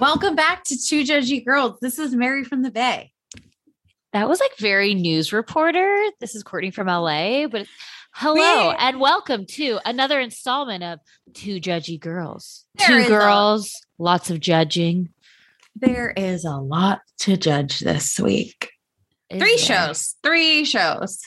Welcome back to Two Judgy Girls. This is Mary from the Bay. That was like very news reporter. This is Courtney from LA, but hello and welcome to another installment of Two Judgy Girls. There Two is a- girls, lots of judging. There is a lot to judge this week. Is Three there? shows. Three shows.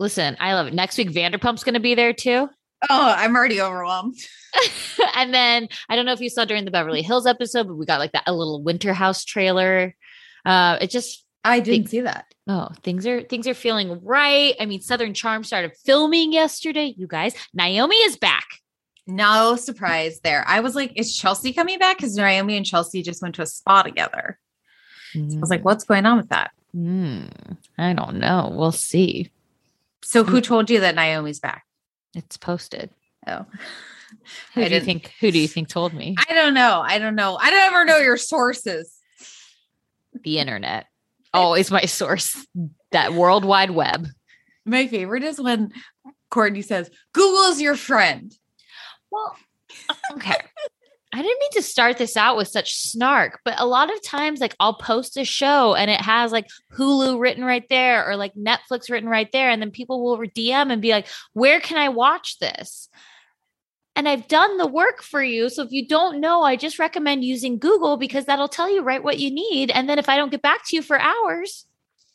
Listen, I love it. Next week, Vanderpump's going to be there too. Oh, I'm already overwhelmed. and then I don't know if you saw during the Beverly Hills episode, but we got like that a little Winter House trailer. Uh, it just I didn't see that. oh things are things are feeling right. I mean, Southern Charm started filming yesterday. You guys, Naomi is back. No surprise there. I was like, is Chelsea coming back? Because Naomi and Chelsea just went to a spa together. I was like, what's going on with that? Hmm, I don't know. We'll see. So who told you that Naomi's back? It's posted. Oh. Who I do you think? Who do you think told me? I don't know. I don't know. I don't ever know your sources. the internet. Always my source. That World Wide Web. My favorite is when Courtney says, Google's your friend. Well, okay. I didn't mean to start this out with such snark, but a lot of times, like I'll post a show and it has like Hulu written right there or like Netflix written right there. And then people will DM and be like, where can I watch this? And I've done the work for you. So if you don't know, I just recommend using Google because that'll tell you right what you need. And then if I don't get back to you for hours,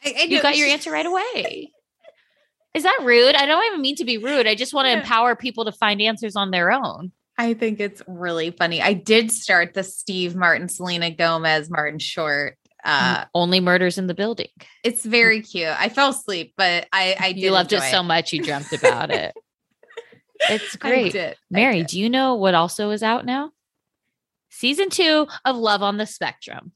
I, I you got your answer right away. Is that rude? I don't even mean to be rude. I just want to Yeah. empower people to find answers on their own. I think it's really funny. I did start the Steve Martin, Selena Gomez, Martin Short. Uh, Only murders in the building. it's very cute. I fell asleep, but I, I did you loved it enjoy so much you dreamt about it. It's great. Mary, do you know what also is out now? Season two of Love on the Spectrum.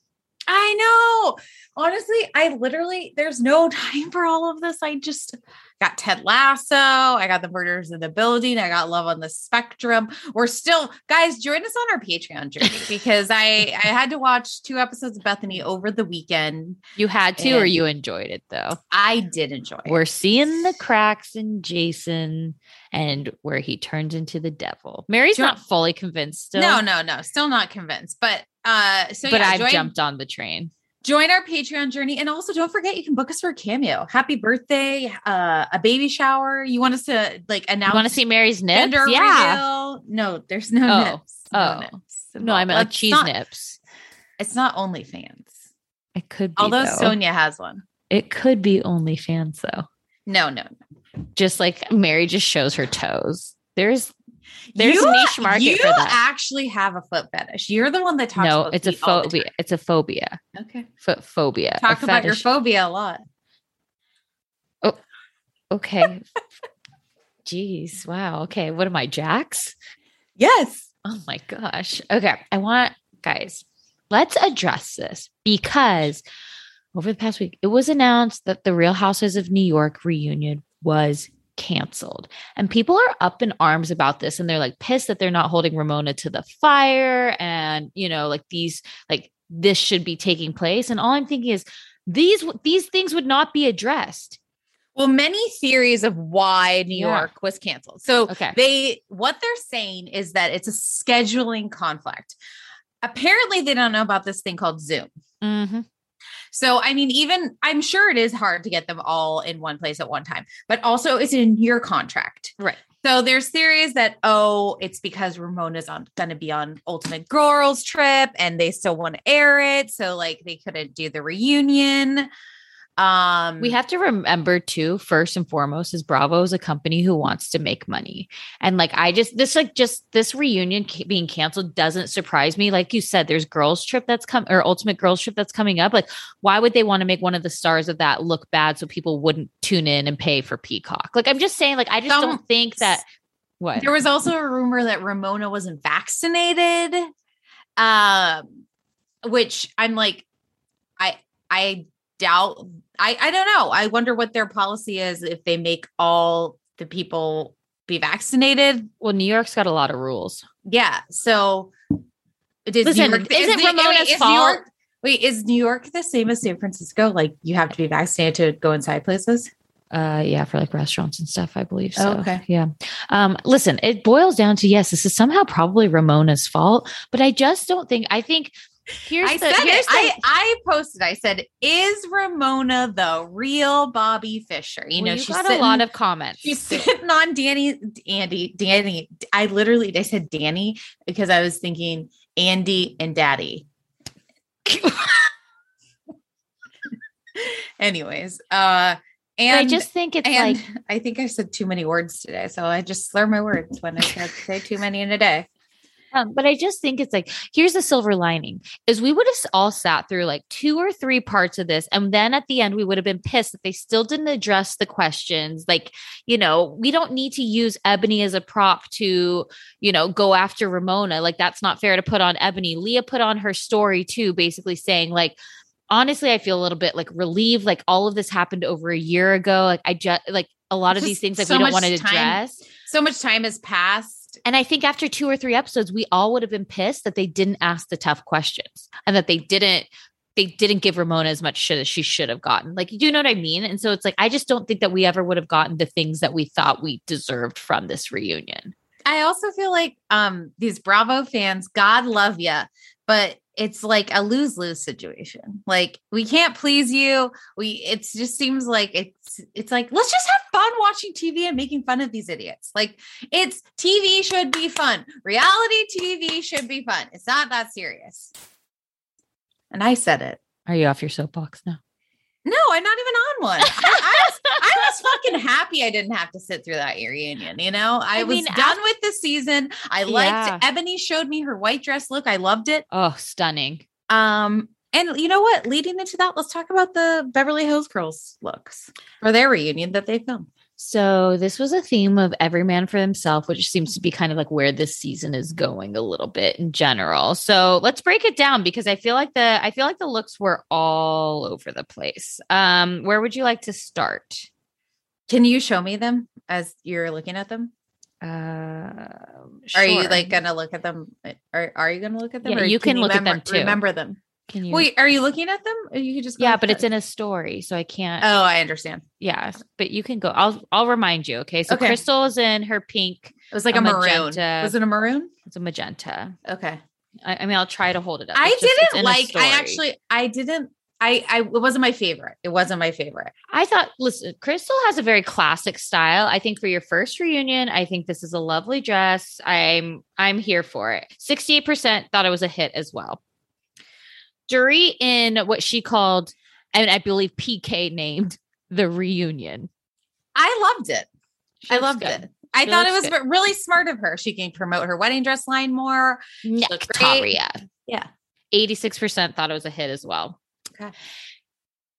I know. Honestly, I literally there's no time for all of this. I just got Ted Lasso. I got the murders in the building. I got Love on the Spectrum. We're still guys, join us on our Patreon journey because I I had to watch two episodes of Bethenny over the weekend. You had to, or you enjoyed it though. I did enjoy it. We're seeing the cracks in Jason and where he turns into the devil. Mary's not fully convinced still. No, no, no. Still not convinced. But uh so but yeah, I've join- jumped on the train. join our Patreon journey. And also don't forget you can book us for a cameo. Happy birthday, uh, a baby shower. You want us to like announce You want to see Mary's nips? Yeah. reveal? No, there's no Oh. nips. No Oh. nips No, I involved. meant like cheese not- nips. It's not OnlyFans. It could be. Although though. Sonia has one. it could be OnlyFans though. No, no, no. Just like Mary just shows her toes. There's There's you, a niche market you for that. actually have a foot fetish. You're the one that talks no, about it's a feet all the phobia. It's a phobia. Okay. Foot phobia. Talk about your phobia a lot. Oh, okay. Jeez. Wow. Okay. What am I, Jax? Yes. Oh my gosh. Okay. I want, guys, let's address this because over the past week, it was announced that the Real Houses of New York reunion was canceled. And people are up in arms about this and they're like pissed that they're not holding Ramona to the fire and, you know, like these, like this should be taking place. And all I'm thinking is, these these things would not be addressed. Well, many theories of why New Yeah. York was canceled. So Okay. they what they're saying is that it's a scheduling conflict. Apparently, they don't know about this thing called Zoom. Mm-hmm. So, I mean, even I'm sure it is hard to get them all in one place at one time, but also it's in your contract. Right. So there's theories that oh, it's because Ramona's on going to be on Ultimate Girls trip and they still want to air it, so like they couldn't do the reunion. Um We have to remember too, first and foremost, is Bravo is a company who wants to make money. And like, I just, this, like, just this reunion ca- being canceled doesn't surprise me. Like you said, there's girls trip that's come or ultimate girls trip that's coming up. Like, why would they want to make one of the stars of that look bad so people wouldn't tune in and pay for Peacock? Like, I'm just saying, like, I just Some- don't think that what There was also a rumor that Ramona wasn't vaccinated. Um, which I'm like, I I doubt I, I don't know. I wonder what their policy is if they make all the people be vaccinated. well, New York's got a lot of rules. Yeah. So does Listen, York, is the- Ramona's is New fault? York- wait, is New York the same as San Francisco? Like you have to be vaccinated to go inside places? Uh yeah, for like restaurants and stuff, I believe. Oh, So okay. yeah. Um, listen, it boils down to yes, this is somehow probably Ramona's fault, but I just don't think I think here's I the said here's it. I, I posted. I said, "Is Ramona the real Bobby Fischer?" You well, know, you she's got sitting, a lot of comments. She's sitting on Danny, Andy, Danny. I literally, I said Danny because I was thinking Andy and Daddy. Anyways, uh, and I just think it's like I think I said too many words today, so I just slur my words when I say too many in a day. Um, but I just think it's like here's the silver lining is we would have all sat through like two or three parts of this and then at the end we would have been pissed that they still didn't address the questions like you know we don't need to use ebony as a prop to you know go after ramona like that's not fair to put on ebony leah put on her story too basically saying like honestly i feel a little bit like relieved like all of this happened over a year ago like i just like a lot of Just these things like so we don't want to address So much time has passed. And I think after two or three episodes, we all would have been pissed that they didn't ask the tough questions and that they didn't they didn't give Ramona as much shit as she should have gotten. Like, you know what I mean? And so it's like I just don't think that we ever would have gotten the things that we thought we deserved from this reunion. I also feel like um these Bravo fans, God love you, but it's like a lose-lose situation. Like we can't please you. We it just seems like it's it's like let's just have fun watching TV and making fun of these idiots. Like it's TV should be fun. Reality TV should be fun. It's not that serious. And I said it. Are you off your soapbox now? No, I'm not even on one. I, I was, I was fucking happy I didn't have to sit through that reunion. You know, I, I was mean, done with the season. I liked Yeah. Ebony showed me her white dress look. I loved it. Oh, stunning. Um, and you know what? Leading into that, let's talk about the Beverly Hills Girls looks for their reunion that they filmed. So this was a theme of every man for himself, which seems to be kind of like where this season is going a little bit in general. So let's break it down because I feel like the I feel like the looks were all over the place. Um, where would you like to start? Can you show me them as you're looking at them? Uh, Are you like gonna look at them? Are Are you gonna look at them? Yeah, or you can look at remember- them too. Remember them. Can you? Wait, are you looking at them? Or you could just go yeah, but it's in a story, so I can't. Oh, I understand. yeah, but you can go. I'll I'll remind you. Okay, so Okay. Crystal is in her pink. It was like A a, maroon. magenta. Was it a maroon? It's a magenta. Okay. I, I mean, I'll try to hold it up. I It's didn't like. I actually, I didn't I, I it wasn't my favorite. It wasn't my favorite. I thought, listen, Crystal has a very classic style. I think for your first reunion, I think this is a lovely dress. I'm I'm here for it. 68% thought it was a hit as well. Dorit in what she called, and I believe PK named the reunion. I loved it. She I loved good. it. I She thought it was really smart of her. She can promote her wedding dress line more. Nectaria. Yeah. 86% thought it was a hit as well. Okay.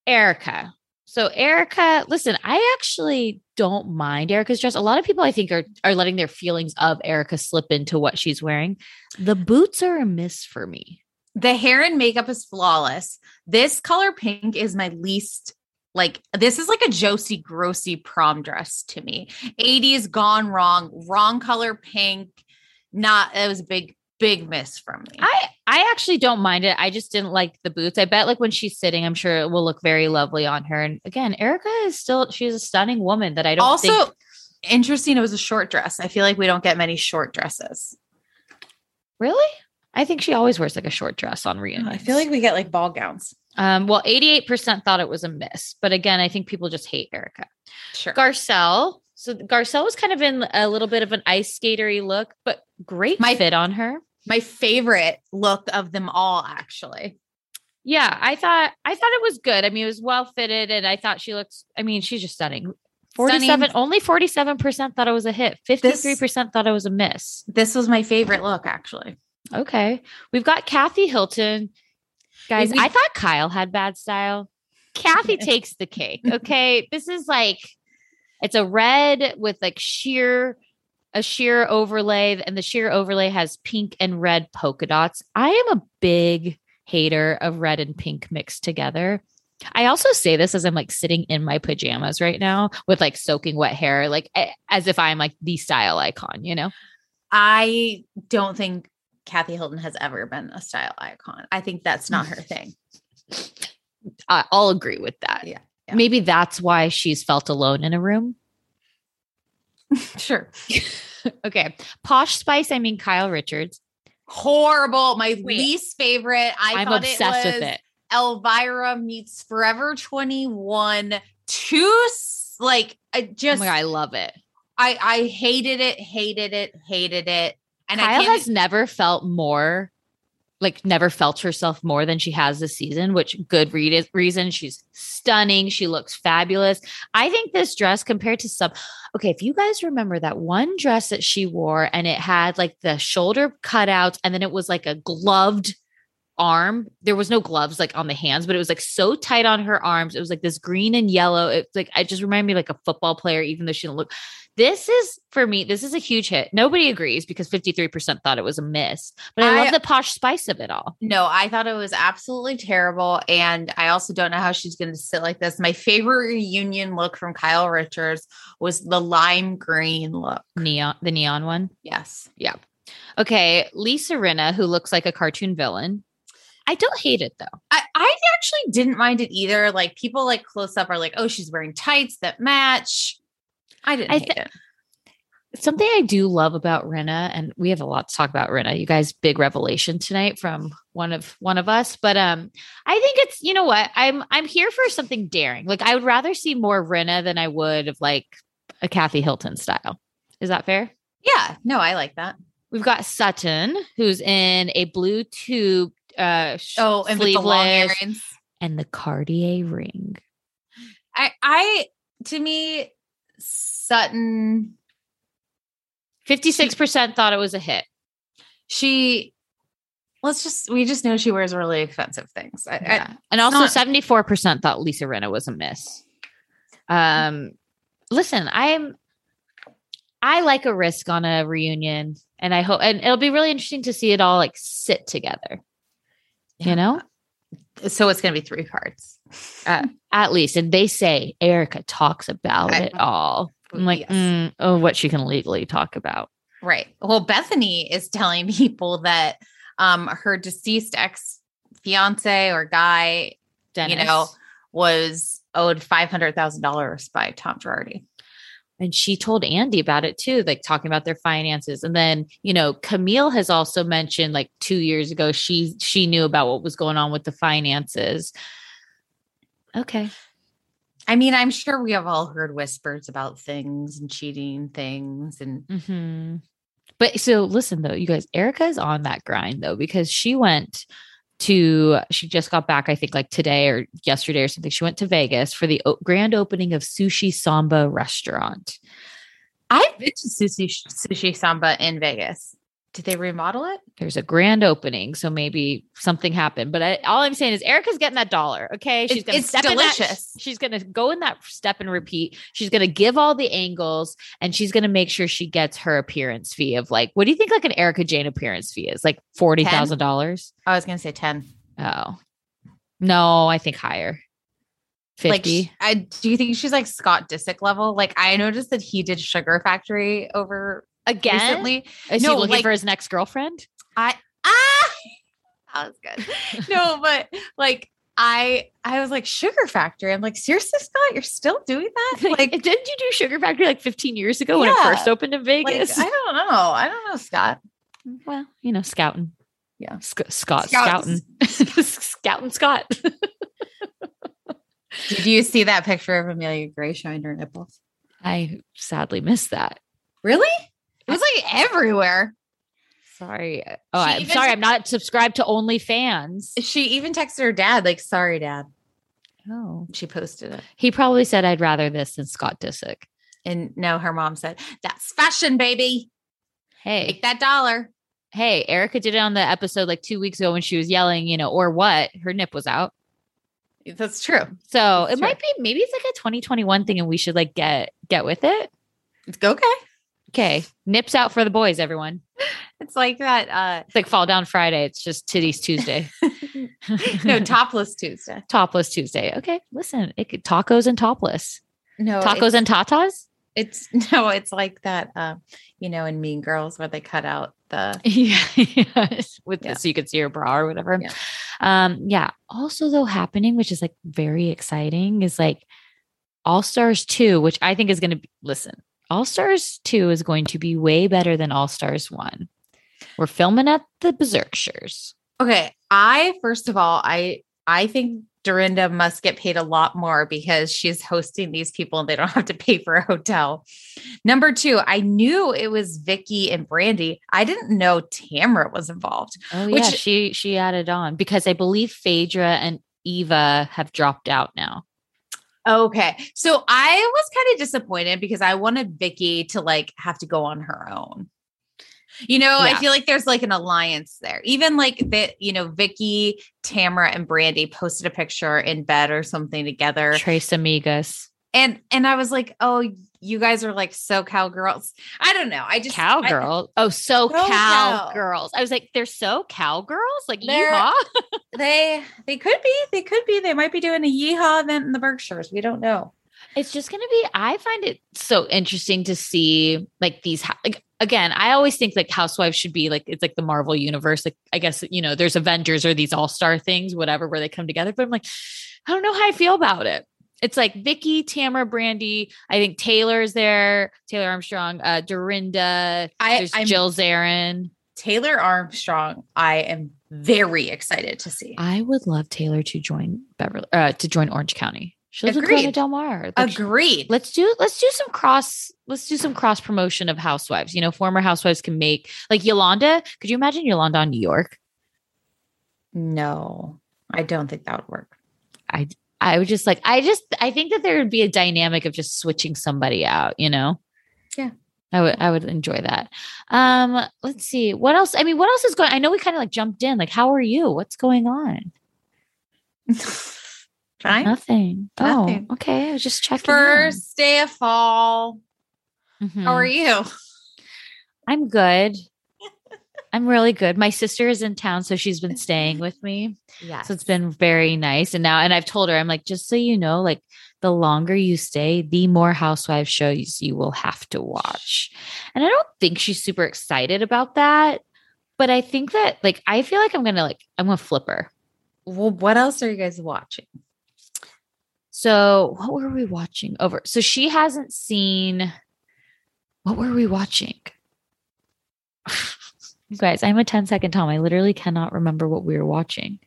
Erika. So Erika, listen, I actually don't mind Erika's dress. A lot of people I think are are letting their feelings of Erika slip into what she's wearing. The boots are a miss for me. The hair and makeup is flawless. This color pink is my least like this is like a Josie Grossie prom dress to me. 80s gone wrong, wrong color pink. Not it was a big, big miss from me. I I actually don't mind it. I just didn't like the boots. I bet like when she's sitting, I'm sure it will look very lovely on her. And again, Erika is still she's a stunning woman that I don't also think interesting, it was a short dress. I feel like we don't get many short dresses. really. I think she always wears like a short dress on reunions. I feel like we get like ball gowns. Um, well, 88% thought it was a miss. But again, I think people just hate Erika. Sure. Garcelle. So Garcelle was kind of in a little bit of an ice skatery look, but great My- fit on her. my favorite look of them all, actually. Yeah, I thought I thought it was good. I mean, it was well fitted, and I thought she looks. I mean, she's just stunning. Forty-seven, Stunning. only forty-seven percent thought it was a hit. Fifty-three percent thought it was a miss. This was my favorite look, actually. Okay, we've got Kathy Hilton, guys. We- I thought Kyle had bad style. Kathy takes the cake. Okay, this is like it's a red with like sheer a sheer overlay, and the sheer overlay has pink and red polka dots. I am a big hater of red and pink mixed together. I also say this as I'm like sitting in my pajamas right now with like soaking wet hair, like as if I'm like the style icon, you know? I don't think Kathy Hilton has ever been a style icon. I think that's not her thing. I'll agree with that. Yeah, yeah. Maybe that's why she's felt alone in a room. Sure. okay. Posh Spice, I mean Kyle Richards. Horrible. My Wait. least favorite. I I'm thought obsessed it was with it. Elvira meets Forever 21. Two like I Oh just my God, I love it. I I hated it, hated it, hated it. And I Kyle has never felt more like never felt herself more than she has this season, which good re- reason. She's stunning. She looks fabulous. I think this dress compared to some, okay, if you guys remember that one dress that she wore and it had like the shoulder cutouts and then it was like a gloved arm. There was no gloves like on the hands, but it was like so tight on her arms. It was like this green and yellow. It's like, I just remind me like a football player, even though she didn't look. This is for me, this is a huge hit. Nobody agrees because 53% thought it was a miss, but I, I- love the posh spice of it all. No, I thought it was absolutely terrible. And I also don't know how she's going to sit like this. My favorite reunion look from Kyle Richards was the lime green look. Neon, the neon one. Yes. Yeah. Okay. Lisa Rinna, who looks like a cartoon villain. I don't hate it though. I, I actually didn't mind it either. Like people like close up are like, oh, she's wearing tights that match. I didn't I hate it. Something I do love about Rinna, and we have a lot to talk about Rinna. You guys, big revelation tonight from one of one of us. But um, I think it's you know what I'm I'm here for something daring. Like I would rather see more Rinna than I would of like a Kathy Hilton style. Is that fair? Yeah. No, I like that. We've got Sutton, who's in a blue tube, uh, Oh, and with the long earrings. and the Cartier ring. I, I, to me, Sutton, Fifty-six percent thought it was a hit. she, let's just, we just know she wears really expensive things. I, I, and also not- seventy-four percent thought Lisa Rinna was a miss. Um, listen, I'm, I like a risk on a reunion, and I hope, and it'll be really interesting to see it all like sit together. You know, so it's going to be three parts. at least, and they say Erika talks about I- it all. I'm like, Yes. mm, oh, what she can legally talk about. Right. Well, Bethenny is telling people that um her deceased ex fiance or guy, Dennis. you know, was owed five hundred thousand dollars by Tom Girardi. And she told Andy about it too, like talking about their finances. And then, you know, Camille has also mentioned like two years ago, she she knew about what was going on with the finances. Okay. I mean, I'm sure we have all heard whispers about things and cheating things and hmm But so listen though, you guys, Erika is on that grind though, because she went to, she just got back, I think like today or yesterday or something. She went to Vegas for the grand opening of Sushi Samba restaurant. I've been to sushi sushi samba in Vegas. Did they remodel it? There's a grand opening. So maybe something happened. But I, all I'm saying is Erika's getting that dollar. Okay. She's going to it's step in that- she's going to go in that step and repeat. She's going to give all the angles and she's going to make sure she gets her appearance fee of like, what do you think like an Erika Jayne appearance fee is? Like $40,000? I was gonna say 10. Oh, no, I think higher. 50. Like I do you think she's like Scott Disick level? Like I noticed that he did Sugar Factory over Again? recently. Is No, he looking like- for his next girlfriend? I ah that was good. no, but like I I was like Sugar Factory. I'm like, seriously, Scott, you're still doing that? Like, Like, didn't you do Sugar Factory like 15 years ago when it first opened in like Vegas? I don't know. I don't know, Scott. well, you know, scouting. Yeah. Sc- Scott, Scouts. scouting. scouting Scott. Did you see that picture of Amelia Gray showing her nipples? I sadly missed that. Really? It was like everywhere. Sorry. Oh, She I'm even sorry. I'm not subscribed to OnlyFans. She even texted her dad, like, sorry, dad. Oh. She posted it. He probably said, I'd rather this than Scott Disick. And no, her mom said, That's fashion, baby. Hey, Take that dollar. hey, Erika did it on the episode like two weeks ago when she was yelling, you know, or what? Her nip was out. That's true. So That's it true. might be maybe it's like a 2021 thing and we should like get get with it. It's okay. Okay. Nips out for the boys, everyone. It's like that. Uh It's like fall down Friday. It's just titties Tuesday. no, topless Tuesday. topless Tuesday. Okay. Listen, it could tacos and topless. No Tacos and tatas? it's no, it's like that uh, you know, in Mean Girls where they cut out the yeah, yes. with Yeah. the, so you could see your bra or whatever. Yeah. Um, yeah. Also, though, happening, which is like very exciting, is like All Stars 2, which I think is going to be, listen, All Stars 2 is going to be way better than All Stars 1. We're filming at the Berkshires. Okay. I first of all, I I think Dorinda must get paid a lot more because she's hosting these people and they don't have to pay for a hotel. Number two, I knew it was Vicki and Brandi. I didn't know Tamara was involved. Oh, Which- yeah. She, she added on because I believe Phaedra and Eva have dropped out now. Okay. So I was kind of disappointed because I wanted Vicki to like have to go on her own. You know, I feel like there's like an alliance there. Even like that, you know, Vicki, Tamara, and Brandi posted a picture in bed or something together. Tres Amigas. And and I was like, oh, you guys are like so cowgirls. I don't know. I just I- Cowgirl. oh, so So cow. cowgirls. I was like, they're so cowgirls? Like, yeehaw? they they could be. They could be. They might be doing a yeehaw event in the Berkshires. We don't know. It's just going to be, I find it so interesting to see like these, like, again, I always think like housewives should be like, it's like the Marvel universe. Like, I guess, you know, there's Avengers or these all star things, whatever, where they come together. But I'm like, I don't know how I feel about it. It's like Vicki, Tamara, Brandi. I think Taylor's there, Taylor Armstrong, uh, Dorinda. I There's I'm Jill Zarin. Taylor Armstrong. I am very excited to see. I would love Taylor to join Beverly, uh, to join Orange County. She lives in Agreed. Corona Del Mar. Like, Agreed. let's do let's do some cross let's do some cross promotion of housewives you know former housewives can make like yolanda could you imagine yolanda on new york No, I don't think that would work. i would just like i just i think that there would be a dynamic of just switching somebody out you know Yeah. i would i would enjoy that um let's see what else i mean what else is going i know we kind of like jumped in like how are you what's going on Fine. nothing, Nothing. oh okay i was just checking First day of fall. in. How are Mhm. you? i'm good i'm really good my sister is in town so she's been staying with me Yeah. So it's been very nice. And now, and I've told her, I'm like, just so you know, like the longer you stay, the more housewives shows you will have to watch. And I don't think she's super excited about that. But I think that, like, I feel like I'm going to, like, I'm going to flip her. Well, what else are you guys watching? So what were we watching oh, over? So she hasn't seen, what were we watching? you guys, I'm a 10 second Tom. I literally cannot remember what we were watching.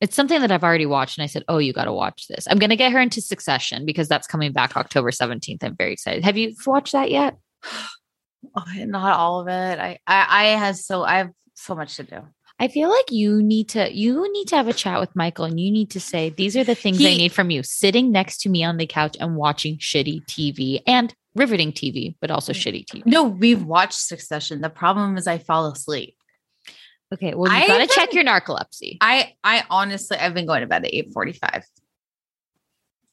It's something that I've already watched, and I said, "Oh, you got to watch this." I'm going to get her into Succession because that's coming back October 17th. I'm very excited. Have you watched that yet? Not all of it. I, I, I has so I have so much to do. I feel like you need to you need to have a chat with Michael, and you need to say these are the things I need from you: sitting next to me on the couch and watching shitty TV and riveting TV, but also shitty TV. No, we've watched Succession. The problem is I fall asleep. Okay, well, you got to check your narcolepsy. I, I honestly, I've been going to bed at eight forty-five.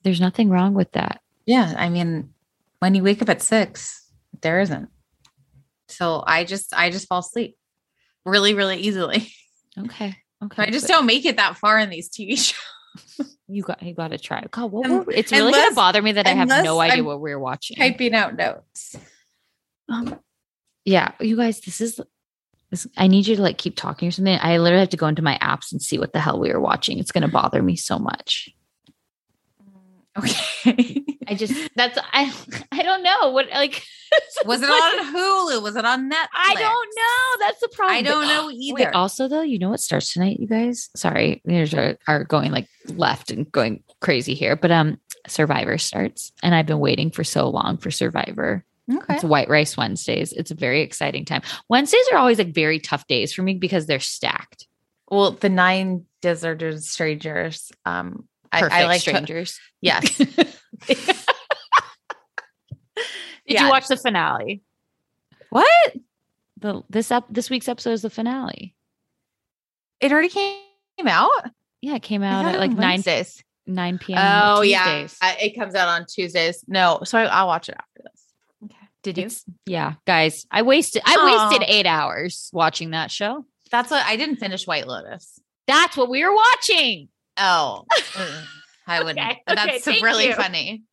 There's nothing wrong with that. Yeah, I mean, when you wake up at six, there isn't. So I just, I just fall asleep really, really easily. Okay, okay. I just but don't make it that far in these TV shows. You got you got to try. God, what Un- were, it's really gonna bother me that I have no idea I'm what we are watching. Typing out notes. Um, yeah, you guys, this is. This, I need you to like keep talking or something. I literally have to go into my apps and see what the hell we were watching. It's going to bother me so much. Okay. I just that's I I don't know what like was it on Hulu? Was it on Netflix? I don't know. That's the problem. I don't know Wait, either. also though, you know what starts tonight, you guys? Sorry, there's are, are going like left and going crazy here, but um, Survivor starts, and I've been waiting for so long for Survivor. okay. It's White Rice Wednesdays. It's a very exciting time. Wednesdays are always like very tough days for me because they're stacked. Well, the nine deserted strangers. Um, Perfect I like to- strangers. yes. Did Yeah. you watch the finale? what? The this up this week's episode is the finale. It already came out. Yeah, it came out at like nine days. nine p.m. Oh yeah, it comes out on Tuesdays. No, so I, I'll watch it after this. Okay. Did you? It's- yeah, guys, I wasted I wasted eight hours watching that show. That's what I didn't finish White Lotus. That's what we were watching. Oh, I wouldn't. Okay, But okay, That's really you. funny.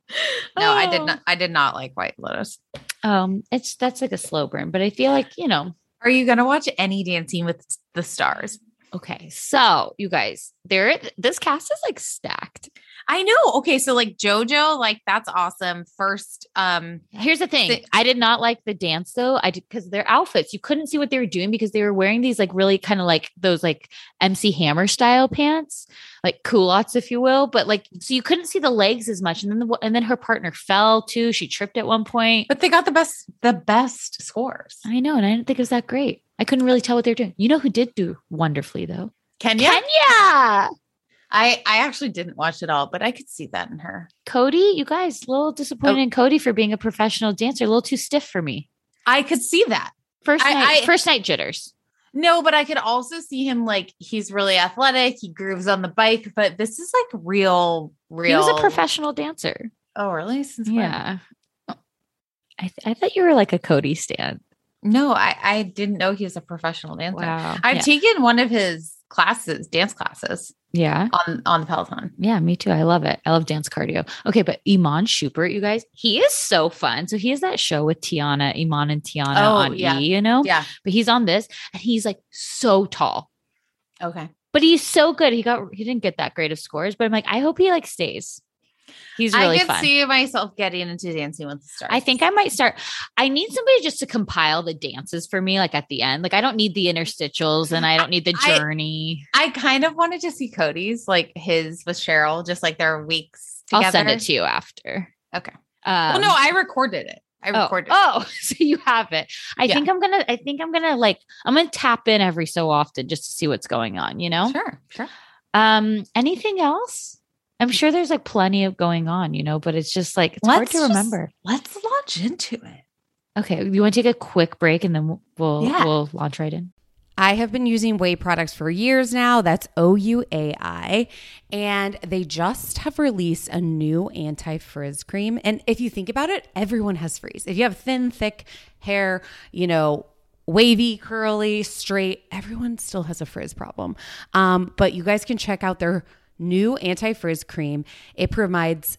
No, I did Oh. not. I did not like White Lotus. Um, it's that's like a slow burn, but I feel like you know. Are you gonna watch any Dancing with the Stars? Okay, so you guys, there, this cast is like stacked. I know. Okay, so like JoJo, like that's awesome. First, um, Here's the thing: Thi- I did not like the dance though. I did because their outfits, you couldn't see what they were doing because they were wearing these like really kind of like those like MC Hammer style pants, like culottes, if you will. But like, so you couldn't see the legs as much. And then the and then her partner fell too. She tripped at one point. but they got the best, the best scores. I know, and I didn't think it was that great. I couldn't really tell what they were doing. You know who did do wonderfully though? Kenya, Kenya. I I actually didn't watch it all, but I could see that in her. Cody, you guys, a little disappointed Oh. in Cody for being a professional dancer, a little too stiff for me. I could see that. First I- night, I- first night jitters. No, but I could also see him like he's really athletic. He grooves on the bike, but this is like real, real. He was a professional dancer. Oh, really? Since when? Yeah. I, th- I thought you were like a Cody stan. No, I I didn't know he was a professional dancer. Wow. I've yeah. taken one of his classes, dance classes yeah. on on the Peloton. Yeah, me too. I love it. I love dance cardio. Okay, but Iman Shumpert, you guys, he is so fun. So he has that show with Teyana, Iman and Teyana Oh, on yeah. E, you know? Yeah. But he's on this and he's like so tall. Okay. But he's so good. He got he didn't get that great of scores, but I'm like, I hope he like stays. He's really I could fun. see myself getting into Dancing with the Stars. I think I might start. I need somebody just to compile the dances for me, like at the end. Like I don't need the interstitials and I don't need the journey. I kind of wanted to see Cody's, like his with Cheryl, just like their weeks together. I'll send it to you after. Okay. Um, well, no, I recorded it. I oh, recorded. it. oh, so you have it. I Yeah. think I'm gonna. I think I'm gonna like. I'm gonna tap in every so often just to see what's going on. You know. Sure, sure. Um. Anything else? I'm sure there's like plenty of going on. You know, but it's just like it's hard Let's to just- remember. Let's launch into it. Okay, you want to take a quick break and then we'll we'll, Yeah. we'll launch right in. I have been using Ouai products for years now. That's O U A I. And they just have released a new anti frizz cream. And if you think about it, everyone has frizz. If you have thin, thick hair, you know, wavy, curly, straight, everyone still has a frizz problem. Um, but you guys can check out their new anti frizz cream. It provides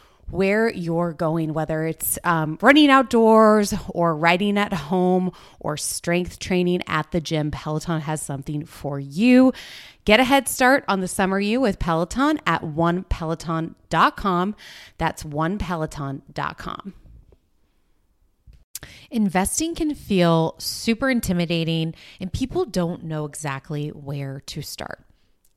where you're going, whether it's um, running outdoors or riding at home or strength training at the gym, Peloton has something for you. Get a head start on the summer you with Peloton at onepeloton.com. That's onepeloton.com. Investing can feel super intimidating, and people don't know exactly where to start.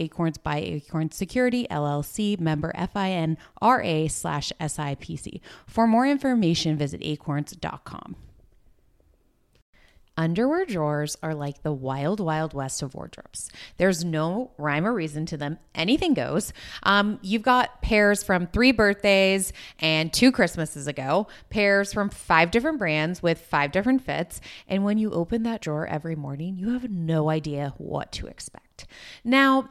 Acorns by Acorns Security LLC, member FINRA slash SIPC. For more information, visit acorns.com. Underwear drawers are like the wild, wild west of wardrobes. There's no rhyme or reason to them. Anything goes. Um, you've got pairs from three birthdays and two Christmases ago, pairs from five different brands with five different fits. And when you open that drawer every morning, you have no idea what to expect. Now,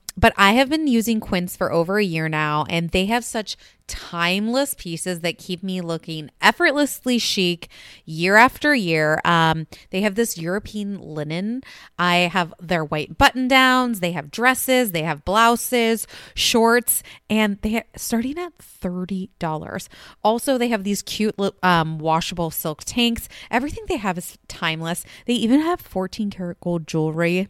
but I have been using Quince for over a year now, and they have such timeless pieces that keep me looking effortlessly chic year after year. Um, they have this European linen. I have their white button downs. They have dresses. They have blouses, shorts, and they're starting at thirty dollars. Also, they have these cute um, washable silk tanks. Everything they have is timeless. They even have fourteen karat gold jewelry.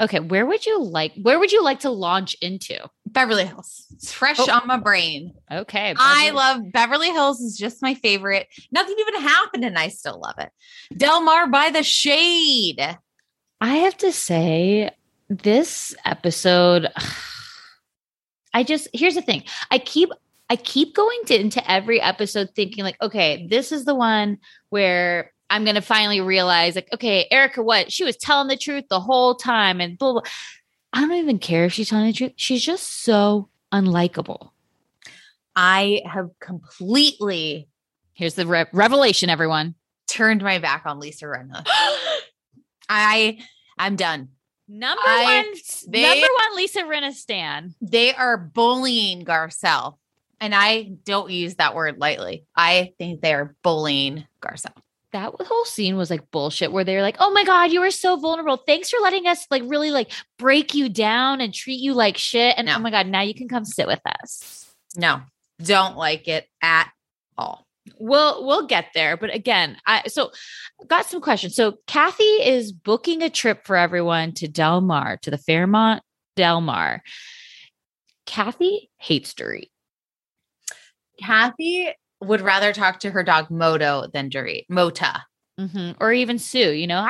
Okay, where would you like where would you like to launch into? Beverly Hills. It's fresh Oh. on my brain. Okay. I love Beverly Hills is just my favorite. Nothing even happened and I still love it. Del Mar by the Shade. I have to say this episode I just here's the thing. I keep I keep going to, into every episode thinking like, okay, this is the one where I'm gonna finally realize, like, okay, Erika, what she was telling the truth the whole time, and blah blah. I don't even care if she's telling the truth. She's just so unlikable. I have completely Here's the re- revelation, everyone. turned my back on Lisa Rinna. I I'm done. Number I- one, they- number one, Lisa Rinna Stan. They are bullying Garcelle. And I don't use that word lightly. I think they are bullying Garcelle. That whole scene was like bullshit where they're like oh my god you were so vulnerable. Thanks for letting us like really like break you down and treat you like shit. And oh No. oh my god now you can come sit with us. No, don't like it at all. we'll we'll get there but again i so got some questions. So kathy is booking a trip for everyone to del mar to the fairmont del mar. Kathy hates dorit. Kathy would rather talk to her dog Moto than Dorit. Mota Mhm. or even sue you know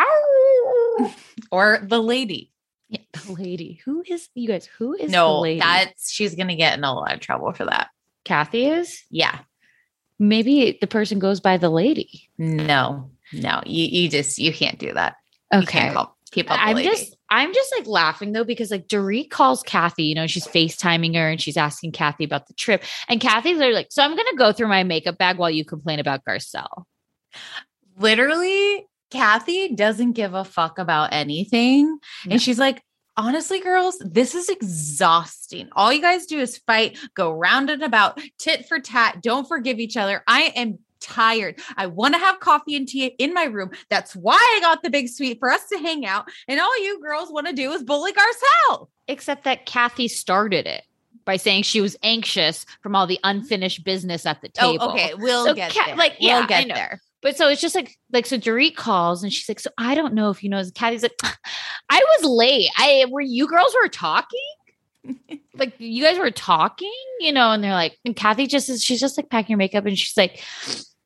or the lady. Yeah, the lady who is you guys who is the no, lady that's she's gonna get in a lot of trouble for that. kathy is Yeah. maybe the person goes by the lady. No, no, you you just you can't do that. You can't call people. I'm lady. just I'm just like laughing though because like Dorit calls Kathy, you know, she's FaceTiming her and she's asking Kathy about the trip. And Kathy's like, so I'm gonna go through my makeup bag while you complain about Garcelle. literally Kathy doesn't give a fuck about anything. No. And she's like, honestly, girls, this is exhausting. All you guys do is fight, go round and about, tit for tat, don't forgive each other. I am tired. I want to have coffee and tea in my room. That's why I got the big suite for us to hang out. And all you girls want to do is bully Garcelle. Except that Kathy started it by saying she was anxious from all the unfinished business at the oh, table. Oh, okay. We'll So get Ka- there. like, yeah, we'll get there. But so it's just like like so Dorit calls and she's like, so I don't know if you know. Kathy's like, I was late. I were you girls were talking. Like you guys were talking, you know, and they're like, and Kathy just is she's just like packing her makeup and she's like,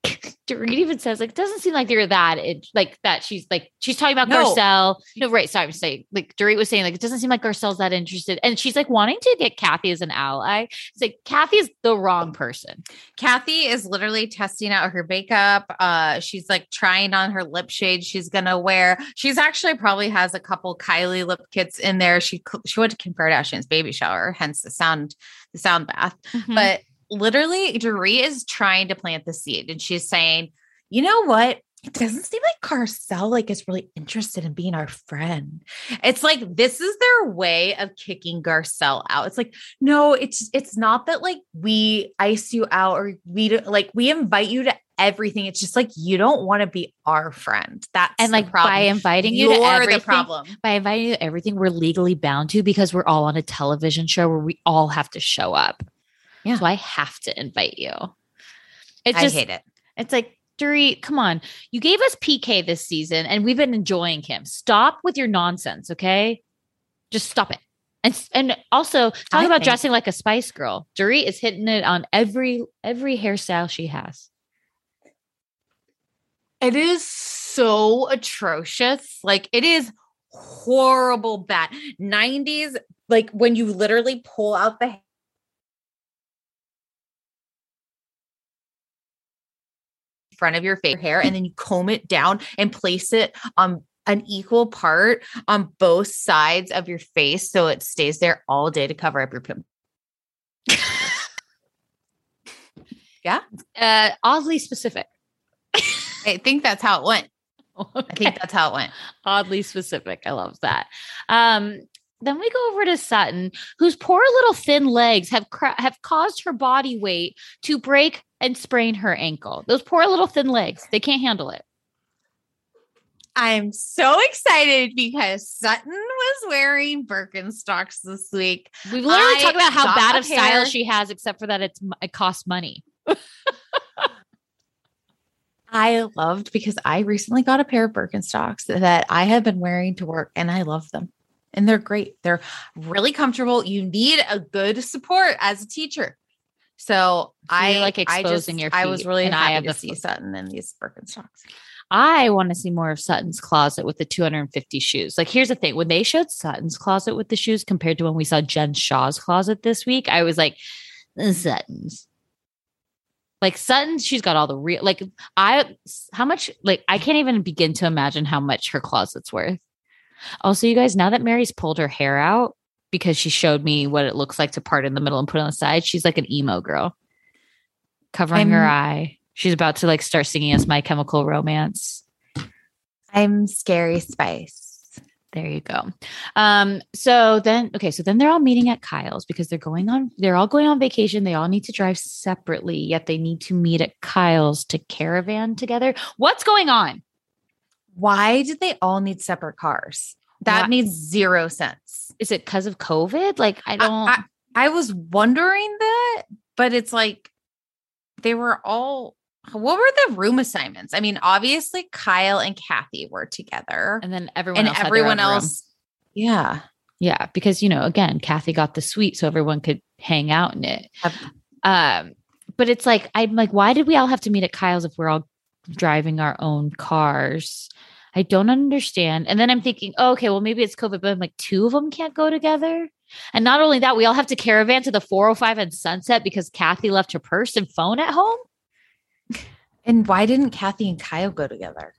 Dorit even says like, it doesn't seem like they're that it, like that. She's like, she's talking about No. Garcelle. No, right. Sorry, I'm saying like Dorit was saying like, it doesn't seem like Garcelle's that interested, and she's like wanting to get Kathy as an ally. It's like Kathy is the wrong person. Kathy is literally testing out her makeup. Uh, she's like trying on her lip shade she's gonna wear. She's actually probably has a couple Kylie lip kits in there. She she went to Kim Kardashian's baby shower, hence the sound the sound bath. Mm-hmm. But literally, Dorit is trying to plant the seed, and she's saying, "You know what? It doesn't seem like Garcelle like is really interested in being our friend. It's like this is their way of kicking Garcelle out. It's like, no, it's it's not that like we ice you out or we don't like we invite you to everything. It's just like you don't want to be our friend. That's and the like problem. by inviting you to You're everything, the problem. by inviting you to everything we're legally bound to because we're all on a television show where we all have to show up. Yeah. So I have to invite you. It's I just hate it. it's like Dorit, come on. You gave us PK this season and we've been enjoying him. Stop with your nonsense, okay? Just stop it. And and also talk I about think- dressing like a Spice Girl. Dorit is hitting it on every every hairstyle she has. It is so atrocious. Like it is horrible bad. 90s, like when you literally pull out the front of your face hair and then you comb it down and place it on an equal part on both sides of your face so it stays there all day to cover up your pimple. Yeah. Uh oddly specific. I think that's how it went. I think that's how it went. oddly specific. I love that. Um, then we go over to Sutton, whose poor little thin legs have cra- have caused her body weight to break and sprain her ankle. Those poor little thin legs, they can't handle it. I'm so excited because Sutton was wearing Birkenstocks this week. We've literally I talked about how bad of style she has, except for that it's it costs money. I loved because I recently got a pair of Birkenstocks that I have been wearing to work and I love them. And they're great. They're really comfortable. You need a good support as a teacher. So, I like, I exposing just- your I was really and I have to see foot. Sutton in these Birkenstocks. I want to see more of Sutton's closet with the 250 shoes. Like, here's the thing when they showed Sutton's closet with the shoes compared to when we saw Jen Shah's closet this week, I was like, "Uh, Sutton's. Like, Sutton's, she's got all the real, like, I, how much, like, I can't even begin to imagine how much her closet's worth. Also, you guys, now that Mary's pulled her hair out because she showed me what it looks like to part in the middle and put on the side, she's like an emo girl covering her I'm- eye. She's about to like start singing us My Chemical Romance. I'm scary spice. There you go. Um, so then okay, so then they're all meeting at Kyle's because they're going on, they're all going on vacation. They all need to drive separately, yet they need to meet at Kyle's to caravan together. What's going on? Why did they all need separate cars? That made zero sense. Is it because of COVID? Like, I don't I, I was wondering that, but it's like they were all. What were the room assignments? I mean, obviously Kyle and Kathy were together, and then everyone and else everyone own room. else. Yeah, Yeah, because you know, again, Kathy got the suite so everyone could hang out in it. Um, but it's like I'm like, why did we all have to meet at Kyle's if we're all driving our own cars? I don't understand. And then I'm thinking, oh, okay, well, maybe it's COVID, but I'm like, two of them can't go together. And not only that, we all have to caravan to the 405 and Sunset because Kathy left her purse and phone at home. and why didn't Kathy and Kyle go together?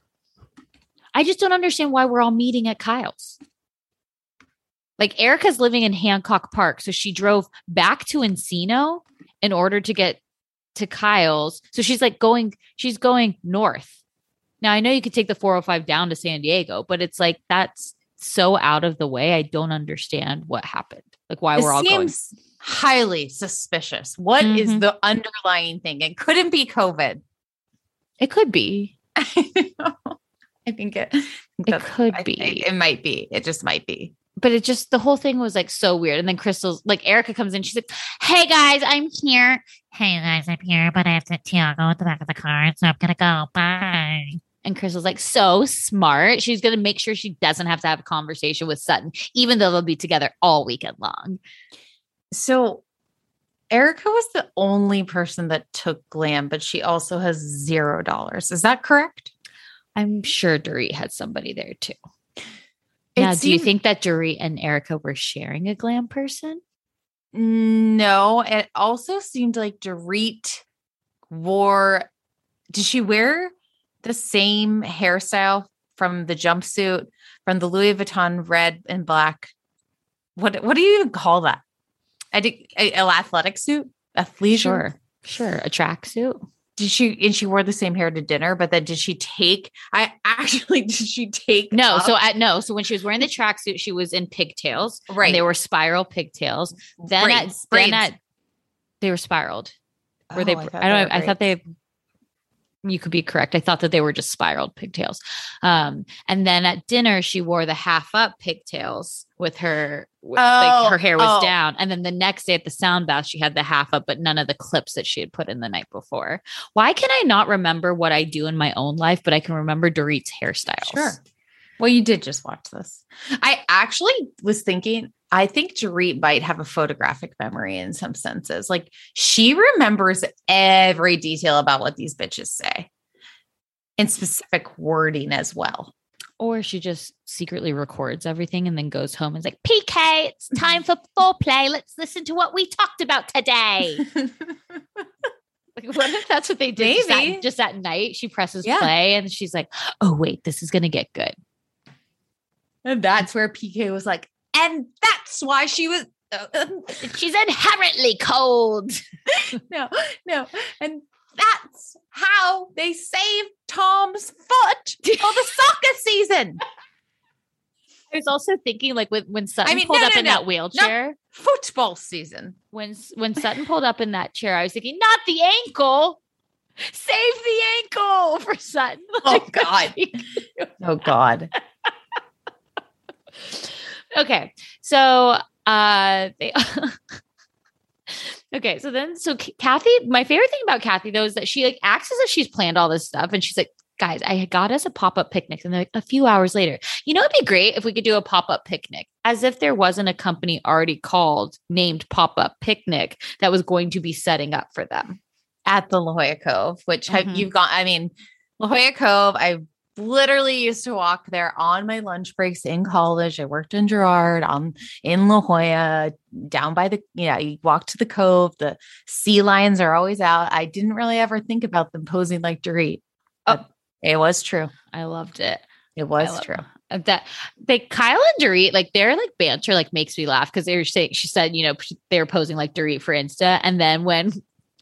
I just don't understand why we're all meeting at Kyle's. Like Erika's living in Hancock Park, so she drove back to Encino in order to get to Kyle's. So she's like going, she's going north. Now I know you could take the 405 down to San Diego, but it's like that's so out of the way. I don't understand what happened. Like why It we're all going. highly suspicious. What is Mhm. the underlying thing? It couldn't be COVID. It could be. I think it. It could I- be. It, it might be. It just might be. But it just the whole thing was like so weird. And then Crystal's like Erika comes in, she's like, "Hey guys, I'm here. Hey guys, I'm here, but I have to Tiago at the back of the car, so I'm gonna go. Bye. And Crystal's like, so smart. She's going to make sure she doesn't have to have a conversation with Sutton, even though they'll be together all weekend long. So Erika was the only person that took glam, but she also has zero dollars. Is that correct? I'm sure Dorit had somebody there too. Now, It do you think that Dorit and Erika were sharing a glam person? No, it also seemed like Dorit wore. Did she wear the same hairstyle from the jumpsuit from the Louis Vuitton red and black? What what do you even call that? I did a, a athletic suit, athleisure. Sure. Sure. A tracksuit. Did she and she wore the same hair to dinner? But then did she take? I actually did she take? No, so at no, so when she was wearing the tracksuit, she was in pigtails. right, And they were spiral pigtails. Then braids, at then braids. at they were spiraled. Were they Oh, I, don't know. I thought they you could be correct. I thought that they were just spiraled pigtails. Um, and then at dinner, she wore the half up pigtails with her, with, like her Oh, hair was oh. down. And then the next day at the sound bath, she had the half up, but none of the clips that she had put in the night before. Why can I not remember what I do in my own life, but I can remember Dorit's hairstyles? Sure. Well, you did just watch this. I actually was thinking, I think Dorit might have a photographic memory in some senses. Like she remembers every detail about what these bitches say and specific wording as well. Or she just secretly records everything and then goes home and is like, PK, it's time for foreplay. Let's listen to what we talked about today. Like, what if that's what they did just at, just at night? She presses Yeah. play and she's like, oh, wait, this is going to get good. and that's where PK was like, and that's why she was. uh, She's inherently cold. no, no. And that's how they saved Tom's foot for the soccer season. I was also thinking, like, when, when Sutton mean, pulled no, up no, in no. that wheelchair, Football season. when when Sutton pulled up in that chair, I was thinking, not the ankle. Save the ankle for Sutton. Oh, God. Oh God. Okay so uh they okay so then so kathy my favorite thing about kathy though is that she like acts as if she's planned all this stuff and she's like guys i got us a pop-up picnic and like, a few hours later you know it'd be great if we could do a pop-up picnic as if there wasn't a company already called named pop-up picnic that was going to be setting up for them At the La Jolla Cove, which have Mhm. you've gone. I mean, La Jolla Cove, I literally used to walk there on my lunch breaks in college. I worked in Girard on in La Jolla, down by the, yeah, you walk to the cove. The sea lions are always out. I didn't really ever think about them posing like Dorit. Oh. It was true. i loved it It was true. uh, that they Kyle and Dorit like their like banter like makes me laugh because they were saying she said you know they were posing like Dorit for Insta and then when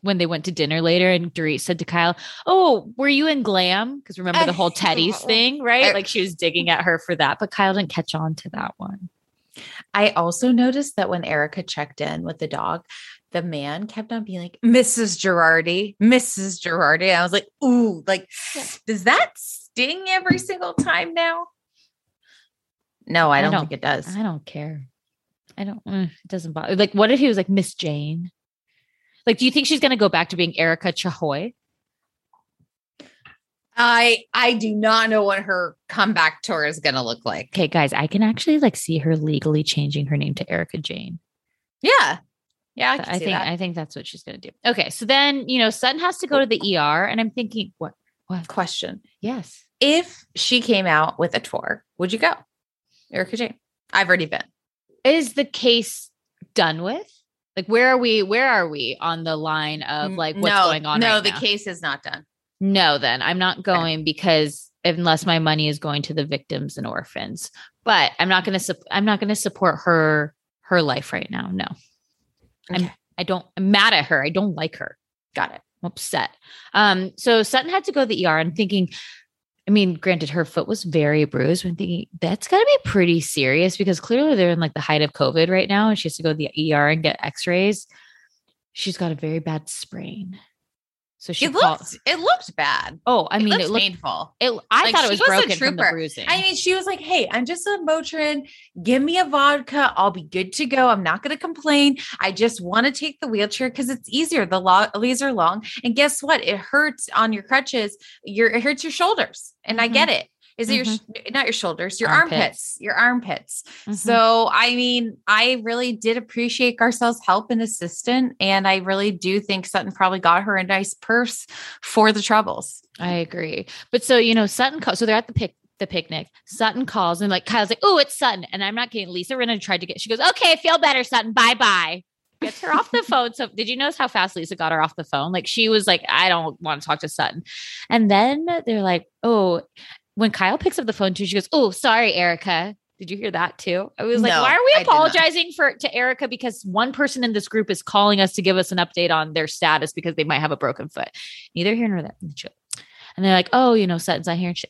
when they went to dinner later and Dorit said to Kyle oh were you in glam because remember the whole Teddy's thing right like she was digging at her for that but Kyle didn't catch on to that one I also noticed that when Erika checked in with the dog, the man kept on being like, Mrs. Girardi, Mrs. Girardi. I was like, ooh, like, does that sting every single time now? No, I I don't, don't- think it does. I don't care I don't eh, it doesn't bother like what if he was like Miss Jayne like do you think she's gonna go back to being Erika Chahoy I I do not know what her comeback tour is gonna look like. okay guys I can actually like see her legally changing her name to Erika Jayne Yeah. Yeah, I, I, think that. I think that's what she's gonna do. Okay, so then you know Sutton has to go to the ER, and I'm thinking, what? What? question. Yes. If she came out with a tour, would you go? Erika Jayne. I've already been. Is the case done with? Like, where are we? Where are we on the line of like what's no, going on? No, right the now? case is not done. No, then I'm not going because unless my money is going to the victims and orphans, but I'm not going to. I'm not going to support her her life right now. No, I'm. I don't. I'm mad at her. I don't like her. Got it. I'm upset. Um, so Sutton had to go to the ER. I'm thinking, I mean, granted, her foot was very bruised. I'm thinking that's got to be pretty serious because clearly they're in like the height of COVID right now, and she has to go to the ER and get X-rays. She's got a very bad sprain. So she It called. looked it looked bad. Oh, I mean, it it looked painful. It, I Like, thought it was was broken from the bruising. I mean, she was like, "Hey, I'm just a Motrin. Give me a vodka. I'll be good to go. I'm not going to complain. I just want to take the wheelchair because it's easier. The lo- leaves are long, and guess what? It hurts on your crutches. Your it hurts your shoulders, and I Mhm. get it. Is it your sh- not your shoulders? Your Armpits. armpits. Your armpits. Mhm. So, I mean, I really did appreciate Garcelle's help and assistant. And I really do think Sutton probably got her a nice purse for the troubles. I agree. But so, you know, Sutton so they're at the pic the picnic. Sutton calls and like Kyle's like, oh, it's Sutton. And I'm not kidding. Lisa Rinna tried to get, she goes, okay, feel better, Sutton. Bye bye. Gets her off the phone. So did you notice how fast Lisa got her off the phone? Like she was like, I don't want to talk to Sutton. And then they're like, oh, when Kyle picks up the phone too, she goes, Oh, sorry, Erika. Did you hear that too? I was like, No, why are we apologizing for to Erika because one person in this group is calling us to give us an update on their status because they might have a broken foot. Neither here nor there. And they're like, oh, you know, Sutton's not here. And she,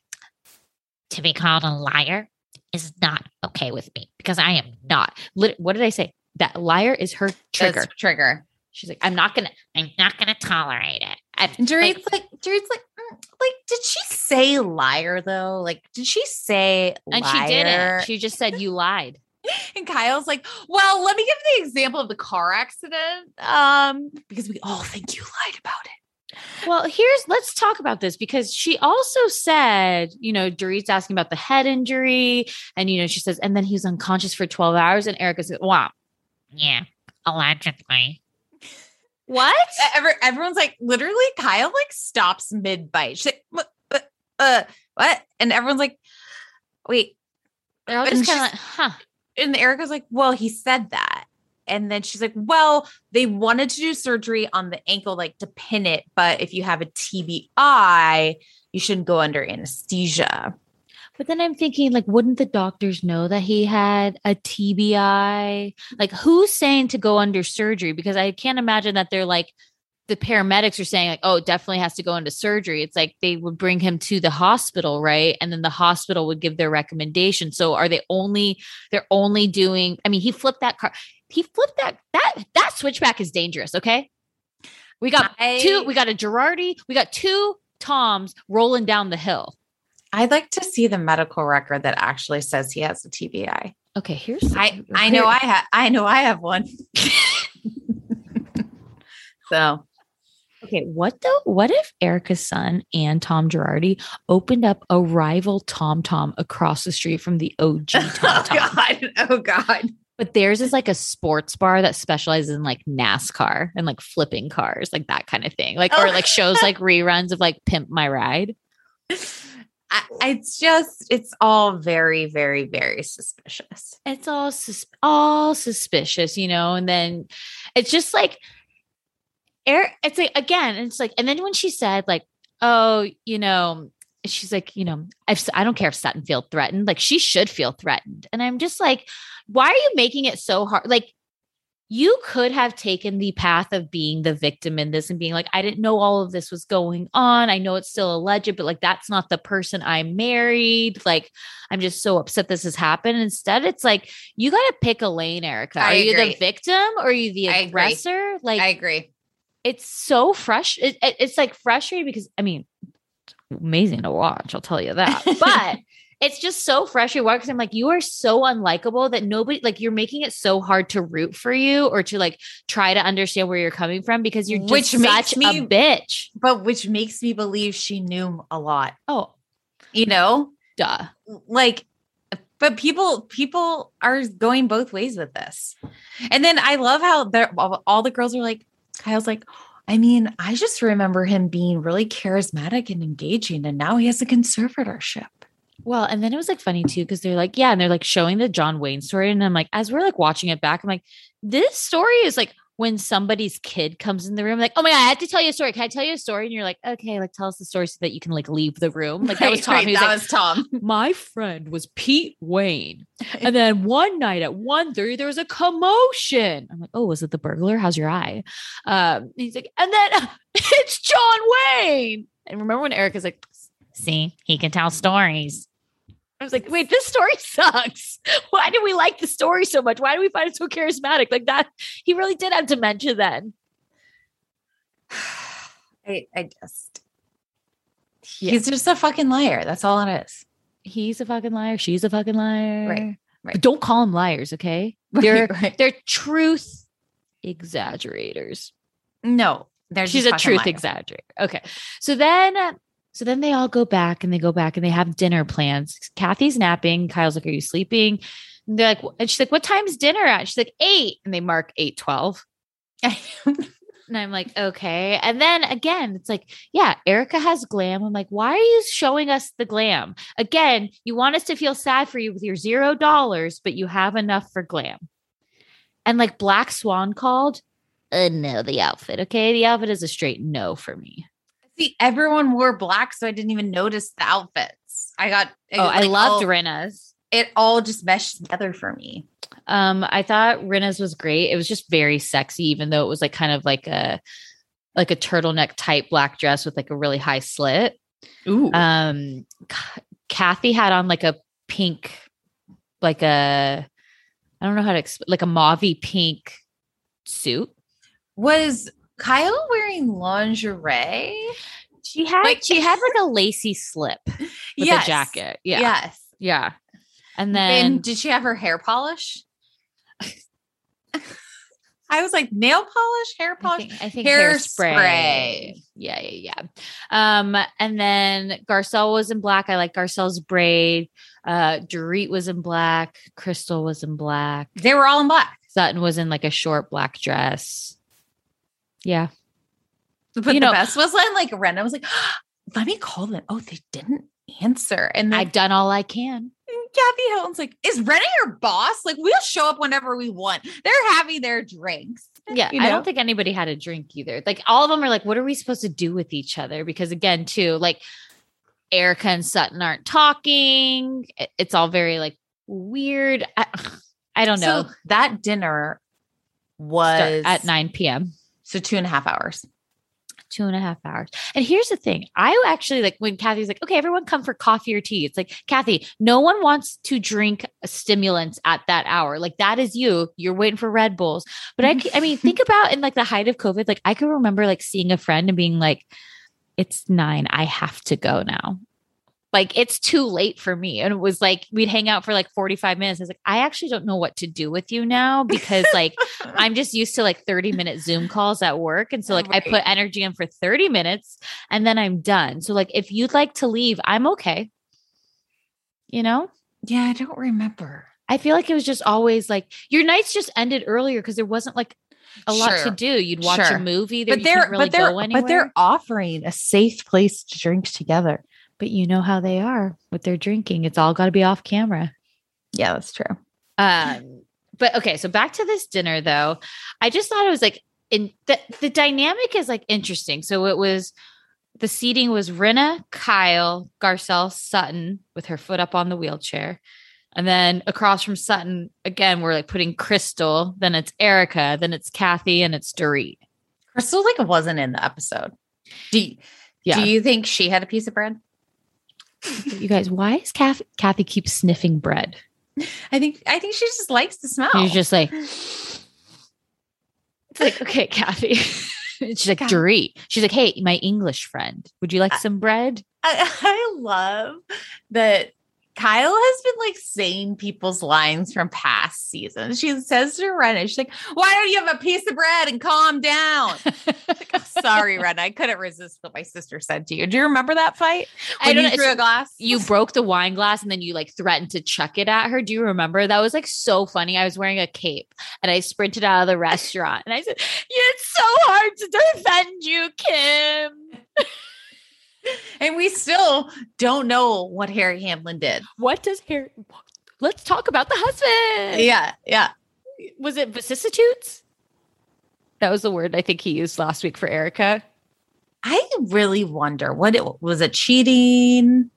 to be called a liar is not okay with me because I am not. What did I say? That liar is her trigger. That's trigger. She's like, I'm not gonna, I'm not gonna tolerate it. And Dorit's like- like, Dorit's like, "Mm, like, did she say liar though? Like, did she say and liar? she didn't. She just said you lied. and Kyle's like, well, let me give the example of the car accident. Um, because we all think you lied about it. Well, here's let's talk about this because she also said, you know, Dorit's asking about the head injury, and you know, she says, and then he was unconscious for 12 hours, and Erika said, Wow, yeah, allegedly. What? Every, everyone's like, literally, Kyle like stops mid bite. She's like, "What- what- uh, what? And everyone's like, wait. They're all just kind of like, huh. And Erika's like, well, he said that. And then she's like, well, they wanted to do surgery on the ankle, like to pin it. But if you have a TBI, you shouldn't go under anesthesia. But then I'm thinking, like, wouldn't the doctors know that he had a TBI? Like, who's saying to go under surgery? Because I can't imagine that they're like, the paramedics are saying, like, oh, it definitely has to go into surgery. It's like they would bring him to the hospital, right? And then the hospital would give their recommendation. So are they only, they're only doing, I mean, he flipped that car. He flipped that, that, that switchback is dangerous. Okay. We got I- two, we got a Girardi, we got two Toms rolling down the hill. I'd like to see the medical record that actually says he has a TBI. Okay, here's I I know I have I know I have one. so Okay, what though? What if Erika's son and Tom Girardi opened up a rival Tom Tom across the street from the OG Tom Tom? oh god, oh god. But theirs is like a sports bar that specializes in like NASCAR and like flipping cars, like that kind of thing. Like or Oh. like shows like reruns of like Pimp My Ride. I, it's just it's all very very very suspicious. It's all sus- all suspicious, you know. And then it's just like, Eric. It's like again, it's like, and then when she said like, oh, you know, she's like, you know, I've, I don't care if Sutton feel threatened. Like she should feel threatened. And I'm just like, why are you making it so hard? Like you could have taken the path of being the victim in this and being like, I didn't know all of this was going on. I know it's still alleged, but like that's not the person I married. Like I'm just so upset this has happened. Instead, it's like you got to pick a lane, Erika. I are you the victim or are you the I aggressor? Like I agree. it's so fresh. It, it- it's like frustrating because I mean, it's amazing to watch. I'll tell you that, but it's just so frustrating because I'm like, you are so unlikable that nobody like you're making it so hard to root for you or to like try to understand where you're coming from because you're just Which makes such me- a bitch. But which makes me believe she knew a lot. Oh, You know, duh. like but people people are going both ways with this and then i love how they're all all the girls are like kyle's like i mean i just remember him being really charismatic and engaging and now he has a conservatorship Well, and then it was like funny too because they're like, yeah, and they're like showing the John Wayne story, and I'm like, as we're like watching it back, I'm like, this story is like when somebody's kid comes in the room, like, oh my god, I have to tell you a story. Can I tell you a story? And you're like, okay, like tell us the story so that you can like leave the room. Like that was Tom. right, was that like, was tom my friend was Pete Wayne. And then one night at 1.30, there was a commotion. I'm like, oh, was it the burglar? How's your eye? Um, he's like, and then it's John Wayne. And remember when Eric is like, see, he can tell stories. I was like, wait, this story sucks. Why do we like the story so much? Why do we find it so charismatic? Like that, he really did have dementia then. I, I just Yeah. he's just a fucking liar. That's all it is. He's a fucking liar. She's a fucking liar. Right, right. But don't call them liars, okay? They're right. they're truth exaggerators. No, they're She's just a truth liars. exaggerator. Okay. So then so then they all go back and they go back and they have dinner plans. Kathy's napping. Kyle's like, Are you sleeping? And they're like, and she's like, What time's dinner at? She's like, eight. And they mark eight twelve. And I'm like, okay. And then again, it's like, yeah, Erika has glam. I'm like, why are you showing us the glam? Again, you want us to feel sad for you with your zero dollars, but you have enough for glam. And like Black Swan called, uh, no, the outfit. Okay. The outfit is a straight no for me. See, everyone wore black, so I didn't even notice the outfits. I got Oh, I loved all- Rinna's. it all just meshed together for me. Um, I thought Rinna's was great. It was just very sexy, even though it was like kind of like a like a turtleneck type black dress with like a really high slit. Ooh. um K- kathy had on like a pink like a i don't know how to explain like a mauvey pink suit was Kyle wearing lingerie? she had Like- she had like a lacy slip with Yes. a jacket yeah Yes. yeah and then And did she have her hair polish? I was like nail polish, hair I polish. think, I think hairspray. hairspray. Yeah, yeah, yeah. Um, and then Garcelle was in black. I like Garcelle's braid. Uh, Dorit was in black. Crystal was in black. They were all in black. Sutton was in like a short black dress. Yeah. But You the know- best was when like Rinna was like, let me call them. Oh, they didn't answer. And I've done all I can. Mm, Kathy Hilton's like, is Rinna your boss? Like, we'll show up whenever we want. They're having their drinks. Eh, yeah. You I don't think anybody had a drink either. Like all of them are like, what are we supposed to do with each other? Because again, too, like Erika and Sutton aren't talking. It's all very like weird. I, I don't know. So that dinner Start was at 9 p.m. So two and a half hours. two and a half hours. And here's the thing I actually like when Kathy's like, okay, everyone come for coffee or tea. It's like, Kathy, no one wants to drink stimulants at that hour. Like, that is you. You're waiting for Red Bulls. But I, I mean, think about in like the height of COVID, like, I could remember like seeing a friend and being like, it's nine. I have to go now. Like it's too late for me. And it was like we'd hang out for like 45 minutes. I was like, I actually don't know what to do with you now because like I'm just used to like 30 minute Zoom calls at work. And so like I put energy in for 30 minutes and then I'm done. So like if you'd like to leave, I'm okay. You know? Yeah, I don't remember. I feel like it was just always like your nights just ended earlier because there wasn't like a lot to do. You'd watch Sure. a movie, there But you they're really but they're but they're offering a safe place to drink together. But you know how they are with their drinking. It's all got to be off camera. Yeah, that's true. Um, but okay, so back to this dinner though. I just thought it was like in the the dynamic is like interesting. So it was the seating was Rinna, Kyle, Garcelle, Sutton with her foot up on the wheelchair. And then across from Sutton, again, we're like putting Crystal, then it's Erika, then it's Kathy, and it's Dorit. Crystal like wasn't in the episode. Do you, Yeah. do you think she had a piece of bread? You guys, why is Kathy, Kathy keep sniffing bread? I think I think she just likes the smell. You're just like, it's like, okay, Kathy. She's like. Dorit. She's like, hey, my English friend, would you like some bread? I, I love that Kyle has been like saying people's lines from past seasons. She says to Rinna, she's like, Why don't you have a piece of bread and calm down? Like, I'm sorry, Rinna. I couldn't resist what my sister said to you. Do you remember that fight? I When don't you know. threw a glass? You broke the wine glass and then you like threatened to chuck it at her. Do you remember? That was like so funny. I was wearing a cape and I sprinted out of the restaurant and I said, It's so hard to defend you, Kim. and we still don't know what Harry Hamlin did. What does Harry? Let's talk about the husband. Yeah, yeah. Was it vicissitudes? That was the word I think he used last week for Erika. I really wonder what it was it cheating?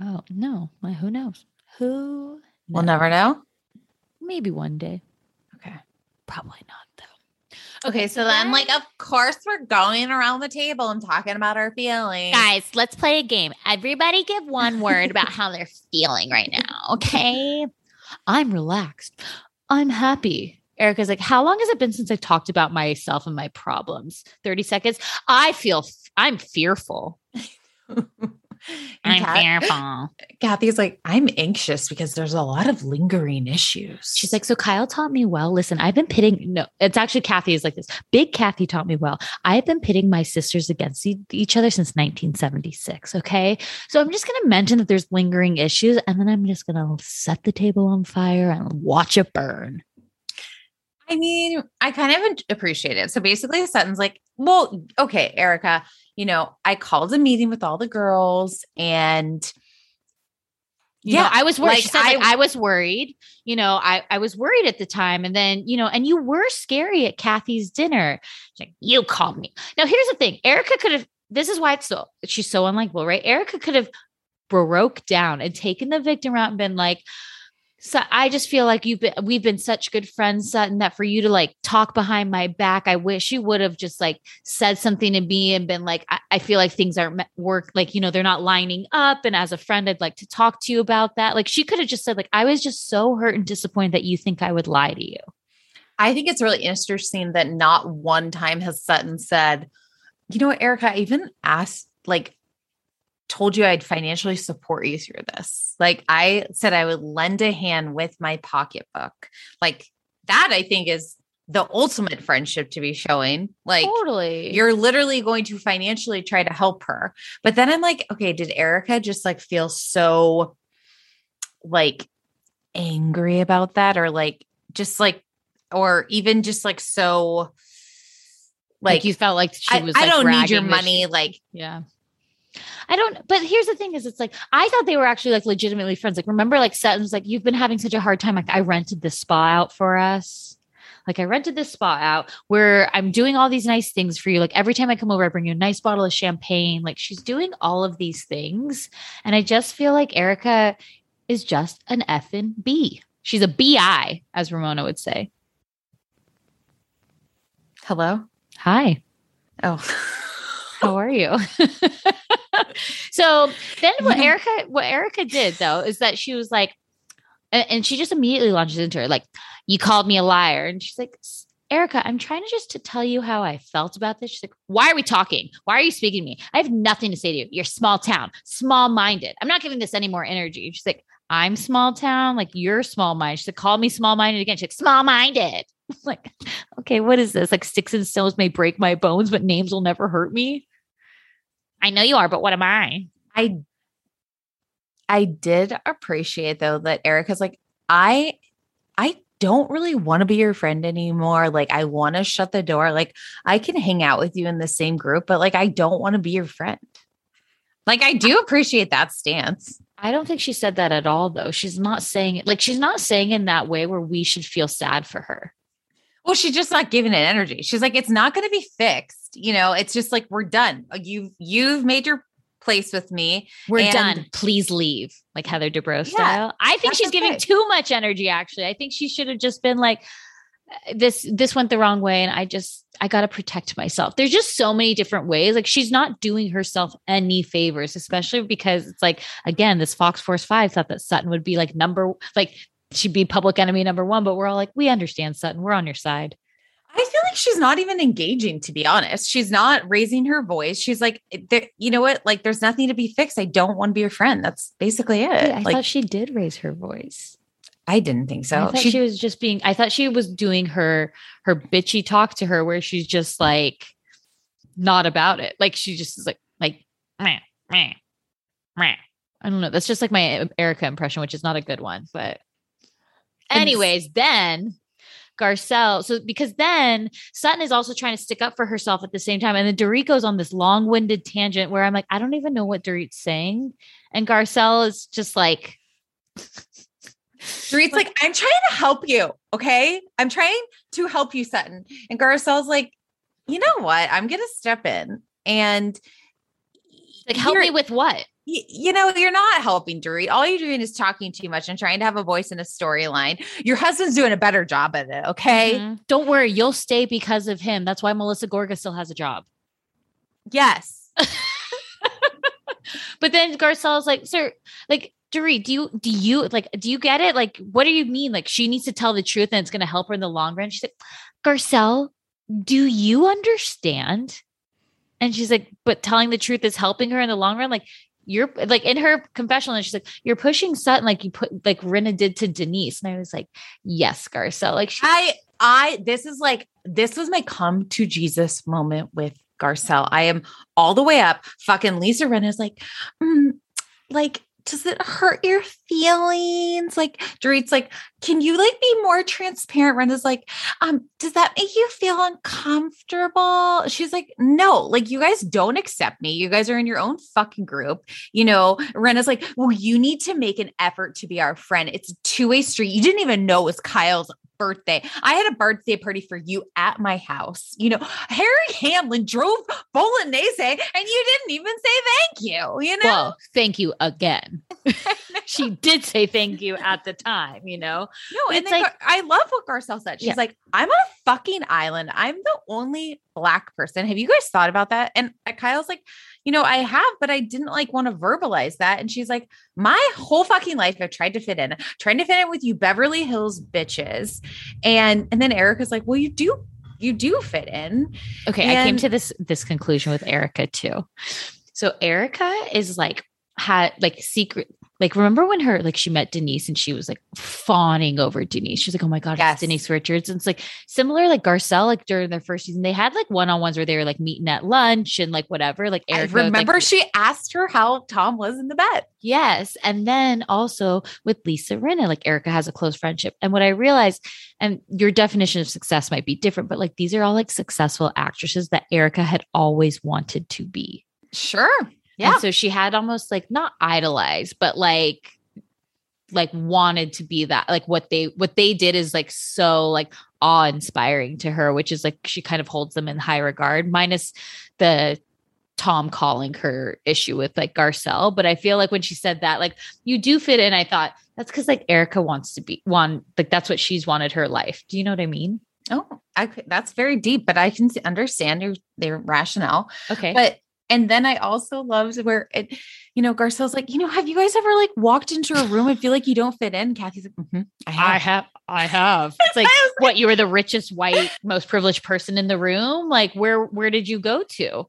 Oh no! Well, who knows? Who? We'll never know. Maybe one day. Okay. Probably not though. Okay, so then, like, of course, we're going around the table and talking about our feelings. Guys, let's play a game. Everybody give one word about how they're feeling right now, okay? I'm relaxed. I'm happy. Erika's like, How long has it been since I talked about myself and my problems? 30 seconds. I feel, f- I'm fearful. I'm Kat- fearful. Kathy's like, I'm anxious because there's a lot of lingering issues. She's like, so Kyle taught me well. Listen, I've been pitting. No, it's actually Kathy is like this. Big Kathy taught me well. I've been pitting my sisters against e- each other since 1976. Okay. So I'm just going to mention that there's lingering issues and then I'm just going to set the table on fire and watch it burn. I mean, I kind of appreciate it. So basically, Sutton's like, well, okay, Erika, you know, I called a meeting with all the girls and You know, yeah, I was worried. like, she said, like, I- I was worried. You know, I, I was worried at the time. And then, you know, and you were scary at Kathy's dinner. She's like, you called me. Now, here's the thing Erika could have, this is why it's so, she's so unlikable, right? Erika could have broke down and taken the victim route and been like, so I just feel like you've been, we've been such good friends, Sutton, that for you to like talk behind my back, I wish you would have just like said something to me and been like, I, I feel like things aren't work, like, you know, they're not lining up. And as a friend, I'd like to talk to you about that. Like she could have just said, like, I was just so hurt and disappointed that you think I would lie to you. I think it's really interesting that not one time has Sutton said, you know what, Erika, I even asked, like, told you I'd financially support you through this. Like, I said I would lend a hand with my pocketbook. Like, that I think is the ultimate friendship to be showing. Like, totally. you're literally going to financially try to help her. But then I'm like, okay, did Erika just like feel so like angry about that or like just like or even just like so like, like, you felt like she was I like, don't need your money she- like Yeah. I don't, but here's the thing is it's like, I thought they were actually like legitimately friends. Like, remember, like Sutton's like, you've been having such a hard time. Like, I rented this spa out for us. Like, I rented this spa out where I'm doing all these nice things for you. Like, every time I come over, I bring you a nice bottle of champagne. Like, she's doing all of these things. And I just feel like Erika is just an effing B. She's a BI, as Ramona would say. hello Hi. oh How are you? so then what Yeah. Erika what Erika did though is that she was like and, and she just immediately launches into her like you called me a liar and she's like Erika, I'm trying to just to tell you how I felt about this. She's like, why are we talking? Why are you speaking to me? I have nothing to say to you. You're small town, small minded. I'm not giving this any more energy. She's like, I'm small town, like you're small minded. She's like, call me small minded again. She's like, small minded. like, okay, what is this? Like sticks and stones may break my bones, but names will never hurt me. I know you are, but what am I? I I did appreciate though that Erika's like, I I don't really want to be your friend anymore. Like I want to shut the door. Like I can hang out with you in the same group, but like I don't want to be your friend. Like I do appreciate that stance. I don't think she said that at all, though. She's not saying it like she's not saying in that way where we should feel sad for her. Well, she's just not giving it energy. She's like, it's not going to be fixed. You know, it's just like we're done. You've you've made your place with me. We're And- done. Please leave, like Heather Dubrow Yeah, style. I think she's giving too much energy. Actually, I think she should have just been like, "Uh, "This this went the wrong way, and I just I got to protect myself." There's just so many different ways. Like she's not doing herself any favors, especially because it's like again, this Fox Force Five thought that Sutton would be like number like she'd be public enemy number one, but we're all like, we understand Sutton. We're on your side. I feel like she's not even engaging, to be honest. She's not raising her voice. She's like, there, you know what? Like, there's nothing to be fixed. I don't want to be your friend. That's basically it. Wait, I like, thought she did raise her voice. I didn't think so. I thought she, was just being. I thought she was doing her her bitchy talk to her, where she's just like not about it. Like she just is like like meh, meh, meh. I don't know. That's just like my Erika impression, which is not a good one. But And s- anyways, then Garcelle. So because then Sutton is also trying to stick up for herself at the same time, and then Dorit goes on this long-winded tangent where I'm like, I don't even know what Dorit's saying, and Garcelle is just like. Dorit's like, I'm trying to help you. Okay. I'm trying to help you, Sutton. And Garcelle's like, you know what? I'm going to step in and Like, help me with what? you know, you're not helping Dorit. All you're doing is talking too much and trying to have a voice in a storyline. Your husband's doing a better job at it. Okay. Mhm. Don't worry, you'll stay because of him. That's why Melissa Gorga still has a job. Yes. But then Garcelle's like, sir, like Dorit, do you do you like do you get it? Like, what do you mean? Like, she needs to tell the truth and it's going to help her in the long run. She's like, Garcelle, do you understand? And she's like, but telling the truth is helping her in the long run. Like, you're like in her confessional, and she's like, you're pushing Sutton like you put like Rinna did to Denise. And I was like, yes, Garcelle. Like, she- I, I, this is like, this was my come to Jesus moment with Garcelle. I am all the way up. Fucking Lisa Rinna is like, mm, like, does it hurt your feelings? Like, Dorit's like, can you like be more transparent? Rinna's like, um, does that make you feel uncomfortable? She's like, no, like you guys don't accept me. You guys are in your own fucking group. You know, Rinna's like, well, you need to make an effort to be our friend. It's a two-way street. You didn't even know it was Kyle's birthday. I had a birthday party for you at my house. You know, Harry Hamlin drove bolognese and you didn't even say thank you, you know? well, thank you again. she did say thank you at the time, you know? No, and it's then like- Gar- I love what Garcelle said. She's Yeah. like, I'm on a fucking island. I'm the only black person. Have you guys thought about that? And uh, Kyle's like, you know, I have, but I didn't like want to verbalize that. And she's like, my whole fucking life, I've tried to fit in, trying to fit in with you Beverly Hills bitches. And and then Erika's like, well, you do, you do fit in. Okay, I came to this this conclusion with Erika too. So Erika is like had like secret like remember when her like she met Denise and she was like fawning over Denise. She's like, "Oh my god, Yes. it's Denise Richards." And it's like similar like Garcelle like during their first season they had like one-on-ones where they were like meeting at lunch and like whatever. Like I Erika like, remember she asked her how Tom was in the bed. Yes. And then also with Lisa Rinna, like Erika has a close friendship. And what I realized, and your definition of success might be different, but like these are all like successful actresses that Erika had always wanted to be. Sure. And so she had almost like not idolized, but like like wanted to be that like what they what they did is like so like awe inspiring to her which is like she kind of holds them in high regard minus the Tom calling her issue with like Garcelle. But I feel like when she said that like you do fit in I thought that's cuz like Erika wants to be one like that's what she's wanted her life. Do you know what I mean? Oh, I that's very deep, but I can understand your their rationale. okay. But and then I also loved where it, you know, Garcelle's like, you know, have you guys ever like walked into a room and feel like you don't fit in? Kathy's like, "Mhm, I have. have I have. It's like I was what you were the richest white most privileged person in the room? Like where where did you go to?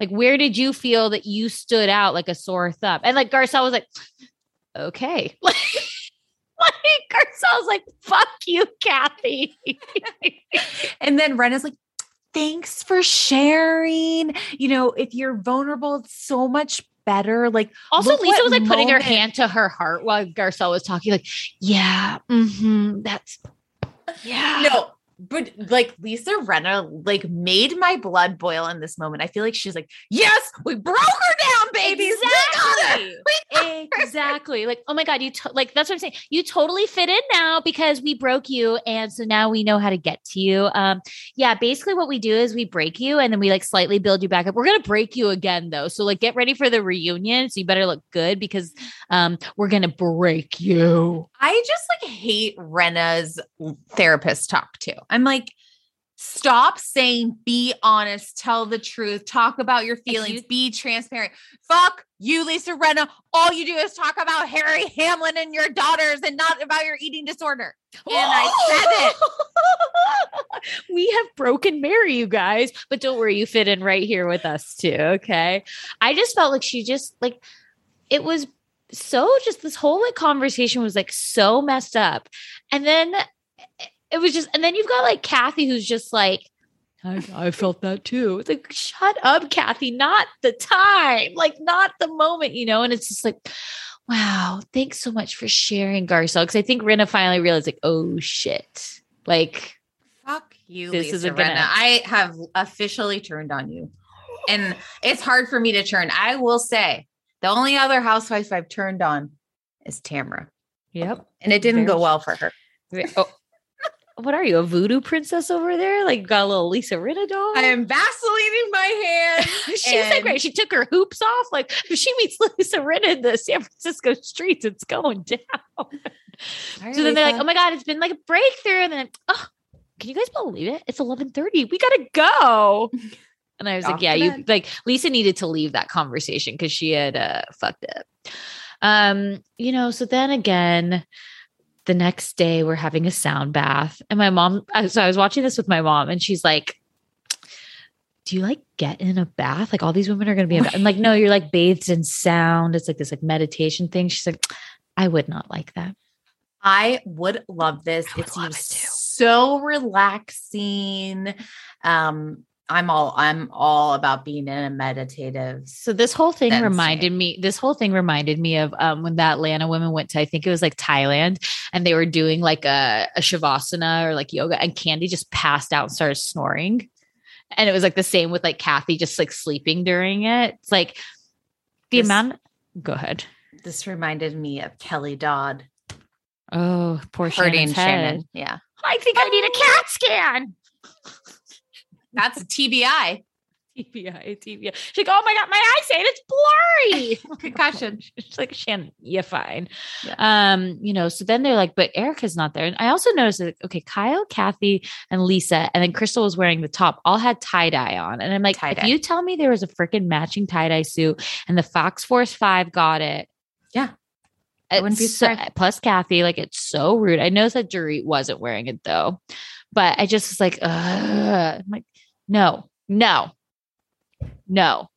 Like where did you feel that you stood out like a sore thumb? And like garcelle was like okay. Like like garcelle's like fuck you kathy. And then Ren is like, thanks for sharing. You know, if you're vulnerable, it's so much better. Like, also lisa was like putting her hand to her heart while garcelle was talking like yeah hmm that's yeah no, but like Lisa Rinna like made my blood boil in this moment. I feel like she's like, yes, we broke her down, babies. We got her. Exactly. exactly. Like, oh my God, you to- like that's what I'm saying. You totally fit in now because we broke you. And so now we know how to get to you. Um, yeah, basically what we do is we break you and then we like slightly build you back up. We're gonna break you again though. So like get ready for the reunion. So you better look good because um we're gonna break you. I just like hate Rinna's therapist talk too. I'm like, stop saying be honest, tell the truth, talk about your feelings, you- be transparent. Fuck you, Lisa Rinna. All you do is talk about Harry Hamlin and your daughters and not about your eating disorder. And I said it. we have broken Mary, you guys, but don't worry, you fit in right here with us too. Okay. I just felt like she just like it was so just this whole like conversation was like so messed up. And then it was just, and then you've got like Kathy who's just like, I, I felt that too. It's like, shut up, Kathy, not the time, like not the moment, you know? And it's just like, wow, thanks so much for sharing, Garcelle. Because I think Rinna finally realized, like, oh shit. Like, Fuck you, This Lisa gonna- I have officially turned on you. And it's hard for me to turn. I will say the only other housewife I've turned on is Tamara. yep. And it didn't Very go well for her. Oh, what are you, a voodoo princess over there? Like, got a little Lisa Rinna doll? I am Vaselining my hand. She's like, right. She took her hoops off. Like, if she meets Lisa Rinna in the San Francisco streets, it's going down. so then they're like, oh my God, it's been like a breakthrough. And then, oh, can you guys believe it? It's 1130. We got to go. And I was Off like, yeah, you like Lisa needed to leave that conversation because she had uh, fucked up. Um, you know, so then again, the next day we're having a sound bath, and my mom. So I was watching this with my mom, and she's like, "Do you like get in a bath? Like all these women are going to be." In bath. I'm like, "No, you're like bathed in sound. It's like this like meditation thing." She's like, "I would not like that." I would love this. Would it love seems it so relaxing. Um, I'm all I'm all about being in a meditative. So this whole thing Then reminded me. This whole thing reminded me of um, when the Atlanta women went to, I think it was like Thailand, and they were doing like a, a shavasana or like yoga, and Kandi just passed out and started snoring, and it was like the same with like Kathy just like sleeping during it. It's like the This- amount. Go ahead. This reminded me of Kelly Dodd Oh, poor hurting Shannon's. Shannon. Yeah, I think I need a CAT scan. That's TBI. TBI, TBI. She's like, oh my god, my eyesight, it's blurry. Concussion. She's like, Shannon, you're fine. Yeah. Um, you know, so then they're like, but Erika's not there. And I also noticed that okay, Kyle, Kathy, and Lisa, and then Crystal was wearing the top, all had tie-dye on. And I'm like, Tie-dye. if you tell me there was a freaking matching tie-dye suit and the Fox Force Five got it. Yeah. I wouldn't be so- plus Kathy, like it's so rude. I noticed that Dorit wasn't wearing it though, but I just was like, Ugh. I'm like, no, no, no.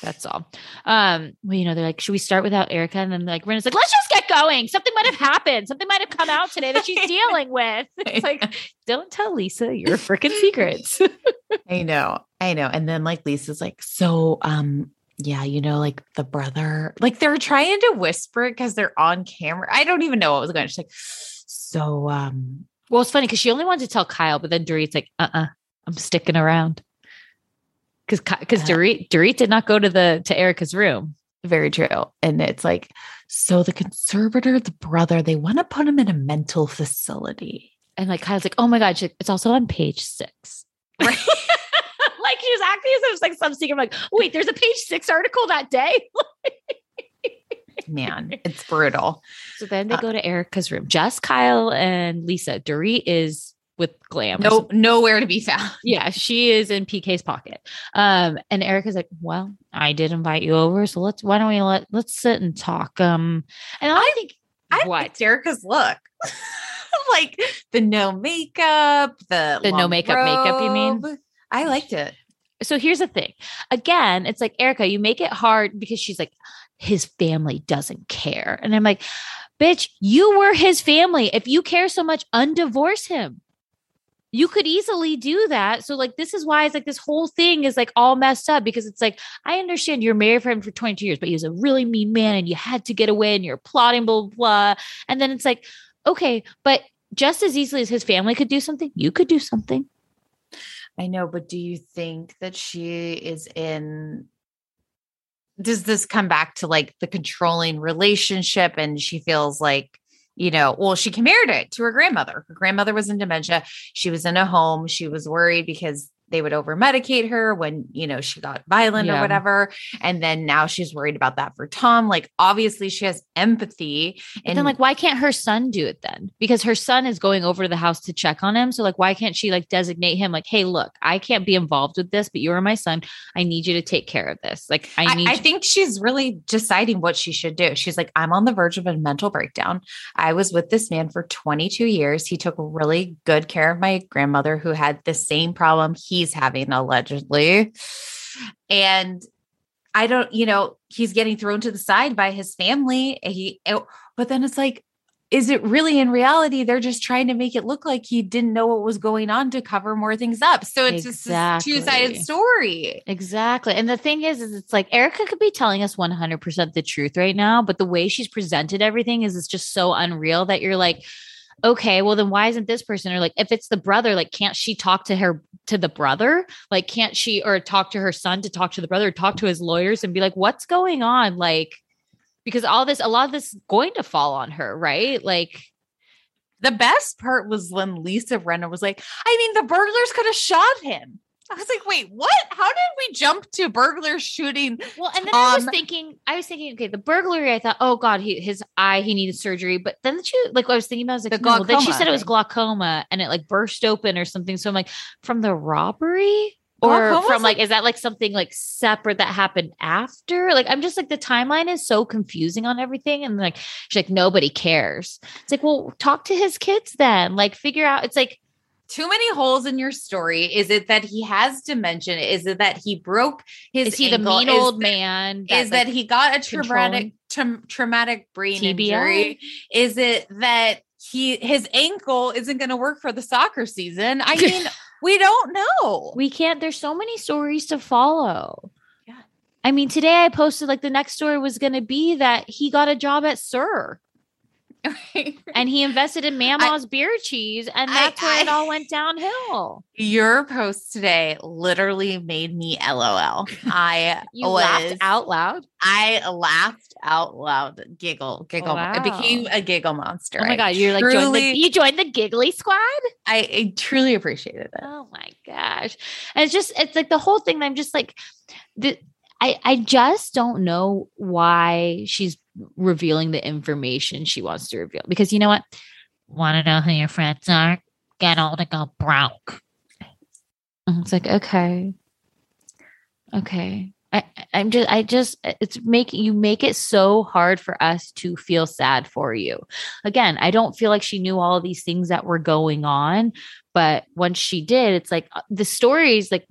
That's all. Um, well, you know, they're like, should we start without Erika? And then like Rinna's like, let's just get going. Something might have happened. Something might have come out today that she's dealing with. It's like, don't tell Lisa your freaking secrets. I know, I know. And then like Lisa's like, so um, yeah, you know, like the brother, like they're trying to whisper because they're on camera. I don't even know what was going. on. She's like, so um, well, it's funny because she only wanted to tell Kyle, but then Dorit's like, uh uh-uh, I'm sticking around. Because because Uh, Dorit Dorit did not go to the to Erika's room. very true. And it's like, so the conservator, the brother, they want to put him in a mental facility. And like Kyle's like, oh my God, it's also on page six. Right. like she was acting as if it was like some secret. I'm like, wait, there's a page six article that day. Man, it's brutal. So then they Uh, go to Erika's room. Just Kyle and Lisa. Dorit is with Glam. No, nowhere to be found. Yeah, she is in PK's pocket. Um, and Erika's like, Well, I did invite you over, so let's why don't we let let's sit and talk. Um, and I, think I what Erika's look. like the no makeup, the The no makeup makeup, you mean? I liked it. so here's the thing. Again, it's like Erika, you make it hard because she's like, his family doesn't care. And I'm like, bitch, you were his family. If you care so much, undivorce him. You could easily do that. So, like, this is why it's like this whole thing is like all messed up because it's like, I understand you're married for him for 22 years, but he was a really mean man and you had to get away and you're plotting, blah, blah, blah. And then it's like, okay, but just as easily as his family could do something, you could do something. I know, but do you think that she is in? Does this come back to like the controlling relationship and she feels like, you know, well, she compared it to her grandmother. Her grandmother was in dementia. She was in a home. She was worried because they would over medicate her when, you know, she got violent Yeah. or whatever. And then now she's worried about that for Tom. Like, obviously, she has empathy. And And then, like, why can't her son do it then? Because her son is going over to the house to check on him. So, like, why can't she like designate him? Like, hey, look, I can't be involved with this, but you're my son. I need you to take care of this. Like, I I, need. I you- think she's really deciding what she should do. She's like, I'm on the verge of a mental breakdown. I was with this man for 22 years. He took really good care of my grandmother who had the same problem he's having, allegedly. And I don't, you know, he's getting thrown to the side by his family. He, oh, but then it's like, is it really in reality? They're just trying to make it look like he didn't know what was going on to cover more things up. So it's just this two sided story. Exactly. And the thing is, is it's like Erika could be telling us 100% the truth right now, but the way she's presented everything is it's just so unreal that you're like, okay, well then why isn't this person or like if it's the brother, like can't she talk to her to the brother? Like can't she or talk to her son to talk to the brother, talk to his lawyers and be like, what's going on? Like because all this, a lot of this is going to fall on her, right? Like The best part was when Lisa Rinna was like, I mean, the burglars could have shot him. I was like, wait, what? How did we jump to burglars shooting? Well, and then I was Um, thinking, I was thinking, okay, the burglary. I thought, oh god, he, his eye, he needed surgery. But then she, like, I was thinking about, I was like, The no, then she said it was glaucoma, and it like burst open or something. So I'm like, from the robbery or almost from like like- is that like something like separate that happened after like i'm just like the timeline is so confusing on everything and like she's like nobody cares it's like well talk to his kids then like figure out it's like too many holes in your story. Is it that he has dementia? Is it that he broke his is he the mean Is old that- man is that he got a traumatic tra- traumatic brain TBI? injury? Is it that he his ankle isn't going to work for the soccer season? I mean, we don't know. we can't there's so many stories to follow Yeah. i mean today i posted like the next story was going to be that he got a job at sir and he invested in mama's beer cheese and I- that's where it all went downhill Your post today literally made me LOL. I you was, laughed out loud I laughed out loud, giggle, giggle. It became a giggle monster. oh my I god you're like joined the, you joined the giggly squad I, I truly appreciated it. Oh my gosh. And it's just it's like the whole thing I'm just like the I I just don't know why she's revealing the information she wants to reveal because you know what? Want to know who your friends are? Get old and go broke. It's like okay. Okay. I, I'm just, I just, it's making you make it so hard for us to feel sad for you. Again, I don't feel like she knew all these things that were going on, but once she did, it's like uh, the stories like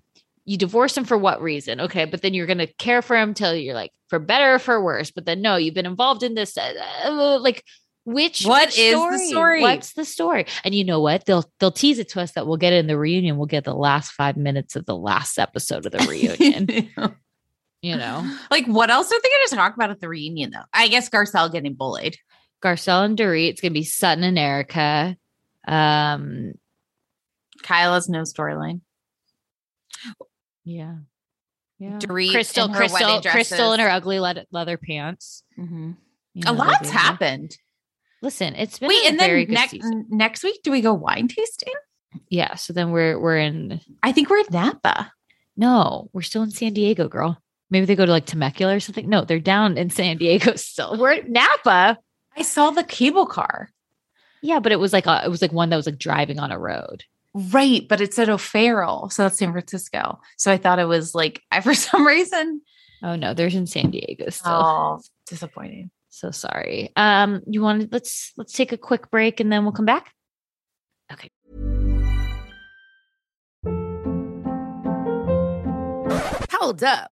you divorced him for what reason? Okay, but then you're gonna care for him till you're like for better or for worse. But then no, you've been involved in this. Uh, uh, like which What which is the story? What's the story? And you know what? They'll they'll tease it to us that we'll get it in the reunion. We'll get the last five minutes of the last episode of the reunion. you know, like what else are they going to talk about at the reunion though? I guess Garcelle getting bullied. Garcelle and Dorit. It's gonna be Sutton and Erika. Um, Kyle has no storyline. Yeah, yeah. Dorit Crystal, in Crystal, wedding Crystal in her ugly leather, leather pants. Mhm. You A know, the lot's baby. happened. Listen, it's been Wait, a and very then good next season. next week, do we go wine tasting? Yeah, so then we're we're in. I think we're at Napa. No, we're still in San Diego, girl. Maybe they go to like Temecula or something. No, they're down in San Diego still. We're at Napa. I saw the cable car. Yeah, but it was like a, it was like one that was like driving on a road. Right, but it's at O'Farrell, so that's San Francisco. So I thought it was like I for some reason. Oh no, there's in San Diego still. Oh, disappointing. So sorry. Um, you want to let's let's take a quick break and then we'll come back. Okay. Hold up.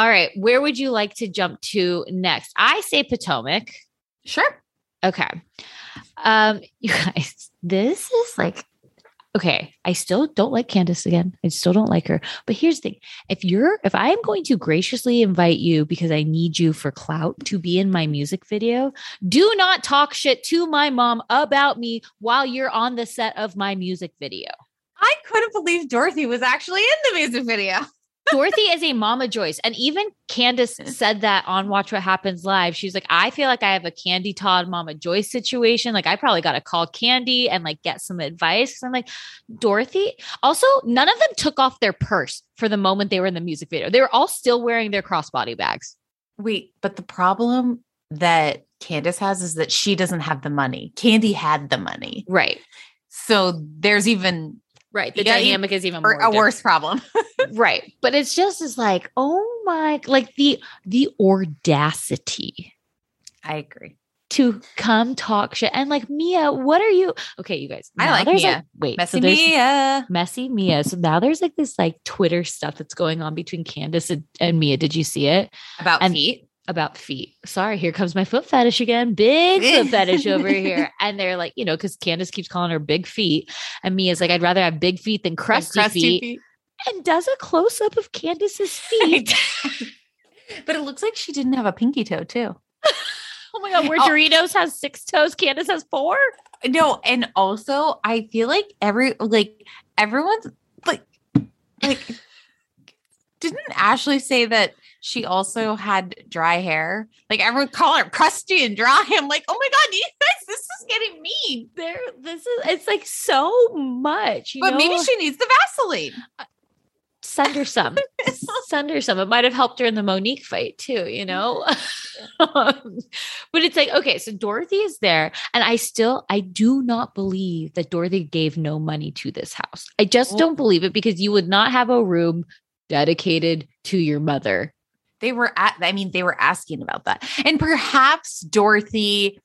All right, where would you like to jump to next? I say Potomac. Sure. Okay. Um, you guys, this is like okay. I still don't like Candace again. I still don't like her. But here's the thing: if you're, if I am going to graciously invite you because I need you for clout to be in my music video, do not talk shit to my mom about me while you're on the set of my music video. I couldn't believe Dorothy was actually in the music video. Dorothy is a mama Joyce. And even Candace said that on Watch What Happens Live. She's like, I feel like I have a Kandi Todd mama Joyce situation. Like, I probably got to call Kandi and like get some advice. I'm like, Dorothy. Also, none of them took off their purse for the moment they were in the music video. They were all still wearing their crossbody bags. Wait, but the problem that Candace has is that she doesn't have the money. Kandi had the money. Right. So there's even Right. The Yeah, dynamic is even or more a worse problem. right but it's just as like oh my like the the audacity I agree. to come talk shit. And like, Mia, what are you? Okay, you guys. I like Mia. wait, Messy so Mia. Messy Mia. So now there's like this like Twitter stuff that's going on between Candace and, and Mia. Did you see it? About And- feet. About feet. Sorry, here comes my foot fetish again. Big foot fetish over here. And they're like, you know, because Candace keeps calling her big feet. And Mia's like, I'd rather have big feet than crusty, feet. And does a close up of Candace's feet. but it looks like she didn't have a pinky toe too. oh my God, where Oh. Doritos has six toes, Candace has four. No, and also I feel like every like everyone's like like didn't Ashley say that she also had dry hair? Like everyone call her crusty and dry. I'm like, oh my god, you guys, this is getting mean. There, this is it's like so much. You But maybe she needs the Vaseline. send her some. send her some. It might have helped her in the Monique fight too, you know? Um, but it's like, okay, so Dorothy is there. And I still, I do not believe that Dorothy gave no money to this house. I just Well- don't believe it because you would not have a room dedicated to your mother. They were at, I mean, they were asking about that. And perhaps Dorothy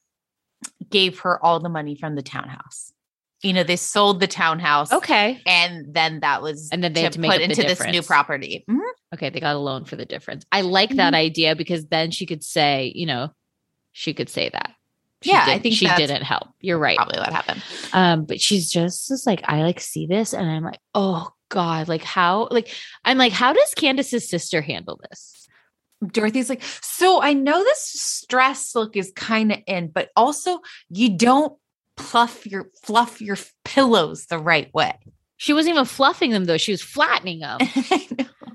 gave her all the money from the townhouse. You know, they sold the townhouse. Okay. And then that was And then they to had to put into this new property. Mhm. Okay. They got a loan for the difference. I like that idea because then she could say, you know, she could say that. She Yeah, I think she didn't help. You're right. Probably what happened. Um, but she's just is like, I like see this and I'm like, oh God, like how like I'm like, how does Candace's sister handle this? Dorothy's like, so I know this stress look is kind of in, but also you don't fluff your fluff your pillows the right way. She wasn't even fluffing them though, she was flattening them.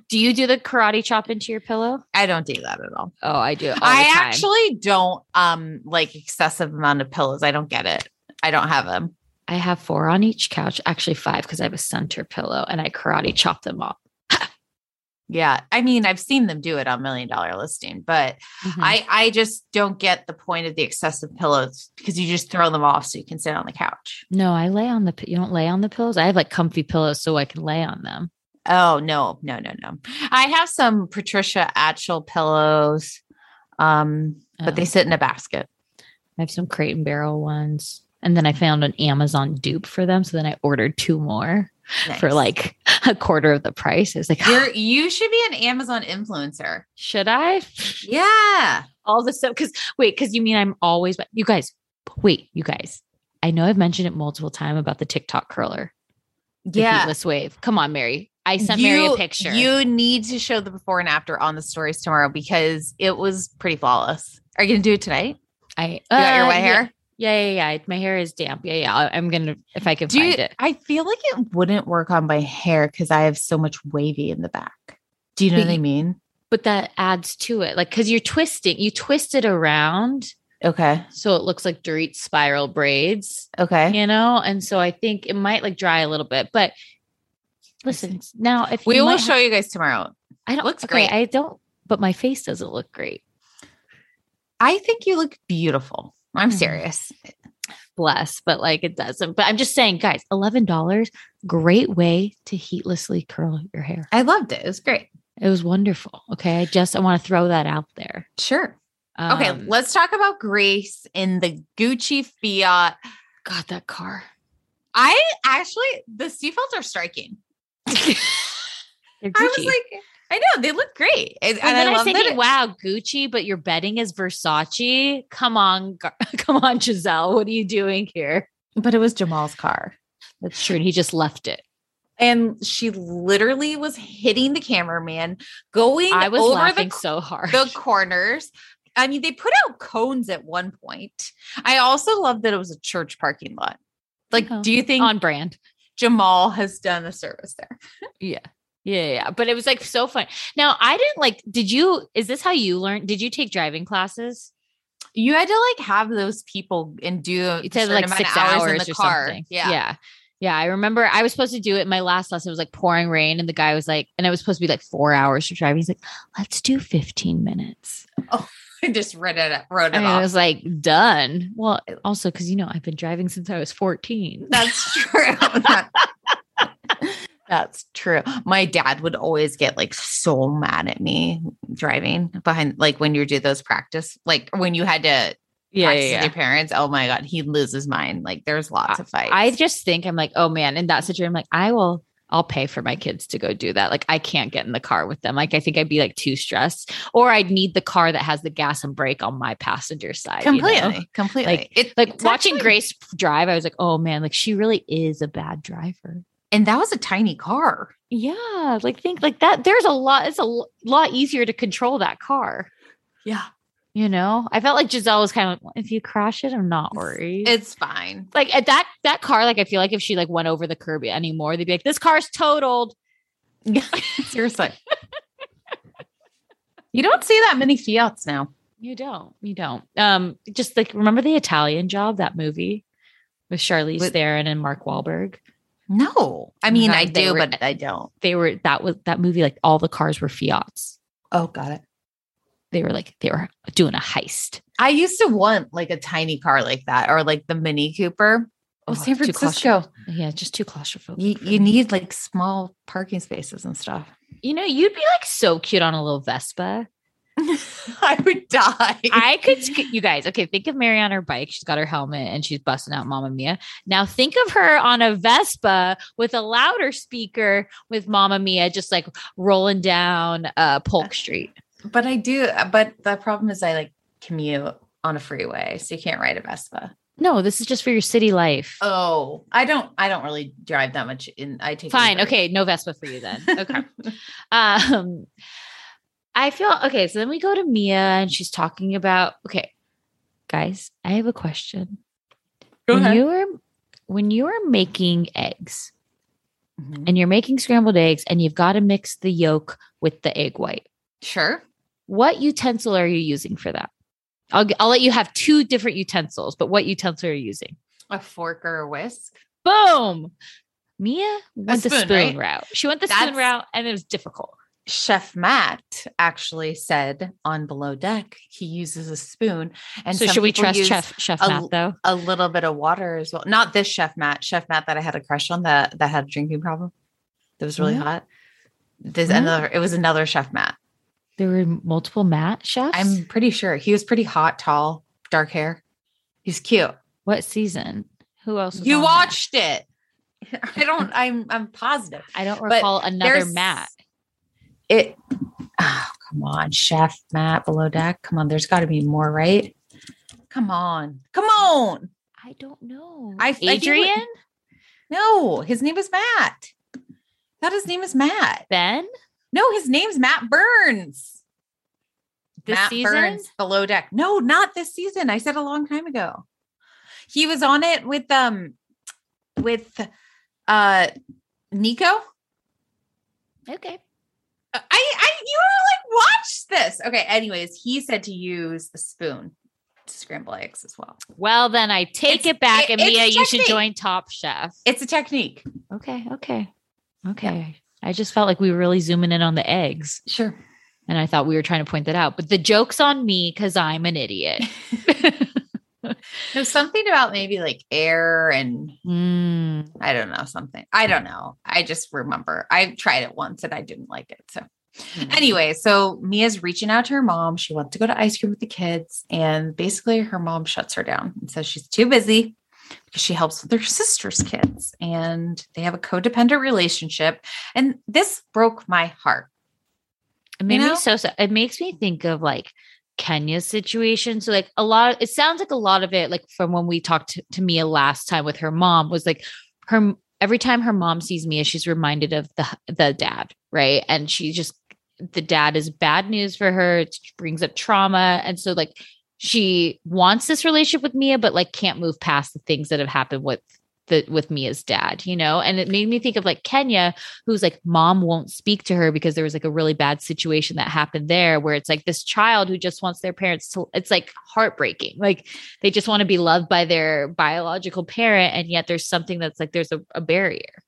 Do you do the karate chop into your pillow? I don't do that at all. Oh, I do. All I the time. actually don't um like excessive amount of pillows. I don't get it. I don't have them. I have four on each couch, actually five, because I have a center pillow and I karate chop them off. Yeah. I mean, I've seen them do it on million dollar listing, but Mhm. I I just don't get the point of the excessive pillows because you just throw them off so you can sit on the couch. no, I lay on the you don't lay on the pillows. I have like comfy pillows so I can lay on them. Oh no, no, no, no. I have some Patricia Altschul pillows, um, but they Oh. sit in a basket. I have some crate and barrel ones. And then I found an Amazon dupe for them. So then I ordered two more for like a quarter of the price. I was like, You're you should be an Amazon influencer. should I? Yeah. All the stuff. Cause wait, cause you mean I'm always, you guys, wait, you guys. I know I've mentioned it multiple times about the TikTok curler, the Yeah. heatless wave. Come on, Mary. I sent Mary a picture. You need to show the before and after on the stories tomorrow because it was pretty flawless. Are you gonna do it tonight? I You got your uh, wet yeah. hair? Yeah, yeah, yeah. My hair is damp. Yeah, yeah. I- I'm gonna if I can Do find you, it. I feel like it wouldn't work on my hair because I have so much wavy in the back. Do you know But what I mean? But that adds to it, like because you're twisting, you twist it around Okay. so it looks like Dorit spiral braids, Okay. you know. And so I think it might like dry a little bit. But listen, now if We you will show have- you guys tomorrow. I don't looks okay, great. I don't, but my face doesn't look great. I think you look beautiful. I'm Mhm. serious. Bless, but like it doesn't. But I'm just saying, guys, eleven dollars, great way to heatlessly curl your hair. I loved it. It was great. It was wonderful. Okay, I just I want to throw that out there. Sure. Okay, Um, let's talk about Grace in the Gucci Fiat. God, that car. I actually the seatbelts are striking. I was like, I know they look great, and, And, and then I I'm love thinking, that. it- wow, Gucci, but your bedding is Versace. Come on, Gar- come on, Gizelle. What are you doing here? but it was Jamal's car, That's true. And he just left it. and she literally was hitting the cameraman, going I was over laughing the, so hard. the corners. I mean, they put out cones at one point. I also love that it was a church parking lot. Like, Oh, do you think on brand. Jamal has done a service there? Yeah. Yeah, yeah. But it was like so fun. Now, I didn't like, did you, is this how you learned? Did you take driving classes? You had to like have those people and do It said like amount six hours, hours, in the or car. something. Yeah. Yeah. Yeah. I remember I was supposed to do it. My last lesson was like pouring rain, and the guy was like, and it was supposed to be like four hours to drive. He's like, let's do 15 minutes. Oh, I just read it, wrote it And off. I was like, done. Well, also because you know I've been driving since I was 14. That's true. That- That's true. My dad would always get like so mad at me driving behind, like when you do those practice, like when you had to Yeah, yeah, yeah. your parents. Oh my god, he loses mind. Like there's lots of fights. I just think I'm like, oh man, in that situation, I'm like, I will, I'll pay for my kids to go do that. Like, I can't get in the car with them. Like, I think I'd be like too stressed, or I'd need the car that has the gas and brake on my passenger side. you know? completely, completely. Like, it, Like watching actually- Grace drive, I was like, oh man, like she really is a bad driver. And that was a tiny car. Yeah, like think like that. There's a lot. It's a l- lot easier to control that car. Yeah, You know, I felt like Gizelle was kind of like, if you crash it, I'm not worried. it's fine. like at that that car, like I feel like if she like went over the curb anymore, they'd be like, "This car's totaled." Seriously, you don't see that many Fiats now. You don't, you don't. Um, just like remember the Italian Job, that movie with Charlize With- Theron and Mark Wahlberg. No, I oh mean God, I do, were- but I don't. They were that was that movie. Like all the cars were Fiats. Oh, got it. They were like they were doing a heist. I used to want like a tiny car like that, or like the Mini Cooper. Oh, Oh, San Francisco. Yeah, just too claustrophobic. You, you need like small parking spaces and stuff. you know, you'd be like so cute on a little Vespa. I would die. I could, you guys, okay, think of Mary on her bike. She's got her helmet and she's busting out Mamma Mia. Now think of her on a Vespa with a louder speaker with Mamma Mia just like rolling down uh, Polk Street. but I do. But the problem is, I like commute on a freeway, so you can't ride a Vespa. No, this is just for your city life. Oh, I don't. I don't really drive that much. In I take Fine. Okay. No Vespa for you then. Okay. um, I feel okay. So then we go to Mia and she's talking about, okay, guys, I have a question. Go when ahead. you were when you are making eggs Mhm. and you're making scrambled eggs and you've got to mix the yolk with the egg white, Sure. what utensil are you using for that? I'll I'll let you have two different utensils, but what utensil are you using? A fork or a whisk. Boom. Mia went the spoon, spoon right? route. She went the That's- spoon route and it was difficult. Chef Matt actually said on Below Deck he uses a spoon. And so should we trust Chef Chef a Matt though? A little bit of water as well. Not this Chef Matt. Chef Matt that I had a crush on that that had a drinking problem. That was really hot. This another. It was another Chef Matt. There were multiple Matt chefs. I'm pretty sure he was pretty hot, tall, dark hair. He's cute. what season? Who else? was You on that? watched it. I don't. I'm. I'm positive. I don't but recall another Matt. It. Oh, come on, Chef Matt below deck. Come on, there's got to be more, right? Come on, come on. I don't know. I- I Adrian No, his name is Matt. That his name is Matt. Ben No, his name's Matt Burns. this Matt season. Burns below deck. No, not this season. I said a long time ago. He was on it with um with uh Nico. Okay. I I you were like watch this. Okay, anyways, he said to use a spoon to scramble eggs as well. Well, then I take It's- it back, it- and Mia, you should join Top Chef. It's a technique. Okay. Okay. Okay. I just felt like we were really zooming in on the eggs, Sure. and I thought we were trying to point that out. But the joke's on me because I'm an idiot. There's something about maybe like air and Mm. I don't know something. I don't know. I just remember I tried it once and I didn't like it. So anyway, so Mia's reaching out to her mom. She wants to go to ice cream with the kids, and basically her mom shuts her down and says she's too busy because she helps with her sister's kids, and they have a codependent relationship. And this broke my heart. It made know? me so sad. It makes me think of like Kenya's situation. So like a lot, it sounds like a lot of it, like from when we talked to, to Mia last time with her mom, was like her every time her mom sees Mia, she's reminded of the the dad, right? And she just the dad is bad news for her. It brings up trauma, and so like she wants this relationship with Mia, but like can't move past the things that have happened with the with Mia's dad, you know? And it made me think of like Kenya, who's like mom won't speak to her because there was like a really bad situation that happened there where it's like this child who just wants their parents to it's like heartbreaking. Like they just want to be loved by their biological parent and yet there's something that's like there's a, a barrier.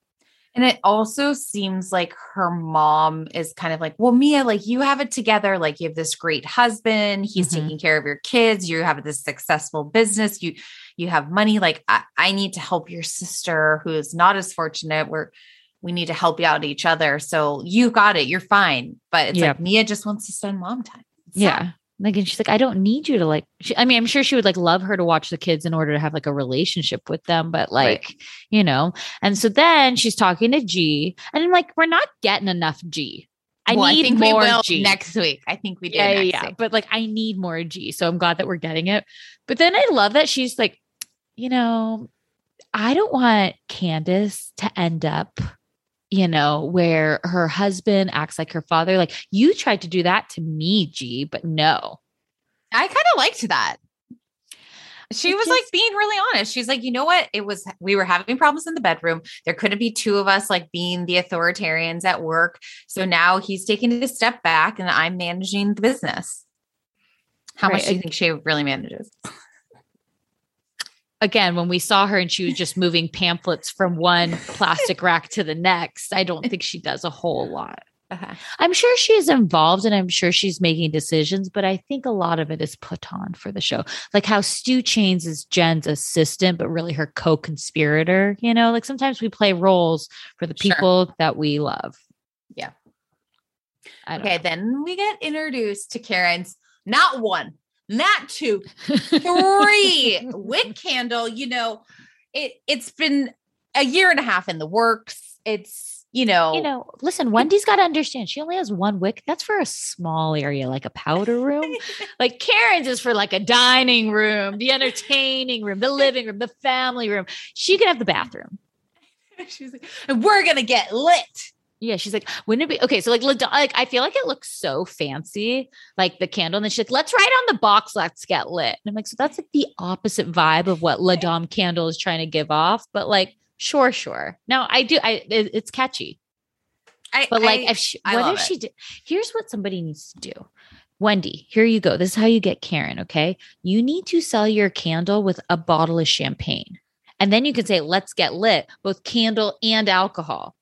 And it also seems like her mom is kind of like, well, Mia, like you have it together. Like you have this great husband. He's Mhm. taking care of your kids. You have this successful business. You you have money. Like I, I need to help your sister who is not as fortunate. We're we need to help you out each other. So you got it. You're fine. But it's Yeah. like Mia just wants to spend mom time. It's sad. Like, and she's like, I don't need you to like. She, I mean, I'm sure she would like love her to watch the kids in order to have like a relationship with them, but like, Right. you know. And so then she's talking to G, and I'm like, we're not getting enough G. I Well, need think more we G next week. I think we do. yeah, yeah. week. But like, I need more G. So I'm glad that we're getting it. But then I love that she's like, you know, I don't want Candace to end up, you know, where her husband acts like her father. Like, you tried to do that to me, G, but no. I kind of liked that. She was like being really honest. She's like, you know what? It was we were having problems in the bedroom. There couldn't be two of us like being the authoritarians at work. So now he's taking a step back and I'm managing the business. How Right, much do you think she really manages? Again, when we saw her and she was just moving pamphlets from one plastic rack to the next, I don't think she does a whole lot. Uh-huh. I'm sure she's involved and I'm sure she's making decisions, but I think a lot of it is put on for the show. Like how Stu Chains is Jen's assistant, but really her co conspirator. You know, like sometimes we play roles for the Sure. people that we love. Yeah. Okay, then we get introduced to Karen's not one, not two, three wick candle. You know, it it's been a year and a half in the works. It's you know, You know, listen, Wendy's got to understand she only has one wick. That's for a small area, like a powder room. like Karen's is for like a dining room, the entertaining room, the living room, the family room. She can have the bathroom. she's like, and we're gonna get lit. Yeah, she's like, wouldn't it be okay? So like, like I feel like it looks so fancy, like the candle, and then she's like, let's write on the box, let's get lit. And I'm like, so that's like the opposite vibe of what La Dame candle is trying to give off. But like, sure, sure. Now I do, I it- it's catchy, I, but like, I- if she, what if it. she did? Here's what somebody needs to do. Wendy, here you go. This is how you get Karen. Okay, you need to sell your candle with a bottle of champagne, and then you can say, let's get lit, both candle and alcohol.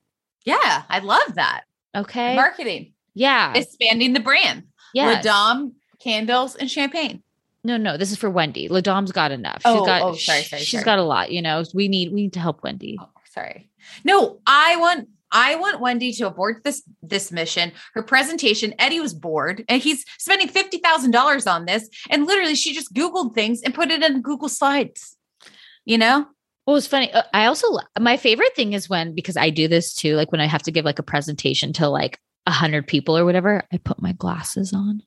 Yeah, I love that Okay, marketing, yeah, expanding the brand. yeah. Ladom candles and champagne. No, no, this is for Wendy. Ladom's got enough. Oh, got, oh, sorry, sorry, She's sorry. got a lot. You know, we need we need to help Wendy. Oh, sorry. No, I want I want Wendy to abort this this mission. Her presentation, Eddie was bored and he's spending $50,000 on this and literally she just googled things and put it in Google Slides. You know? Well, it's funny. uh, I also my favorite thing is when because I do this too. Like when I have to give like a presentation to like a hundred people or whatever, I put my glasses on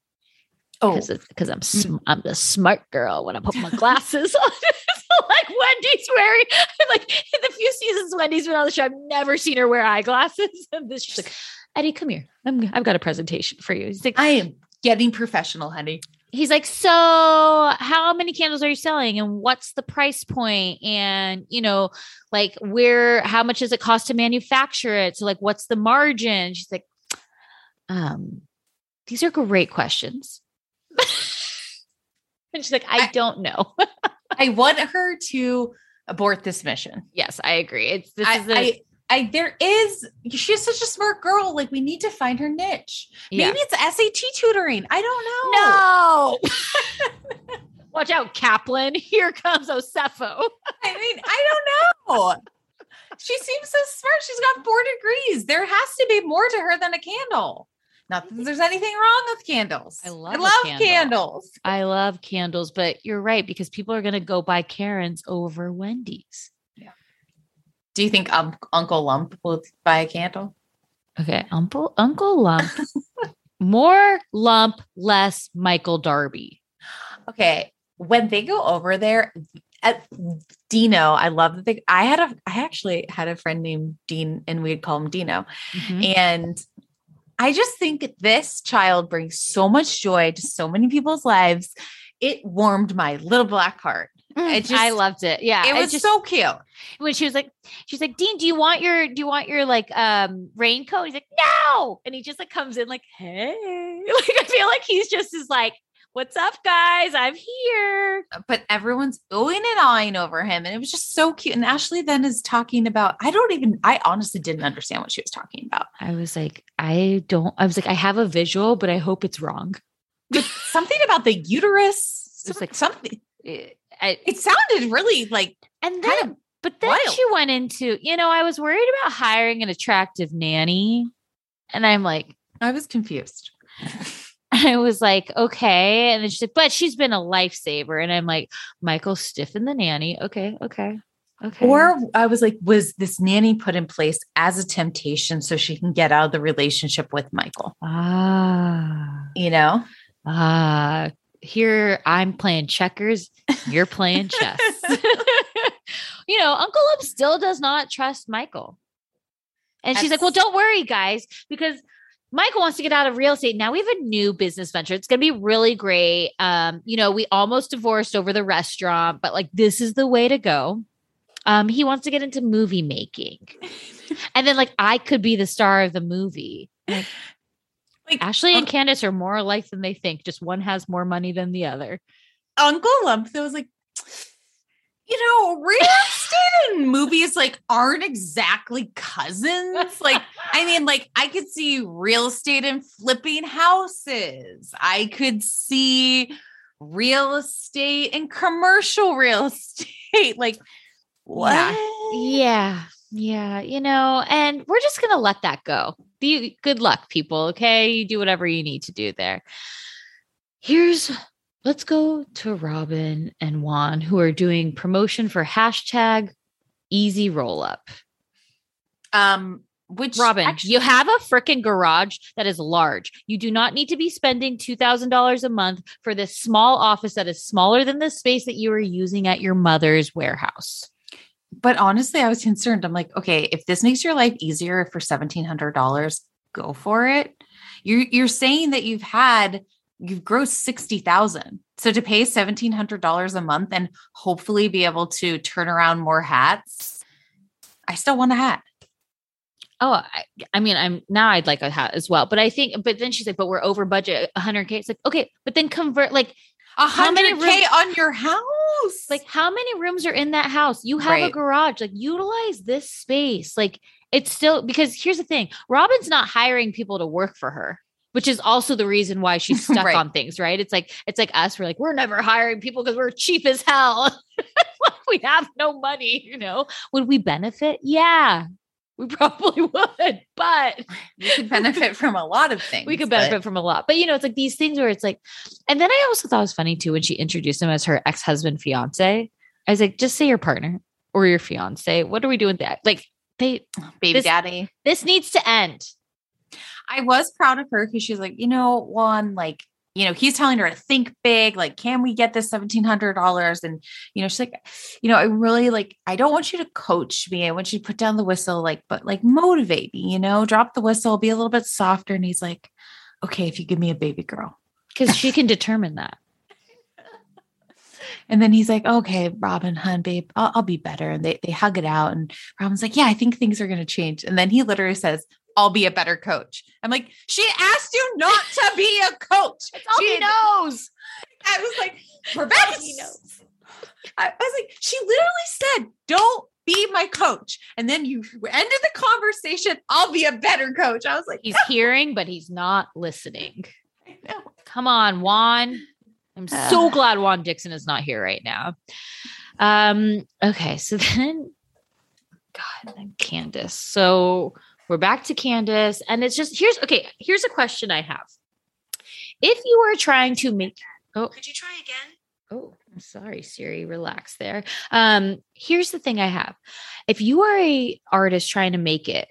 Oh, because because I'm sm- I'm the smart girl when I put my glasses on. so like Wendy's wearing like in the few seasons Wendy's been on the show, I've never seen her wear eyeglasses. And this she's like, Eddie, come here. I'm, I've got a presentation for you. He's like, I am getting professional, honey. He's like, so how many candles are you selling and what's the price point? And, you know, like where, how much does it cost to manufacture it? So like, what's the margin? She's like, um, these are great questions. and she's like, I, I- don't know. I want her to abort this mission. yes, I agree. It's this I, is a, I, I there is she's such a smart girl. Like we need to find her niche. yeah. Maybe it's SAT tutoring. I don't know. no. Watch out, Kaplan. Here comes Osefo. I mean, I don't know. She seems so smart. She's got four degrees. There has to be more to her than a candle. Not that there's anything wrong with candles. I love I love candle. candles. I love candles, but you're right because people are going to go buy Karen's over Wendy's. Do you think um, Uncle Lump will buy a candle? Okay, Uncle Uncle Lump, more Lump, less Michael Darby. Okay. When they go over there, at Dino, I love that they I had a I actually had a friend named Dean and we'd call him Dino. Mhm. And I just think this child brings so much joy to so many people's lives. It warmed my little black heart. Mm, it just, I loved it. Yeah, it was just- so cute. when she was like, she's like, Dean, do you want your do you want your like um raincoat? He's like, no, and he just like comes in like, hey, like I feel like he's just is like, what's up, guys? I'm here. Uh, but everyone's oohing and eyeing over him. And it was just so cute. And Ashley then is talking about, I don't even, I honestly didn't understand what she was talking about. I was like, I don't. I was like, I have a visual, but I hope it's wrong. Something about the uterus. It's like- something. It, I, It sounded really like and then, kind of but then wild. she went into, you know, I was worried about hiring an attractive nanny, and I'm like, I was confused. I was like, okay. And then she's like, but she's been a lifesaver. And I'm like, Michael stiffen the nanny. Okay, okay. Okay. Or I was like, was this nanny put in place as a temptation so she can get out of the relationship with Michael? ah, You know? ah, here I'm playing checkers, you're playing chess. you know, Uncle Up still does not trust Michael. And she's like, well, don't worry, guys, because Michael wants to get out of real estate. Now we have a new business venture. It's going to be really great. Um, you know, we almost divorced over the restaurant, but like this is the way to go. Um, he wants to get into movie making. and then like I could be the star of the movie. Like, Like Ashley and Unc- Candace are more alike than they think. Just one has more money than the other. Uncle Lump that was like, you know, real estate and movies like aren't exactly cousins. Like, I mean, like I could see real estate and flipping houses. I could see real estate and commercial real estate. Like, what? Yeah. Yeah. Yeah, you know, and we're just going to let that go. Be good luck, people. Okay. You do whatever you need to do there. Here's let's go to Robyn and Juan, who are doing promotion for hashtag easy roll up. Um, which Robyn, actually- you have a freaking garage that is large. You do not need to be spending $2,000 a month for this small office that is smaller than the space that you are using at your mother's warehouse. But honestly, I was concerned. I'm like, okay, if this makes your life easier for seventeen hundred dollars, go for it. You're you're saying that you've had you've grossed sixty thousand. So to pay seventeen hundred dollars a month and hopefully be able to turn around more hats, I still want a hat. Oh, I, I mean, I'm now I'd like a hat as well. But I think, but then she's like, but we're over budget 100K. It's like, okay, but then convert, like, A How many hundred K on your house. Like how many rooms are in that house? You have a garage, like utilize this space. Like it's still because here's the thing Robyn's not hiring people to work for her. Which is also the reason why she's stuck Right. on things, right? It's like it's like us. We're like we're never hiring people because we're cheap as hell. we have no money, you know. Would we benefit? Yeah, we probably would. But we could benefit from a lot of things. we could but- benefit from a lot. But you know, it's like these things where it's like, and then I also thought it was funny too when she introduced him as her ex husband fiance. I was like, just say your partner or your fiance. What are we doing that? Like they, baby This- daddy. this needs to end. I was proud of her because she's like, you know, one, like, you know, he's telling her to think big. Like, can we get this $1,700? And, you know, she's like, you know, I really like, I don't want you to coach me. I want you to put down the whistle, like, but like motivate me, you know, drop the whistle, be a little bit softer. And he's like, okay, if you give me a baby girl. Because she can determine that. And then he's like, okay, Robyn, hun, babe, I'll, I'll be better. And they, they hug it out. And Robyn's like, yeah, I think things are going to change. And then he literally says, I'll be a better coach. I'm like, she asked you not to be a coach. all She he knows. I was like, Rebecca knows. I, was like, she literally said, don't be my coach. And then you ended the conversation. I'll be a better coach. I was like, He's hearing, but he's not listening. Come on, Juan. I'm so glad Juan Dixon is not here right now. Um, okay, so then God, then Candace. So we're back to Candace, and it's just here's okay, here's a question I have. If you were trying to make oh Could you try again? Oh, I'm sorry, Siri. Relax there. Um, here's the thing I have. If you are a artist trying to make it,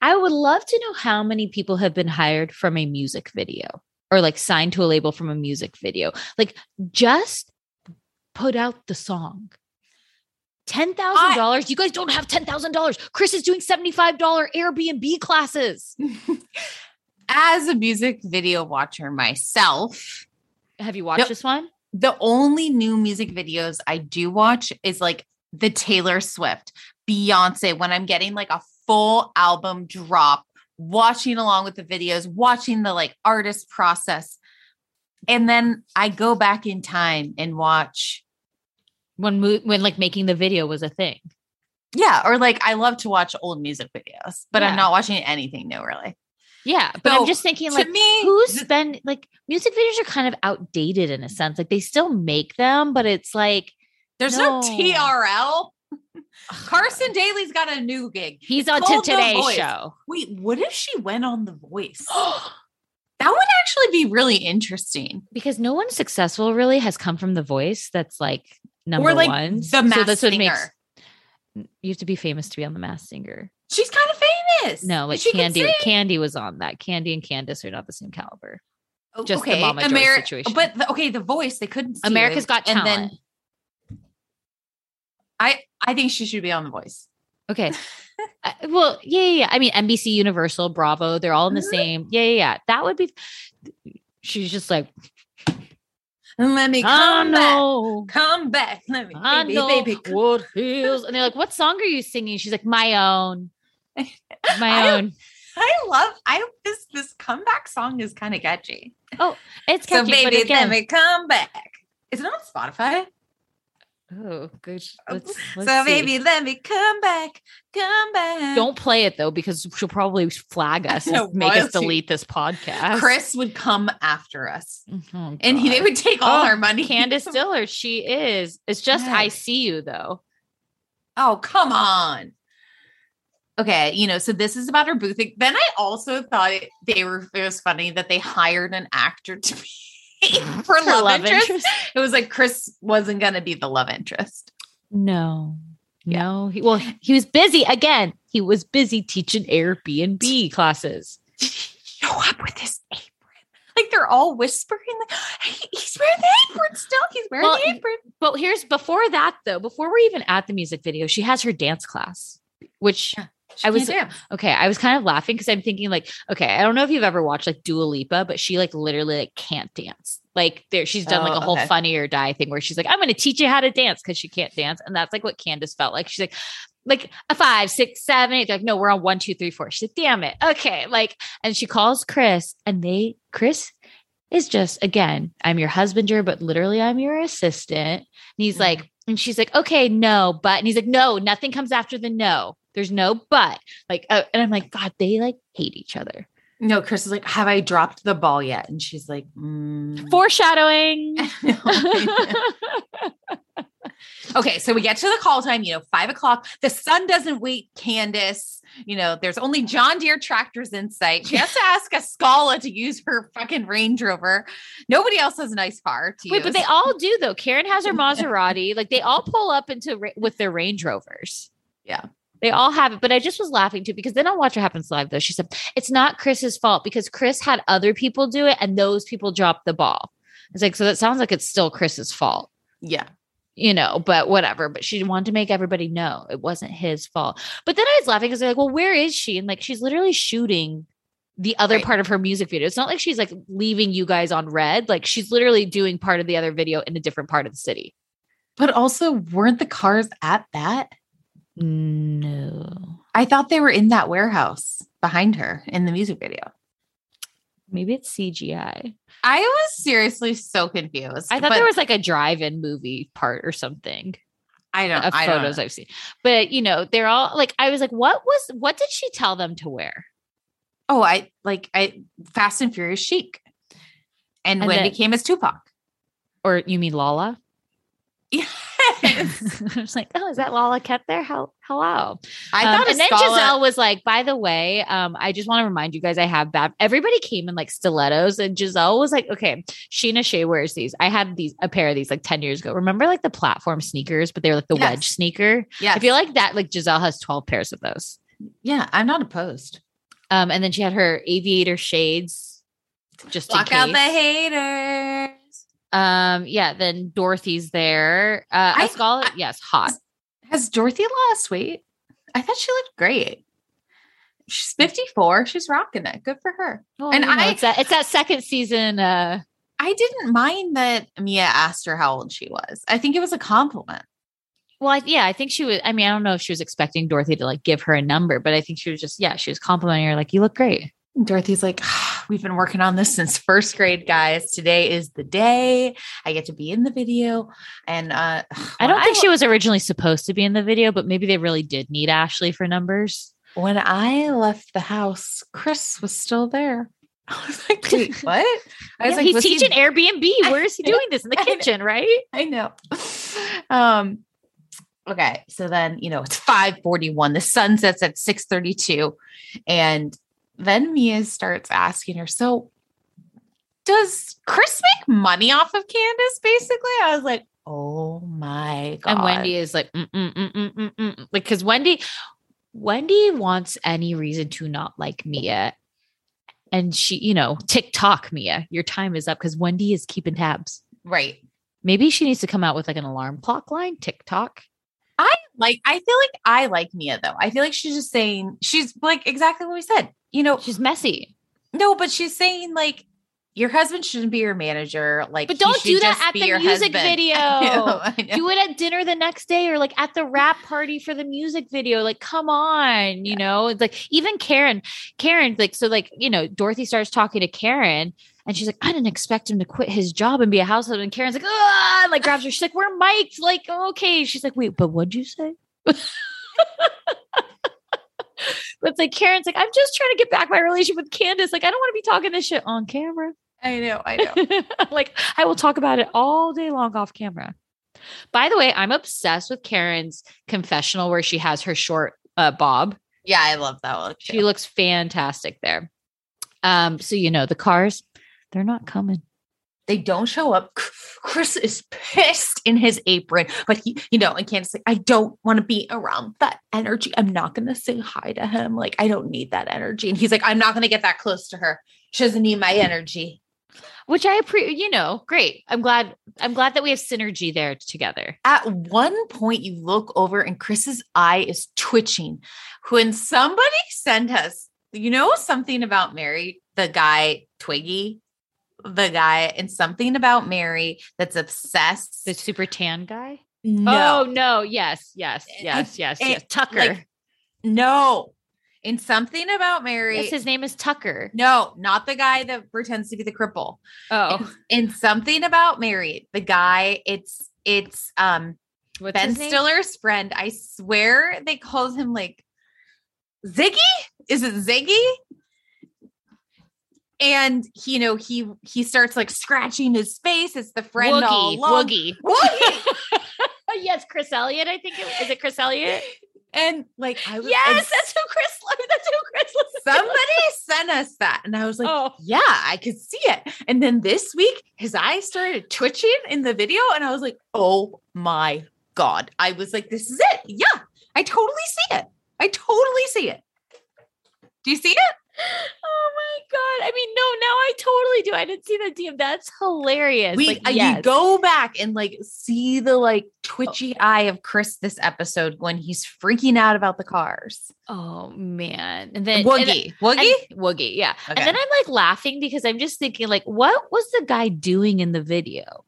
I would love to know how many people have been hired from a music video or like signed to a label from a music video. Like just put out the song. Ten thousand dollars. You guys don't have ten thousand dollars. Chris is doing seventy-five dollar Airbnb classes. As a music video watcher myself, Have you watched Yep. this one? the only new music videos I do watch is like the Taylor Swift, Beyonce, when I'm getting like a full album drop, watching along with the videos, watching the like artist process. And then I go back in time and watch. When mo- when like making the video was a thing. Yeah. Or like I love to watch old music videos, but Yeah. I'm not watching anything new really. Yeah, but I'm just thinking like me, who's th- been like music videos are kind of outdated in a sense. Like they still make them, but it's like There's no, No. TRL. Carson Daly's got a new gig. he's It's on to today's show. Wait, what if she went on The Voice? That would actually be really interesting. because no one successful really has come from the voice that's like number or like one. the mask that's what singer. makes you have to be famous to be on the Masked Singer. She's kind of famous. No, like She Kandi. Kandi was on that. Kandi and Candace are not the same caliber. Oh, just the Mama Joy situation. But the, okay, the voice they couldn't. see America's it, Got and Talent. then I I think she should be on the voice. Okay. Uh, well, yeah, yeah, yeah. I mean, NBC, Universal, Bravo, they're all in the Mhm. same. Yeah, yeah, yeah. That would be. She's just like, And let me come back. Come back. Let me I baby, know baby. what feels. And they're like, "What song are you singing?" She's like, "My own, my own." I love I this this comeback song is kind of catchy. Oh, it's So catchy, but baby, again, let me come back. Is it on Spotify? Oh, good. Oh, let's, so let's see. baby, let me come back. Come back. Don't play it though, because she'll probably flag us and make us delete this podcast. Chris would come after us. Oh, And he, they would take all Oh, our money. Candace Diller, she is. It's just I see you though. Oh, come on. Okay, you know, so this is about her booth. Then I also thought it, they were it was funny that they hired an actor to be for love, love interest. interest. It was like Chris wasn't gonna be the love interest. No. No. He, well, he was busy again. He was busy teaching Airbnb classes. Show up with his apron. Like they're all whispering, like, hey, he's wearing the apron still. He's wearing Well, the apron. But here's before that though, before we're even at the music video, she has her dance class, which Yeah. I was- dance. okay, I was kind of laughing because I'm thinking like, okay, I don't know if you've ever watched like Dua Lipa, but she like literally like can't dance. Like there, she's done like Oh, a whole okay. funny or die thing where she's like, I'm going to teach you how to dance because she can't dance, and that's like what Candace felt like. She's like, like a five, six, seven, eight. They're like, no, we're on one, two, three, four. She's like, damn it, okay. Like, and she calls Chris, and they Chris is just again, I'm your husbander, but literally I'm your assistant. And he's Mhm. like, and she's like, okay, no, but, and he's like, no, nothing comes after the no. There's no but. Like, uh, and I'm like, God, they like hate each other. No, Chris is like, have I dropped the ball yet? And she's like, mm. Foreshadowing. okay, so we get to the call time, you know, five o'clock. The sun doesn't wait, Candace. You know, there's only John Deere tractors in sight. She has to ask Askale to use her fucking Range Rover. Nobody else has a nice car to use. But they all do though. Karen has her Maserati. Like they all pull up into with their Range Rovers. Yeah. They all have it, but I just was laughing too because then on Watch What Happens Live though, she said it's not Chris's fault because Chris had other people do it and those people dropped the ball. It's like so that sounds like it's still Chris's fault, yeah. you know, but whatever. But she wanted to make everybody know it wasn't his fault. But then I was laughing because they're like, well, where is she? And like she's literally shooting the other Right. part of her music video. It's not like she's like leaving you guys on red. Like she's literally doing part of the other video in a different part of the city. But also, weren't the cars at that? No. I thought they were in that warehouse behind her in the music video. Maybe it's CGI. I was seriously so confused. I thought there was like a drive-in movie part or something I don't. of I don't photos. I've seen. But you know, they're all like I was like, what was what did she tell them to wear? Oh, I like I Fast and Furious chic, and, And Wendy then- came as Tupac. Or you mean Lala? Yes. I was like, oh, is that Lala kept there? How hello. I Um, thought, and then Gizelle was like, by the way, um, I just want to remind you guys, I have bad. Everybody came in like stilettos, and Gizelle was like, okay, Sheena Shea wears these. I had these a pair of these like ten years ago. Remember like the platform sneakers, but they were like the Yes. wedge sneaker. Yeah. I feel like that. Like Gizelle has twelve pairs of those. yeah, I'm not opposed. Um, and then she had her aviator shades, just Block out the case. Um, yeah. Then Dorothy's there. Uh, I- Askale, yes, hot. Has Dorothy lost weight? I thought she looked great. She's 54. She's rocking it. Good for her. And you know, I- it's that it's that second season. Uh, I didn't mind that Mia asked her how old she was. I think it was a compliment. Well, I, yeah, I think she was. I mean, I don't know if she was expecting Dorothy to like give her a number, but I think she was just, yeah, she was complimenting her, like, you look great. Dorothy's like, we've been working on this since first grade, guys. Today is the day I get to be in the video. And uh I don't think she was originally supposed to be in the video, but maybe they really did need Ashley for numbers. when I left the house, Chris was still there. I was like, wait, what? I was Yeah, like, he's was he- teaching Airbnb. Where is he doing this in the kitchen? Right? I know. Um okay, so then you know it's 541. The sun sets at 632. And then Mia starts asking her, so does Chris make money off of Candace? Basically, I was like, oh my god. And Wendy is like, mm, mm, mm, mm, mm, mm. because Wendy, Wendy wants any reason to not like Mia. And she, you know, TikTok Mia, your time is up because Wendy is keeping tabs. right. Maybe she needs to come out with like an alarm clock line, TikTok. I like. I feel like I like Mia though. I feel like she's just saying she's like exactly what we said. You know, She's messy. no, but she's saying like your husband shouldn't be your manager. Like, But don't do that just at the your music husband. video. I know, I know. Do it at dinner the next day or like at the rap party for the music video. Like, come on, you know, it's like even Karen, Karen, like, so like, you know, Dorothy starts talking to Karen and she's like, I didn't expect him to quit his job and be a household. And Karen's like, ah, and, like grabs her. She's like, we're mic'd. Like, okay. She's like, wait, but what'd you say? but it's like Karen's like, I'm just trying to get back my relationship with Candace. Like, I don't want to be talking this shit on camera. I know. I know. like I will talk about it all day long off camera. By the way, I'm obsessed with Karen's confessional where she has her short uh, bob. yeah, I love that one. She looks fantastic there. Um, so you know the cars, they're not coming. They don't show up. Chris is pissed in his apron, but he, you know, and Candace like, I don't want to be around that energy. I'm not going to say hi to him. Like, I don't need that energy. And he's like, I'm not going to get that close to her. She doesn't need my energy. Which I appreciate. You know, great. I'm glad. I'm glad that we have synergy there together. At one point, you look over and Chris's eye is twitching. When somebody sent us, you know, something about Mary, the guy Twiggy, the guy, and something about Mary that's obsessed. The super tan guy. no, Oh no! Yes, yes, yes, yes, I- yes. Tucker. like, no. In something about Mary. yes, his name is Tucker. no, not the guy that pretends to be the cripple. Oh, In something about Mary, the guy, it's it's um what's Ben? Stiller's friend. I swear they calls him like Ziggy. Is it Ziggy? And you know he he starts like scratching his face. It's the friend all along. Woogie. Woogie. yes, Chris Elliott. I think it, is it Chris Elliott. And like I was, Yes, that's who Chris. That's who Chris. somebody sent us that, and I was like, Oh, yeah, I could see it. And then this week, his eyes started twitching in the video, and I was like, oh my God. I was like, this is it. Yeah, I totally see it. I totally see it. Do you see it? Oh my god! I mean, no, now I totally do. I didn't see that DM. That's hilarious. We like, uh, yes. you go back and like see the like twitchy eye of Chris this episode when he's freaking out about the cars. Oh man, and then and Woogie. Woogie? and- Woogie, yeah. Okay. And then I'm like laughing because I'm just thinking, like, what was the guy doing in the video?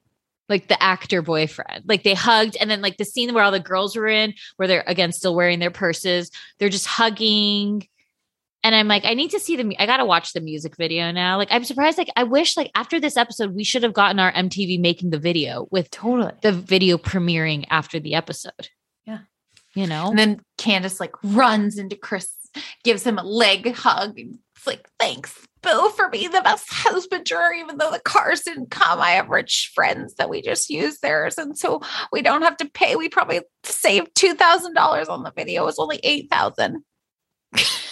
Like the actor boyfriend, like they hugged, and then like the scene where all the girls were in, where they're again still wearing their purses, they're just hugging. And I'm like, I need to see the. I gotta watch the music video now. Like, I'm surprised. Like, I wish, like, after this episode, we should have gotten our MTV making the video with totally. the video premiering after the episode. Yeah. you know. And then Candace like runs into Chris, gives him a leg hug. and It's like, thanks, Bill, for being the best husband husbander, even though the cars didn't come. I have rich friends that we just use theirs. And so we don't have to pay. We probably saved $2,000 on the video. It was only 8000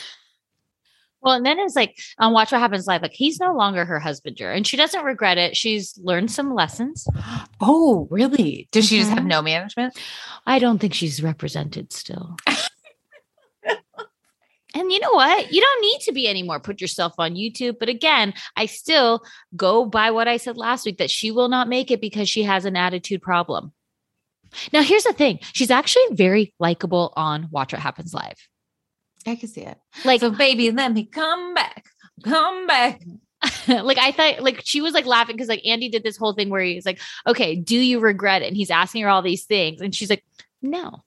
Well, and then it's like on Watch What Happens Live, like he's no longer her husbander, and she doesn't regret it. She's learned some lessons. Oh, really? Does she just have Mhm. no management? I don't think she's represented still. and you know what? You don't need to be anymore. Put yourself on YouTube. But again, I still go by what I said last week that she will not make it because she has an attitude problem. Now, here's the thing she's actually very likable on Watch What Happens Live. I can see it. Like, So, baby, let me come back. Come back. like I thought, like she was like laughing because like Andy did this whole thing where he's like, "Okay, do you regret it?" And he's asking her all these things, and she's like, "No,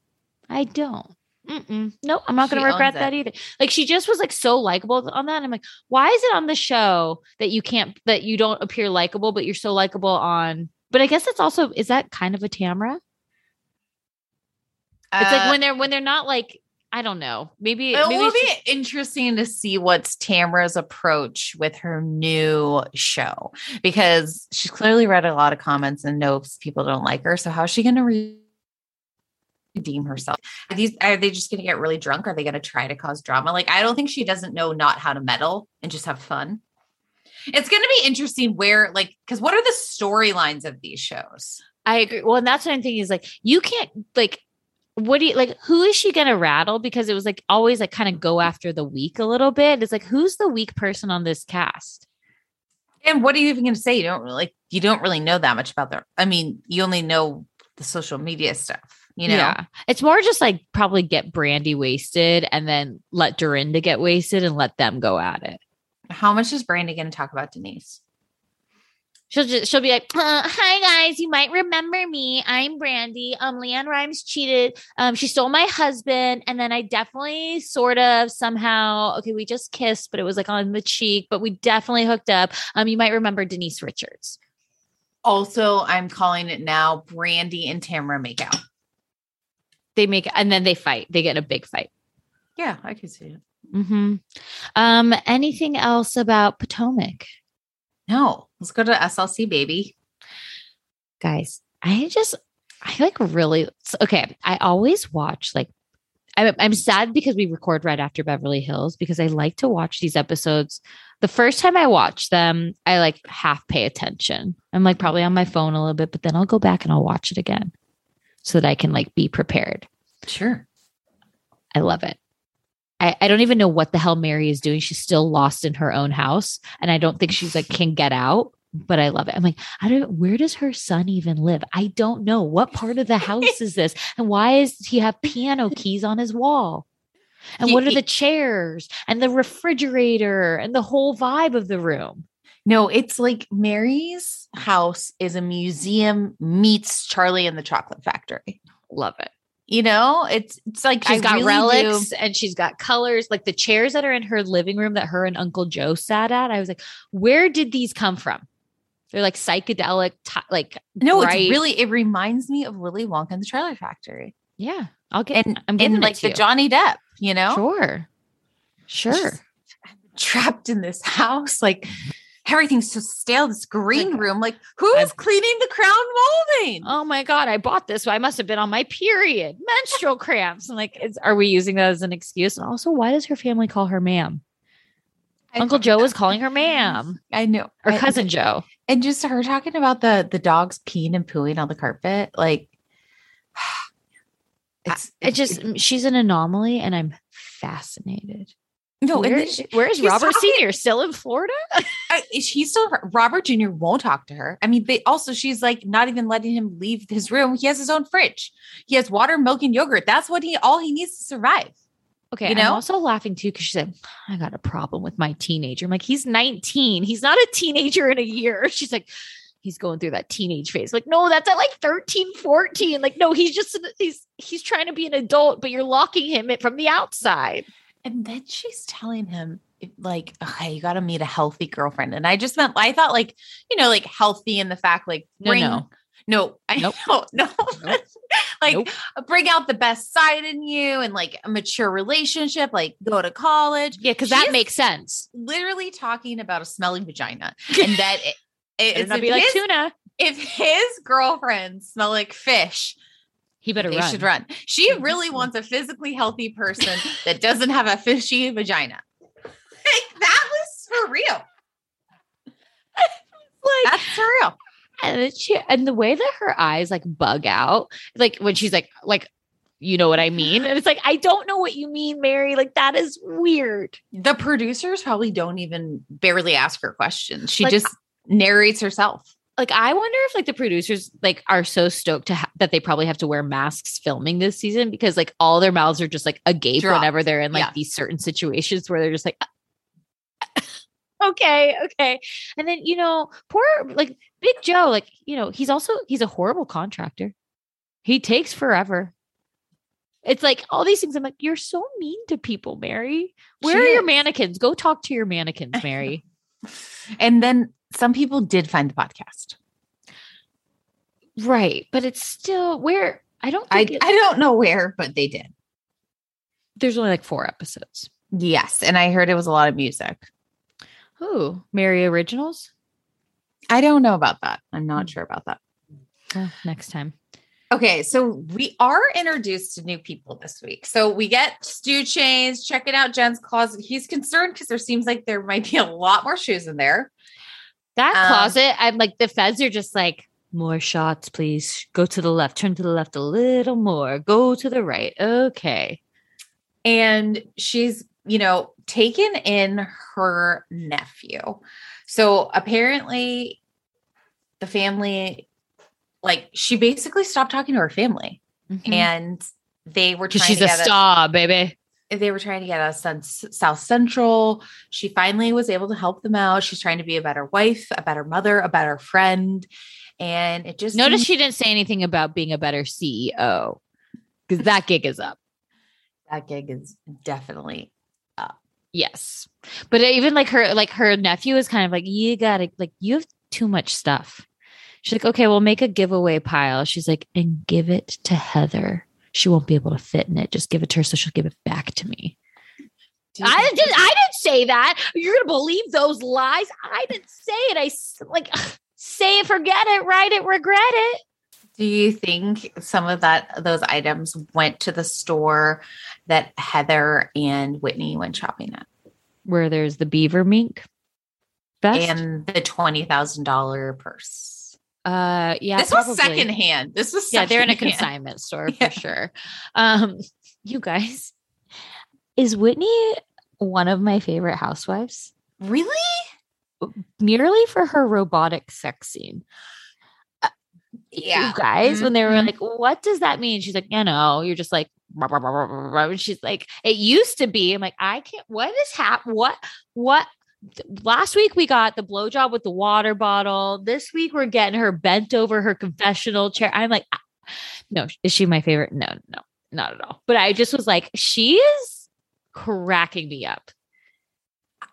I don't. Mm-mm. No, I'm not going to regret that either." Like she just was like so likable on that. And I'm like, why is it on the show that you can't that you don't appear likable, but you're so likable on? But I guess that's also is that kind of a Tamra? It's like Uh, when they're when they're not like I don't know. Maybe It maybe will be just- interesting to see what's Tamara's approach with her new show because she's clearly read a lot of comments and knows people don't like her. So how's she going to re- redeem herself? Are these are they just going to get really drunk? Are they going to try to cause drama? Like I don't think she doesn't know not how to meddle and just have fun. It's going to be interesting where, like, because what are the storylines of these shows? I agree. Well, and that's what I'm thinking is like, you can't like, what do you like? Who is she gonna rattle? Because it was like always like kind of go after the weak a little bit. It's like, who's the weak person on this cast? And what are you even going to say? You don't really, like, you don't really know that much about their. I mean, you only know the social media stuff. You know, Yeah. It's more just like probably get Brandi wasted and then let Dorinda get wasted and let them go at it. how much is Brandi going to talk about Denise? She'll just she'll be like, uh, "Hi guys, you might remember me. I'm Brandi. Um, LeAnn Rimes cheated. Um, she stole my husband, and then I definitely sort of somehow okay, we just kissed, but it was like on the cheek, but we definitely hooked up. Um, you might remember Denise Richards. Also, I'm calling it now. Brandi and Tamara make out. They make and then they fight. They get a big fight. Yeah, I can see it. hmm Um, anything else about Potomac? No, let's go to SLC, baby. guys i just i like really okay i always watch like I'm, I'm sad because we record right after beverly hills because i like to watch these episodes the first time i watch them i like half pay attention i'm like probably on my phone a little bit but then i'll go back and i'll watch it again so that i can like be prepared Sure. i love it I, I don't even know what the hell Mary is doing. She's still lost in her own house. And I don't think she's like can get out, but I love it. I'm like, I don't where does her son even live? I don't know. What part of the house is this? And why does he have piano keys on his wall? And what are the chairs and the refrigerator and the whole vibe of the room? No, it's like Mary's house is a museum meets Charlie and the Chocolate Factory. Love it. You know, it's it's like She's I got really relics do- and she's got colors, like the chairs that are in her living room that her and Uncle Joe sat at. I was like, where did these come from? They're like psychedelic, ti- like No, bright- it's really it reminds me of Willy Wonka and the Trailer Factory, yeah. I'll get. and I'm giving and like the you. Johnny Depp. You know, Sure, sure. Just trapped in this house, like everything's so stale. This green Like, room, like who's cleaning the crown molding? Oh my god, I bought this. I must have been on my period, menstrual cramps. And like, is, are we using that as an excuse? And also, why does her family call her ma'am? I Uncle Joe was calling her ma'am, I know, or I- cousin Joe. and just her talking about the the dogs peeing and pooing on the carpet, like it's It just she's an anomaly, and I'm fascinated. No. where, and she, where's Robert talking- Senior? Still in Florida? I, he's still Robert Jr. won't talk to her. I mean, they also she's like not even letting him leave his room. He has his own fridge. He has water, milk, and yogurt. That's what he all he needs to survive. Okay, You know? I'm also laughing too because she said, I got a problem with my teenager. I'm like, he's 19. He's not a teenager in a year. She's like, he's going through that teenage phase. Like, no, that's at like 13, 14. Like, no, he's just he's he's trying to be an adult, but you're locking him in from the outside. And then she's telling him like, okay, you got to meet a healthy girlfriend. And I just meant I thought like you know like healthy in the fact like No, bring no. no I Nope. no no. Nope. like Nope. Uh, bring out the best side in you and like a mature relationship like go to college Yeah, because that makes sense. literally talking about a smelly vagina and that it, Better it's be like his, tuna. if his girlfriend smell like fish He better they run. should run she really wants a physically healthy person that doesn't have a fishy vagina like that was for real Like, that's for real and she and the way that her eyes like bug out, like when she's like, like, you know what I mean? And it's like, I don't know what you mean, Mary. Like that is weird. the producers probably don't even barely ask her questions she Like, just narrates herself like I wonder if like the producers like are so stoked to ha- that they probably have to wear masks filming this season because like all their mouths are just like agape Dropped. whenever they're in like Yeah. these certain situations where they're just like okay okay. And then you know poor like big joe like you know he's also he's a horrible contractor. He takes forever. It's like all these things i'm like you're so mean to people mary. Where She are your mannequins? Go talk to your mannequins mary. And then some people did find the podcast right but it's still where i don't I, I don't know where but they did there's only like four episodes. yes and i heard it was a lot of music Who? Mary Originals. i don't know about that i'm Hmm. not sure about that next time. Okay, so we are introduced to new people this week. So we get Stu Chains checking out Jen's closet. He's concerned because there seems like there might be a lot more shoes in there. That Um, closet, I'm like, the feds are just like, more shots, please. Go to the left, turn to the left a little more, go to the right. Okay. and she's you know taken in her nephew so apparently the family like she basically stopped talking to her family and they were trying she's to a star, baby. They were trying to get us on South Central. She finally was able to help them out. She's trying to be a better wife, a better mother, a better friend. And it just Notice seems- she didn't say anything about being a better CEO because that gig is up. that gig is definitely up. Yes. But even like her, like her nephew is kind of like, you gotta, like, you have too much stuff. She's like, okay, we'll make a giveaway pile. She's like, and give it to Heather. She won't be able to fit in it. Just give it to her so she'll give it back to me. I didn't. I didn't say that. You're gonna believe those lies. I didn't say it. I like say it, forget it, write it, regret it. Do you think some of that those items went to the store that Heather and Whitney went shopping at? Where there's the beaver mink vest. And the twenty thousand dollar purse. Uh, yeah, this was secondhand. This was Yeah, they're in a consignment store Yeah. for sure. Um, you guys, is Whitney one of my favorite housewives? Really? Merely for her robotic sex scene. Yeah. you guys when they were Mhm. like what does that mean she's like you know you're just like and she's like it used to be i'm like i can't what is hap what what last week we got the blowjob with the water bottle this week we're getting her bent over her confessional chair i'm like ah. no is she my favorite no no not at all but i just was like she is cracking me up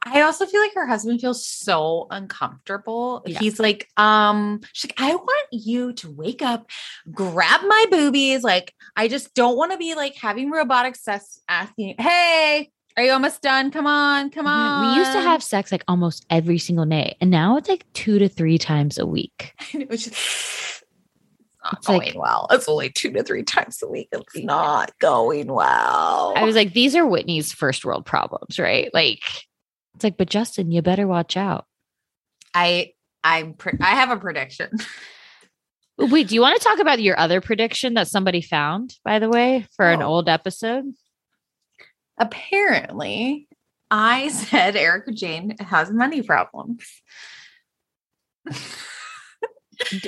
I also feel like her husband feels so uncomfortable. Yeah. He's like, um, she's like, I want you to wake up, grab my boobies. Like, I just don't want to be like having robotic sex asking, Hey, are you almost done? Come on, come on. we used to have sex like almost every single day and now it's like two to three times a week it was just it's not It's going like- well. It's only two to three times a week. It's not going well. I was like, these are Whitney's first world problems, right? Like, it's like, but Justin, you better watch out. I I'm pre- I have a prediction. Wait, do you want to talk about your other prediction that somebody found, by the way, for an Oh. old episode? Apparently, I said Erika Jayne has money problems.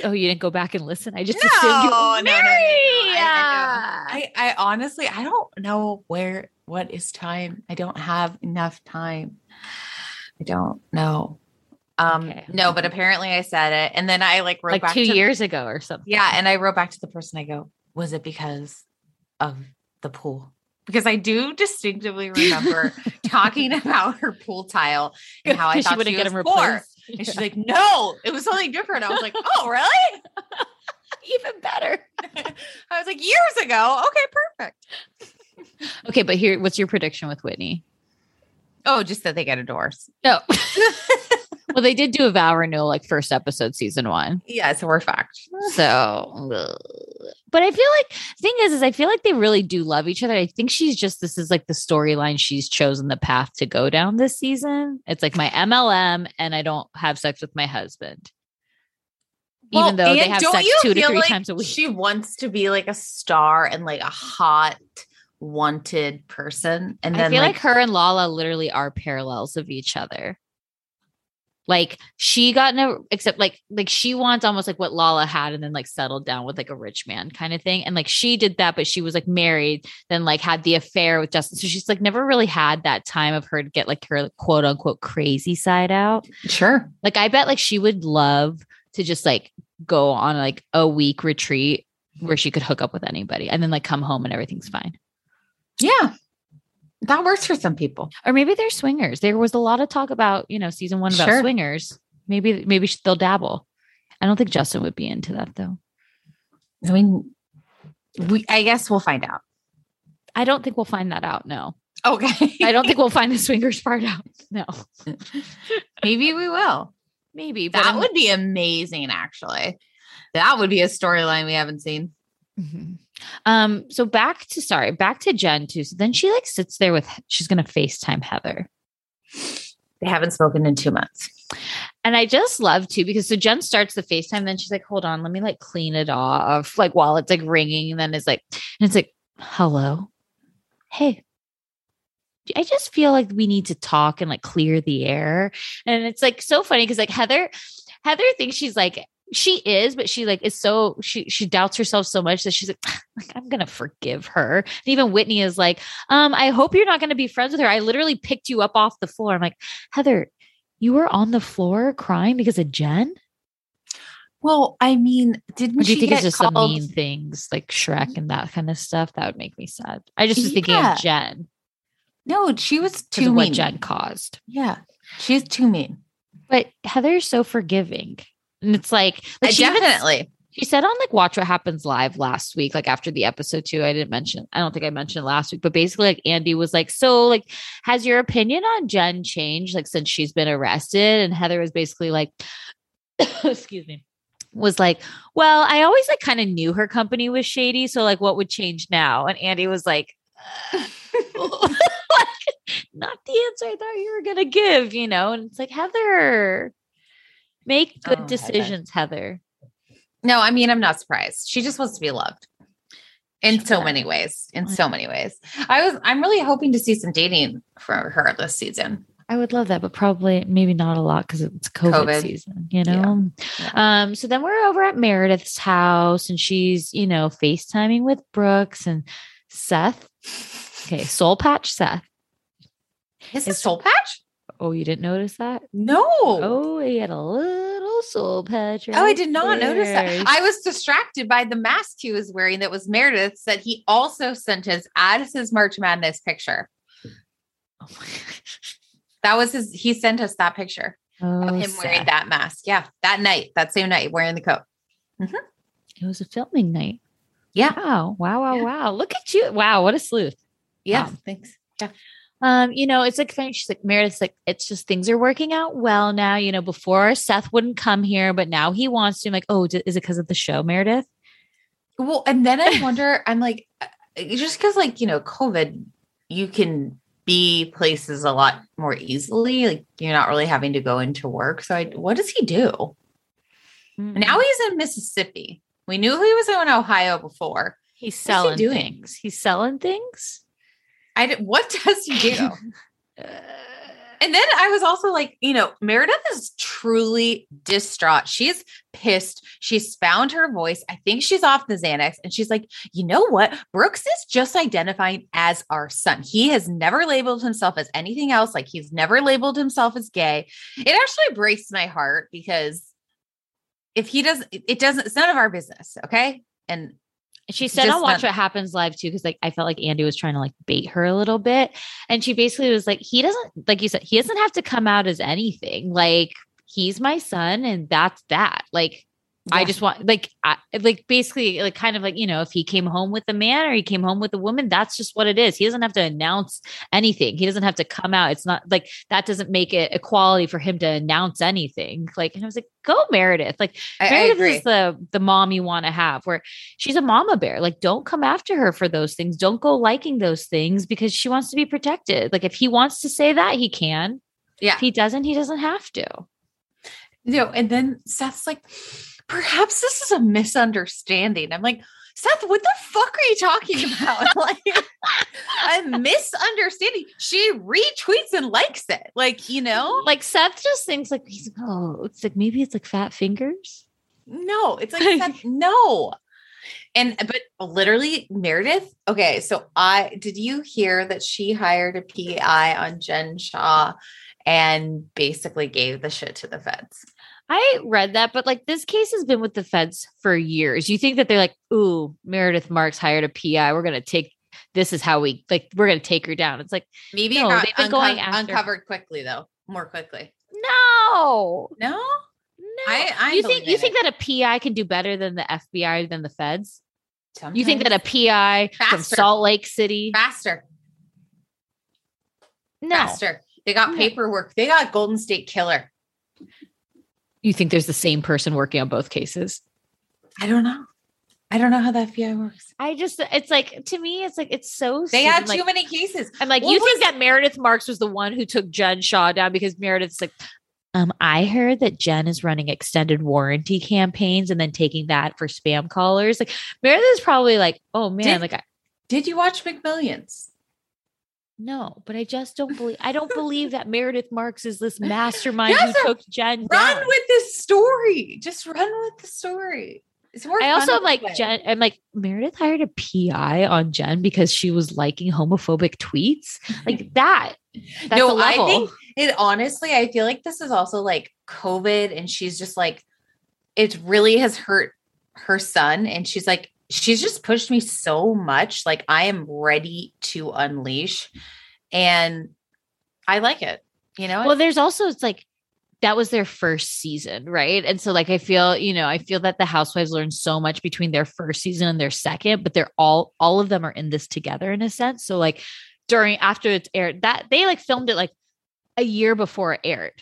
Oh, you didn't go back and listen. I just No, assumed you no, no, no, no, no. I-. I, I honestly, I don't know where, what is time. I don't have enough time. I don't know. Um, Okay. no, but apparently I said it. And then I like wrote like back two to, years ago or something. Yeah. And I wrote back to the person I go, was it because of the pool? Because I do distinctively remember talking about her pool tile and how I thought she, was poor. And she's like, no, it was something different. I was like, oh, really? even better. I was like, years ago. Okay, perfect. Okay, but here, what's your prediction with Whitney? Oh, just that they get a divorce. No. well, they did do a vow renewal like first episode, season one. Yeah, so we're fucked. So, but I feel like thing is, is I feel like they really do love each other. I think she's just this is like the storyline she's chosen the path to go down this season. It's like my MLM, and I don't have sex with my husband, even though they have sex two to three like times a week. She wants to be like a star and like a hot, wanted person. And I then feel like, like, her and Lala literally are parallels of each other. Like she got no except like like she wants almost like what Lala had and then like settled down with like a rich man kind of thing. And like she did that, but she was like married, then like had the affair with Justin. So she's like never really had that time of her to get like her quote unquote crazy side out. sure. Like I bet like she would love to just like go on like a week retreat where she could hook up with anybody and then like come home and everything's fine. Yeah. That works for some people. or maybe they're swingers. There was a lot of talk about, you know, season one about Sure. swingers. Maybe, maybe they'll dabble. I don't think Justin would be into that though. I mean, we I guess we'll find out. I don't think we'll find that out. No, Okay. I don't think we'll find the swingers part out. No, maybe we will. maybe, but That I'm- would be amazing, actually. That would be a storyline we haven't seen. Mhm. Um, so back to sorry, back to Jen too. So then she like sits there with she's gonna FaceTime Heather. They haven't spoken in two months. And I just love to because so Jen starts the FaceTime, then she's like, hold on, let me like clean it off, like while it's like ringing. And then it's like, and it's like, hello. Hey. I just feel like we need to talk and like clear the air. And it's like so funny because like Heather, Heather thinks she's like she is, but she like is so she she doubts herself so much that she's like, like I'm gonna forgive her. And even Whitney is like, um, I hope you're not gonna be friends with her. I literally picked you up off the floor. I'm like, Heather, you were on the floor crying because of Jen? Well, I mean, didn't Or do you she think it's just some called- mean things like Shrek and that kind of stuff? That would make me sad. I just was thinking Yeah. of Jen No, she was too of what. Jen caused. Yeah, she's too mean. But Heather's so forgiving. And it's like, like she even- definitely. She said on like Watch What Happens Live last week, like after the episode too. I didn't mention, I don't think I mentioned it last week, but basically, like Andy was like, So, like, has your opinion on Jen changed like since she's been arrested? And Heather was basically like, Excuse me, was like, Well, I always like kind of knew her company was shady. So, like, what would change now? And Andy was like, like, Not the answer I thought you were going to give, you know? And it's like, Heather, make good Oh, Heather. decisions, Heather. No, I mean, I'm not surprised. She just wants to be loved in so many ways. In so many ways. I was, I'm really hoping to see some dating for her this season. I would love that, but probably maybe not a lot because it's COVID, COVID. season, you know? Yeah. Um, so then we're over at Meredith's house and she's, you know, FaceTiming with Brooks and Seth. Okay, soul patch Seth. Is it soul patch? Oh, you didn't notice that? No. Oh, he had a little soul patch. Oh I did not notice that. I was distracted by the mask he was wearing that was Meredith's that he also sent us as his March Madness picture. Oh my That was his, he sent us that picture Oh, of him wearing that mask. Yeah. That night, that same night, wearing the coat. It was a filming night. Yeah. Wow. Wow. Wow. Wow. Look at you. Wow. What a sleuth. Yeah. Um, thanks. Um, you know, it's like funny. She's like, Meredith's like, it's just things are working out well now. You know, before Seth wouldn't come here, but now he wants to. I'm like, oh, d- is it because of the show, Meredith? Well, and then I wonder, I'm like, uh, just because, like, you know, COVID, you can be places a lot more easily. Like, you're not really having to go into work. So, I, what does he do? Mm. Now he's in Mississippi. We knew he was in Ohio before. he's he selling doing? things. He's selling things. I did, what does he do? And then I was also like, you know, Meredith is truly distraught. She's pissed. She's found her voice. I think she's off the Xanax. And she's like, you know what? Brooks is just identifying as our son. He has never labeled himself as anything else. Like he's never labeled himself as gay. It actually breaks my heart because if he doesn't, it doesn't, it's none of our business. Okay. And She said on Watch What Happens Live too, because like I felt like Andy was trying to like bait her a little bit. And she basically was like, he doesn't, like you said, he doesn't have to come out as anything. Like he's my son, and that's that. Like I just want like I, like basically like kind of like you know if he came home with a man or he came home with a woman that's just what it is. He doesn't have to announce anything. He doesn't have to come out. It's not like that doesn't make it equality for him to announce anything. Like and I was like go Meredith. Like I, I Meredith agree. is the the mom you want to have where she's a mama bear. Like don't come after her for those things. Don't go liking those things because she wants to be protected. Like if he wants to say that he can. Yeah. if he doesn't he doesn't have to. No, and then Seth's like, perhaps this is a misunderstanding. I'm like, Seth, what the fuck are you talking about? like a misunderstanding. She retweets and likes it. Like, you know? like Seth just thinks like he's oh it's like maybe it's like fat fingers No, it's like Seth, no. And but literally Meredith. Okay, so I did you hear that she hired a PI on Jen Shah and basically gave the shit to the feds? I read that, but like this case has been with the feds for years. You think that they're like, ooh, Meredith Marks hired a PI. We're gonna take this is how we like we're gonna take her down. It's like, Maybe No, it they've been unco- going after- uncovered quickly though, more quickly. no, No, no. I- I you think you in think that a PI can do better than the FBI than the feds? You think that a PI from Salt Lake City? faster, No. faster. They got paperwork. They got Golden State Killer. You think there's the same person working on both cases? I don't know. I don't know how the FBI works. I just it's like to me, it's like it's so They stupid. had like, too many cases. I'm like, What you think that Meredith Marks was the one who took Jen Shah down because Meredith's like, Um, I heard that Jen is running extended warranty campaigns and then taking that for spam callers. Like Meredith is probably like, oh man, Did- like I, Did you watch McMillions? No, but I just don't believe I don't believe that Meredith Marks is this mastermind Yes, who took Jen Run down. with this story. Just run with the story. It's more I also like way. Jen. I'm like Meredith hired a PI on Jen because she was liking homophobic tweets. Like that. That's no. I think it honestly, I feel like this is also like COVID, and she's just like, it really has hurt her son. And she's like, she's just pushed me so much. Like, I am ready to unleash. And I like it. You know? well, there's also it's like that was their first season, right? And so like I feel, you know, I feel that the housewives learned so much between their first season and their second, but they're all all of them are in this together in a sense. So like during after it's aired, that they like filmed it like a year before it aired.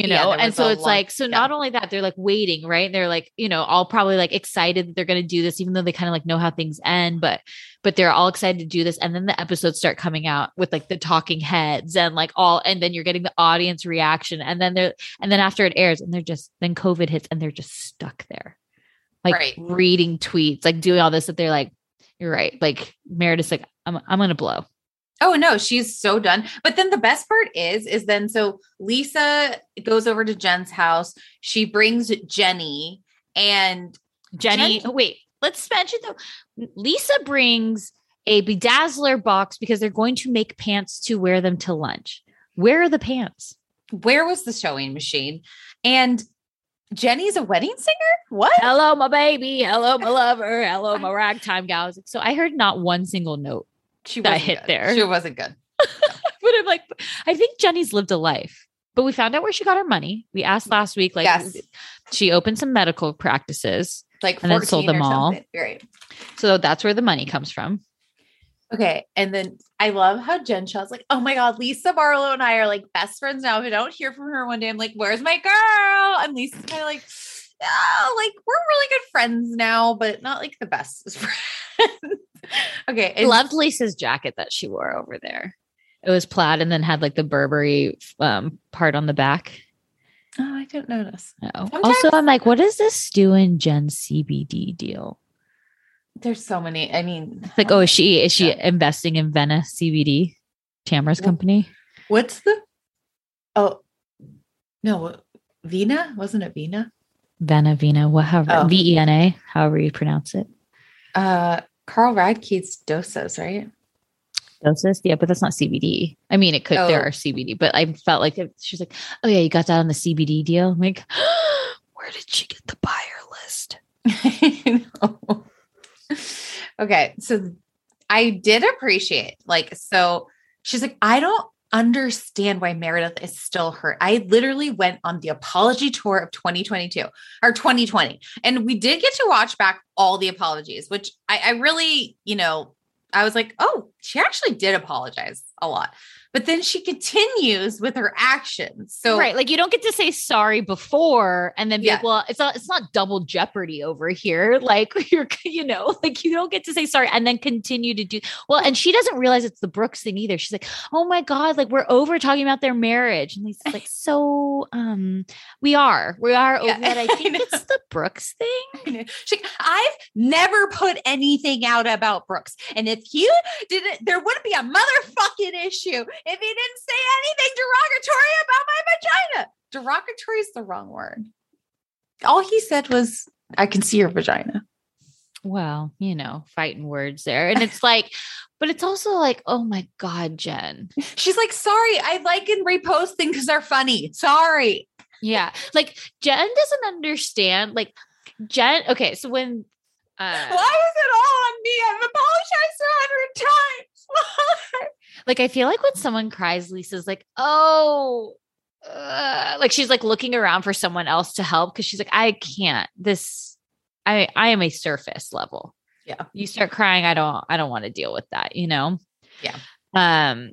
You know, there and so it's long- like, so yeah. not only that, they're like waiting, right? They're like, you know, all probably like excited that they're going to do this, even though they kind of like know how things end, but but they're all excited to do this and then the episodes start coming out with like the talking heads and like all and then you're getting the audience reaction and then they're and then after it airs and they're just then covid hits and they're just stuck there like Right. reading tweets like doing all this that they're like you're right like meredith's like i'm, I'm gonna blow Oh no, she's so done. But then the best part is, is then so Lisa goes over to Jen's house. She brings Jenny and jenny Jen- oh, wait let's mention though lisa brings a bedazzler box because they're going to make pants to wear them to lunch where are the pants where was the sewing machine? And Jenny's a wedding singer? What? hello my baby hello my lover hello my ragtime gal I was like, so i heard not one single note She that hit good. there. She wasn't good. but i'm like i think jenny's lived a life but we found out where she got her money we asked last week like yes. she opened some medical practices Like and then sold them all. Right. so that's where the money comes from Okay. And then I love how Jen Shah's like, oh my God, Lisa Barlow and I are like best friends now. If I don't hear from her one day, I'm like, where's my girl? And Lisa's kind of like, oh, like we're really good friends now, but not like the best friends. okay. i and- loved lisa's jacket that she wore over there it was plaid and then had like the burberry um, part on the back Oh, I didn't notice. no. Sometimes- also i'm like what is this doing jen cbd deal There's so many. I mean, like oh is she is she Yeah. investing in vena cbd tamara's Well, company what's the, oh, no, Vina? Wasn't it Vina? Vena Vena, whatever Oh. V E N A, however you pronounce it. Uh, Carl Radke's doses, right? Doses, yeah, but that's not CBD. I mean, it could. There Oh. are CBD, but I felt like it, she's like, "Oh yeah, you got that on the CBD deal." I'm like, "Where did she get the buyer list?" Okay, so I did appreciate like so she's like I don't understand why Meredith is still hurt. I literally went on the apology tour of 2022 or 2020 and we did get to watch back all the apologies which I, I really, you know, I was like, "Oh, she actually did apologize a lot." But then she continues with her actions. So right, like you don't get to say sorry before and then be like, Yeah. "Well, it's not. It's not double jeopardy over here." Like you're, you know, like you don't get to say sorry and then continue to do well. And she doesn't realize it's the Brooks thing either. She's like, "Oh my god, like we're over talking about their marriage," and he's like, "So, um, we are, we are over Yeah, that. I I think know. it's the Brooks thing." She, I've never put anything out about Brooks. And if you didn't, there wouldn't be a motherfucking issue if he didn't say anything derogatory about my vagina. Derogatory is the wrong word. All he said was, I can see your vagina. Well, you know, fighting words there. And it's like, but it's also like, oh my God, Jen. She's like, sorry, I like and repost things because they're funny. Sorry. Yeah. Like Jen doesn't understand. Like Jen, okay, so when uh Why was it all on me? I've apologized a hundred times. Like I feel like when someone cries, Lisa's like, oh, uh, like she's like looking around for someone else to help because she's like, I can't. This I I am a surface level. Yeah. You start crying, I don't I don't want to deal with that, you know? Yeah. Um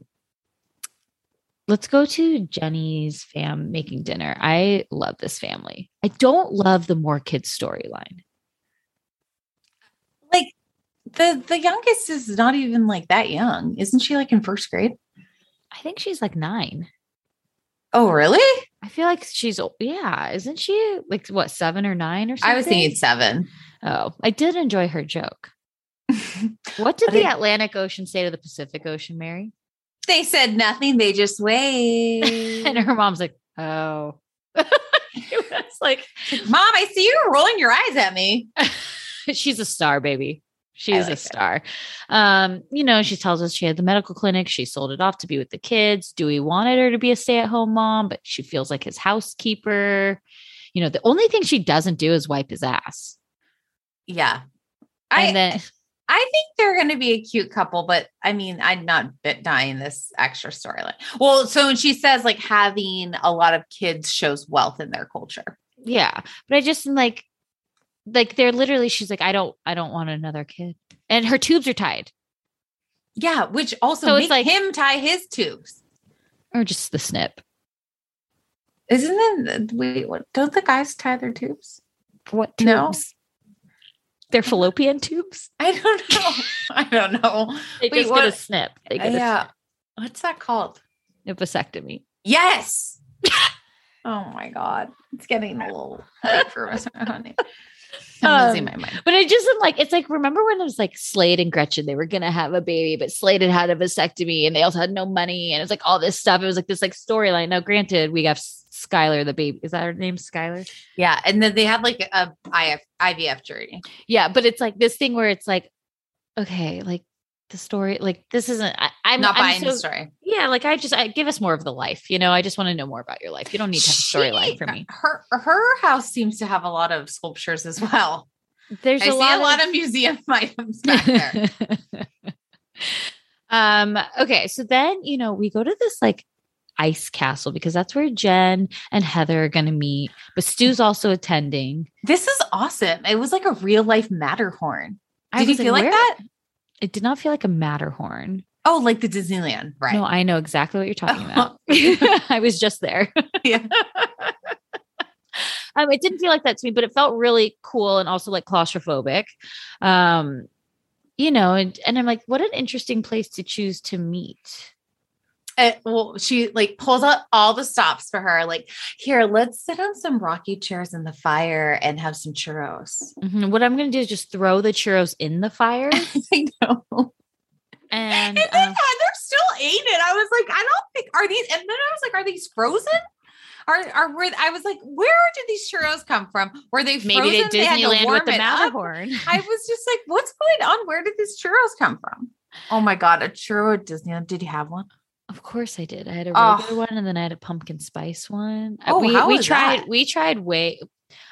let's go to Jenny's fam making dinner. I love this family. I don't love the more kids storyline. The the youngest is not even like that young. Isn't she like in first grade? I think she's like nine. Oh, really? I feel like she's yeah, isn't she like what seven or nine or something? I was thinking seven. Oh, I did enjoy her joke. What did the it- Atlantic Ocean say to the Pacific Ocean, Mary? They said nothing. They just wait. and her mom's like, "Oh." it's like Mom, I see you rolling your eyes at me. she's a star, baby. She's like a star. Um, you know, she tells us she had the medical clinic. She sold it off to be with the kids. Dewey wanted her to be a stay-at-home mom, but she feels like his housekeeper. You know, the only thing she doesn't do is wipe his ass. Yeah. I then I think they're going to be a cute couple, but I mean, I'm not bit dying this extra storyline. Well, so when she says like having a lot of kids shows wealth in their culture. yeah, but I just like like they're literally she's like, I don't I don't want another kid. And her tubes are tied. Yeah, which also So it's like- him tie his tubes. Or just the snip. Isn't it? Wait, what? Don't the guys tie their tubes? What No. tubes? They're fallopian tubes. I don't know. I don't know. They Wait, just get a snip. They get Yeah. What's that called? a, a vasectomy. Yes. oh my god, it's getting a little late for us, honey. I'm losing Um, my mind. But it just am like it's like remember when it was like Slade and Gretchen they were gonna have a baby, but Slade had had a vasectomy and they also had no money and it was like all this stuff. It was like this like storyline. Now, granted, we have Skylar the baby. Is that her name, Skylar? Yeah, and then they had like a IF, IVF journey. Yeah, but it's like this thing where it's like, okay, like the story, like this isn't. I, I'm not I'm buying the story. Yeah, like I just I give us more of the life. You know, I just want to know more about your life. You don't need to have a storyline for me. Her her house seems to have a lot of sculptures as well. There's I a see lot a lot of museum items back there. um okay so then you know we go to this like ice castle because that's where jen and heather are going to meet but stu's also attending this is awesome. It was like a real life Matterhorn. I Did you was feel like that? It did not feel like a matterhorn. Oh, like the Disneyland, right? no i know exactly what you're talking about. I was just there. Yeah. um it didn't feel like that to me but it felt really cool and also like claustrophobic. Um you know and, and i'm like what an interesting place to choose to meet Uh, well, she like pulls out all the stops for her. Like, here, let's sit on some rocky chairs in the fire and have some churros. Mhm. what i'm going to do is just throw the churros in the fire I know. and And then uh, Heather still ate it. I was like, I don't think are these. And then I was like, are these frozen? Are are where? I was like, where did these churros come from? Were they frozen? maybe they Disneyland with the? Matterhorn. I was just like, what's going on? Where did these churros come from? Oh my god, a churro at Disneyland. Did you have one? Of course I did. I had a Oh. regular one and then I had a pumpkin spice one. Oh, we how we was tried that? we tried way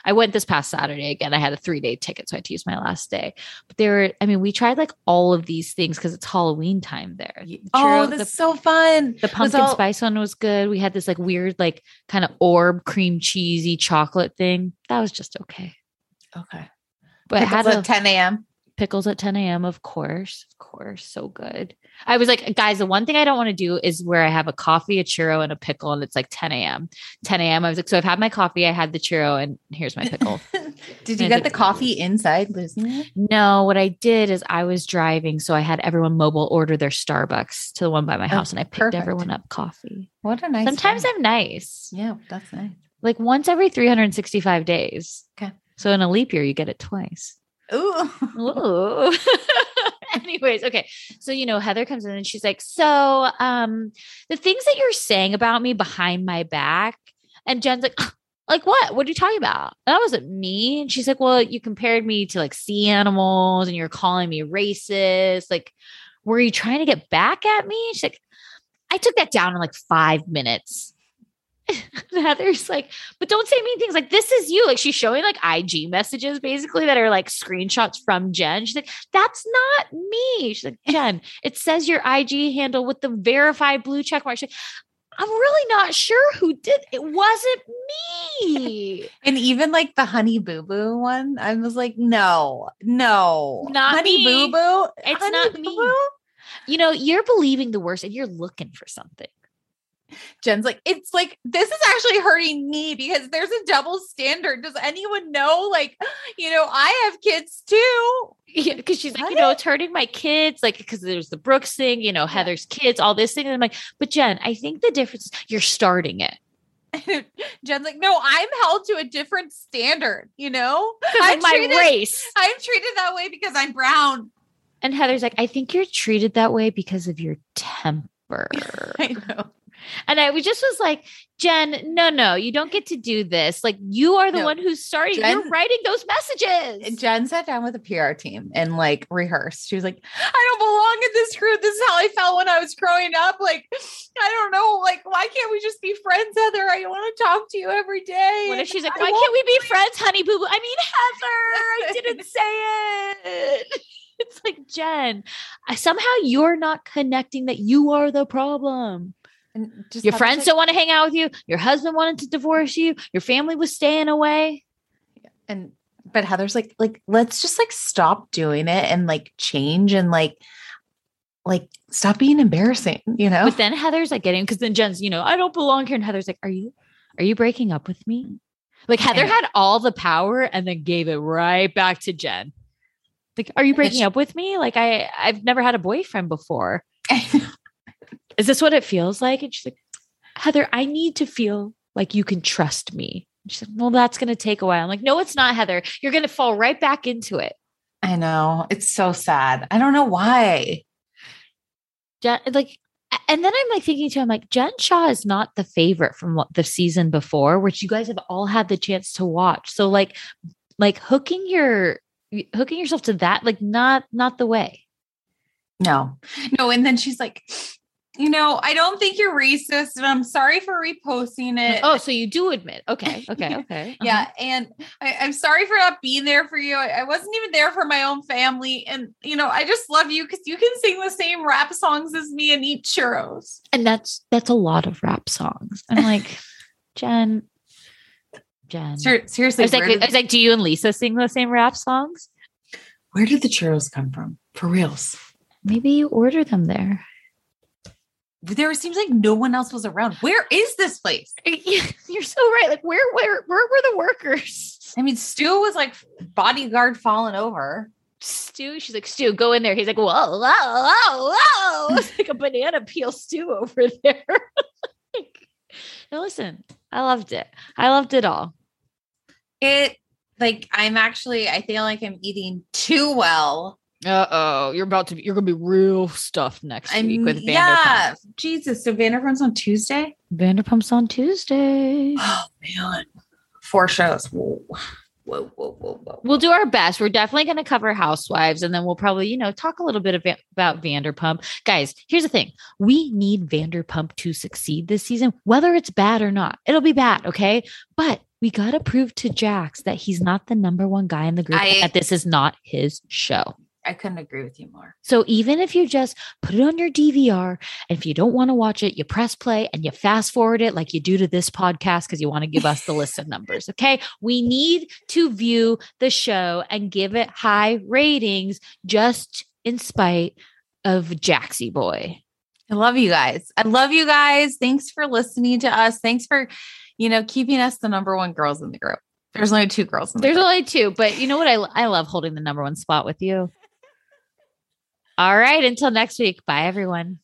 I went this past Saturday again. I had a 3-day ticket so I had to use my last day. But there were I mean we tried like all of these things cuz it's Halloween time there. The Oh, that's the, so fun. the pumpkin all- spice one was good. We had this like weird like kind of orb cream cheesy chocolate thing. That was just okay. Okay. But it Pickles had a, 10 a.m. pickles at 10 a.m. Of course, of course, so good. I was like, guys, the one thing I don't want to do is where I have a coffee, a churro, and a pickle, and it's like 10 a.m. 10 a.m. I was like, so I've had my coffee, I had the churro, and here's my pickle. Did I you get think- the coffee inside no, what I did is I was driving, so I had everyone mobile order their Starbucks to the one by my Oh, house, and I picked perfect. everyone up coffee. What a nice. Sometimes friend. I'm nice, Yeah, that's nice. like once every 365 days. Okay. So in a leap year, you get it twice. Ooh. Ooh. Anyways, okay. So, you know, Heather comes in and she's like, So, um, the things that you're saying about me behind my back, and Jen's like, like what? What are you talking about? That wasn't me. And she's like, Well, you compared me to like sea animals and you're calling me racist. Like, were you trying to get back at me? She's like, I took that down in like five minutes. Heather's like, but don't say mean things like this is you. Like she's showing like IG messages basically that are like screenshots from Jen. She's like, that's not me. She's like, Jen, it says your IG handle with the verified blue check mark. She's like, I'm really not sure who did it. wasn't me. And even like the Honey Boo Boo one, I was like, no, no, Not Honey. Boo Boo. It's Honey not Boo me. You know, you're believing the worst and you're looking for something. Jen's like, it's like this is actually hurting me because there's a double standard. Does anyone know? Like, you know, I have kids too. Yeah, because she's like, you know, it's hurting my kids, like because there's the Brooks thing, you know, Heather's kids, all this thing. And I'm like, but Jen, I think the difference is you're starting it. Jen's like, no, I'm held to a different standard, you know? I'm my treated- race. I'm treated that way because I'm brown. And Heather's like, I think you're treated that way because of your temper. I know. And I was just was like, Jen, no, no, you don't get to do this. Like you are the No. one who's starting. Jen- you're writing those messages. Jen sat down with the PR team and like rehearsed. She was like, I don't belong in this group. This is how I felt when I was growing up. Like, I don't know. Like, why can't we just be friends, Heather? I want to talk to you every day. What if she's like, I why can't we be friends, honey boo boo? I mean, Heather, I didn't say it. It's like, Jen, somehow you're not connecting that you are the problem. And just Your friends like- don't want to hang out with you. Your husband wanted to divorce you. Your family was staying away. and but Heather's like, like, let's just like stop doing it and like change and like like stop being embarrassing, you know? But then Heather's like getting because then Jen's, you know, I don't belong here. And Heather's like, Are you are you breaking up with me? Like Heather had all the power and then gave it right back to Jen. Like, are you breaking she- up with me? Like, I I've never had a boyfriend before. Is this what it feels like? And she's like, Heather, I need to feel like you can trust me. And She said, Well, that's gonna take a while. I'm like, no, it's not, Heather. You're gonna fall right back into it. I know. It's so sad. I don't know why. Jen, like, and then I'm like thinking to him, like, Jen Shah is not the favorite from what the season before, which you guys have all had the chance to watch. So, like, like hooking your hooking yourself to that, like, not not the way. No, no. And then she's like, you know, I don't think you're racist, and I'm sorry for reposting it. Oh, so you do admit? Okay, okay, okay. yeah. uh-huh. And I, I'm sorry for not being there for you. I, I wasn't even there for my own family. And, you know, I just love you because you can sing the same rap songs as me and eat churros. and that's that's a lot of rap songs. I'm like, Jen, Jen. Ser- I seriously, was like, where, I was like, do you and Lisa sing the same rap songs? where did the churros come from? For reals. Maybe you order them there. There seems like no one else was around. Where is this place? You're so right. Like, where, where, where were the workers? I mean, Stu was like bodyguard falling over. Stu, she's like, Stu, go in there. He's like, whoa, whoa, whoa, whoa. It's like a banana peel stew over there. like, now listen, I loved it. I loved it all. It like I'm actually I feel like I'm eating too well. Uh oh, you're about to be, you're gonna be real stuff next I'm week with Vanderpump. yeah, Jesus. So Vanderpump's on Tuesday. Vanderpump's on Tuesday. Oh man, four shows. Whoa, whoa, whoa, whoa, whoa. We'll do our best. We're definitely going to cover Housewives and then we'll probably, you know, talk a little bit about, about Vanderpump. Guys, here's the thing we need Vanderpump to succeed this season, whether it's bad or not. It'll be bad, okay? But we got to prove to Jax that he's not the number one guy in the group I- and that this is not his show. I couldn't agree with you more. So even if you just put it on your DVR and if you don't want to watch it, you press play and you fast forward it like you do to this podcast because you want to give us the list of numbers. Okay. We need to view the show and give it high ratings just in spite of Jaxie Boy. I love you guys. I love you guys. Thanks for listening to us. Thanks for, you know, keeping us the number one girls in the group. There's only two girls in the There's group. only two, but you know what? I, I love holding the number one spot with you. All right. Until next week. Bye, everyone.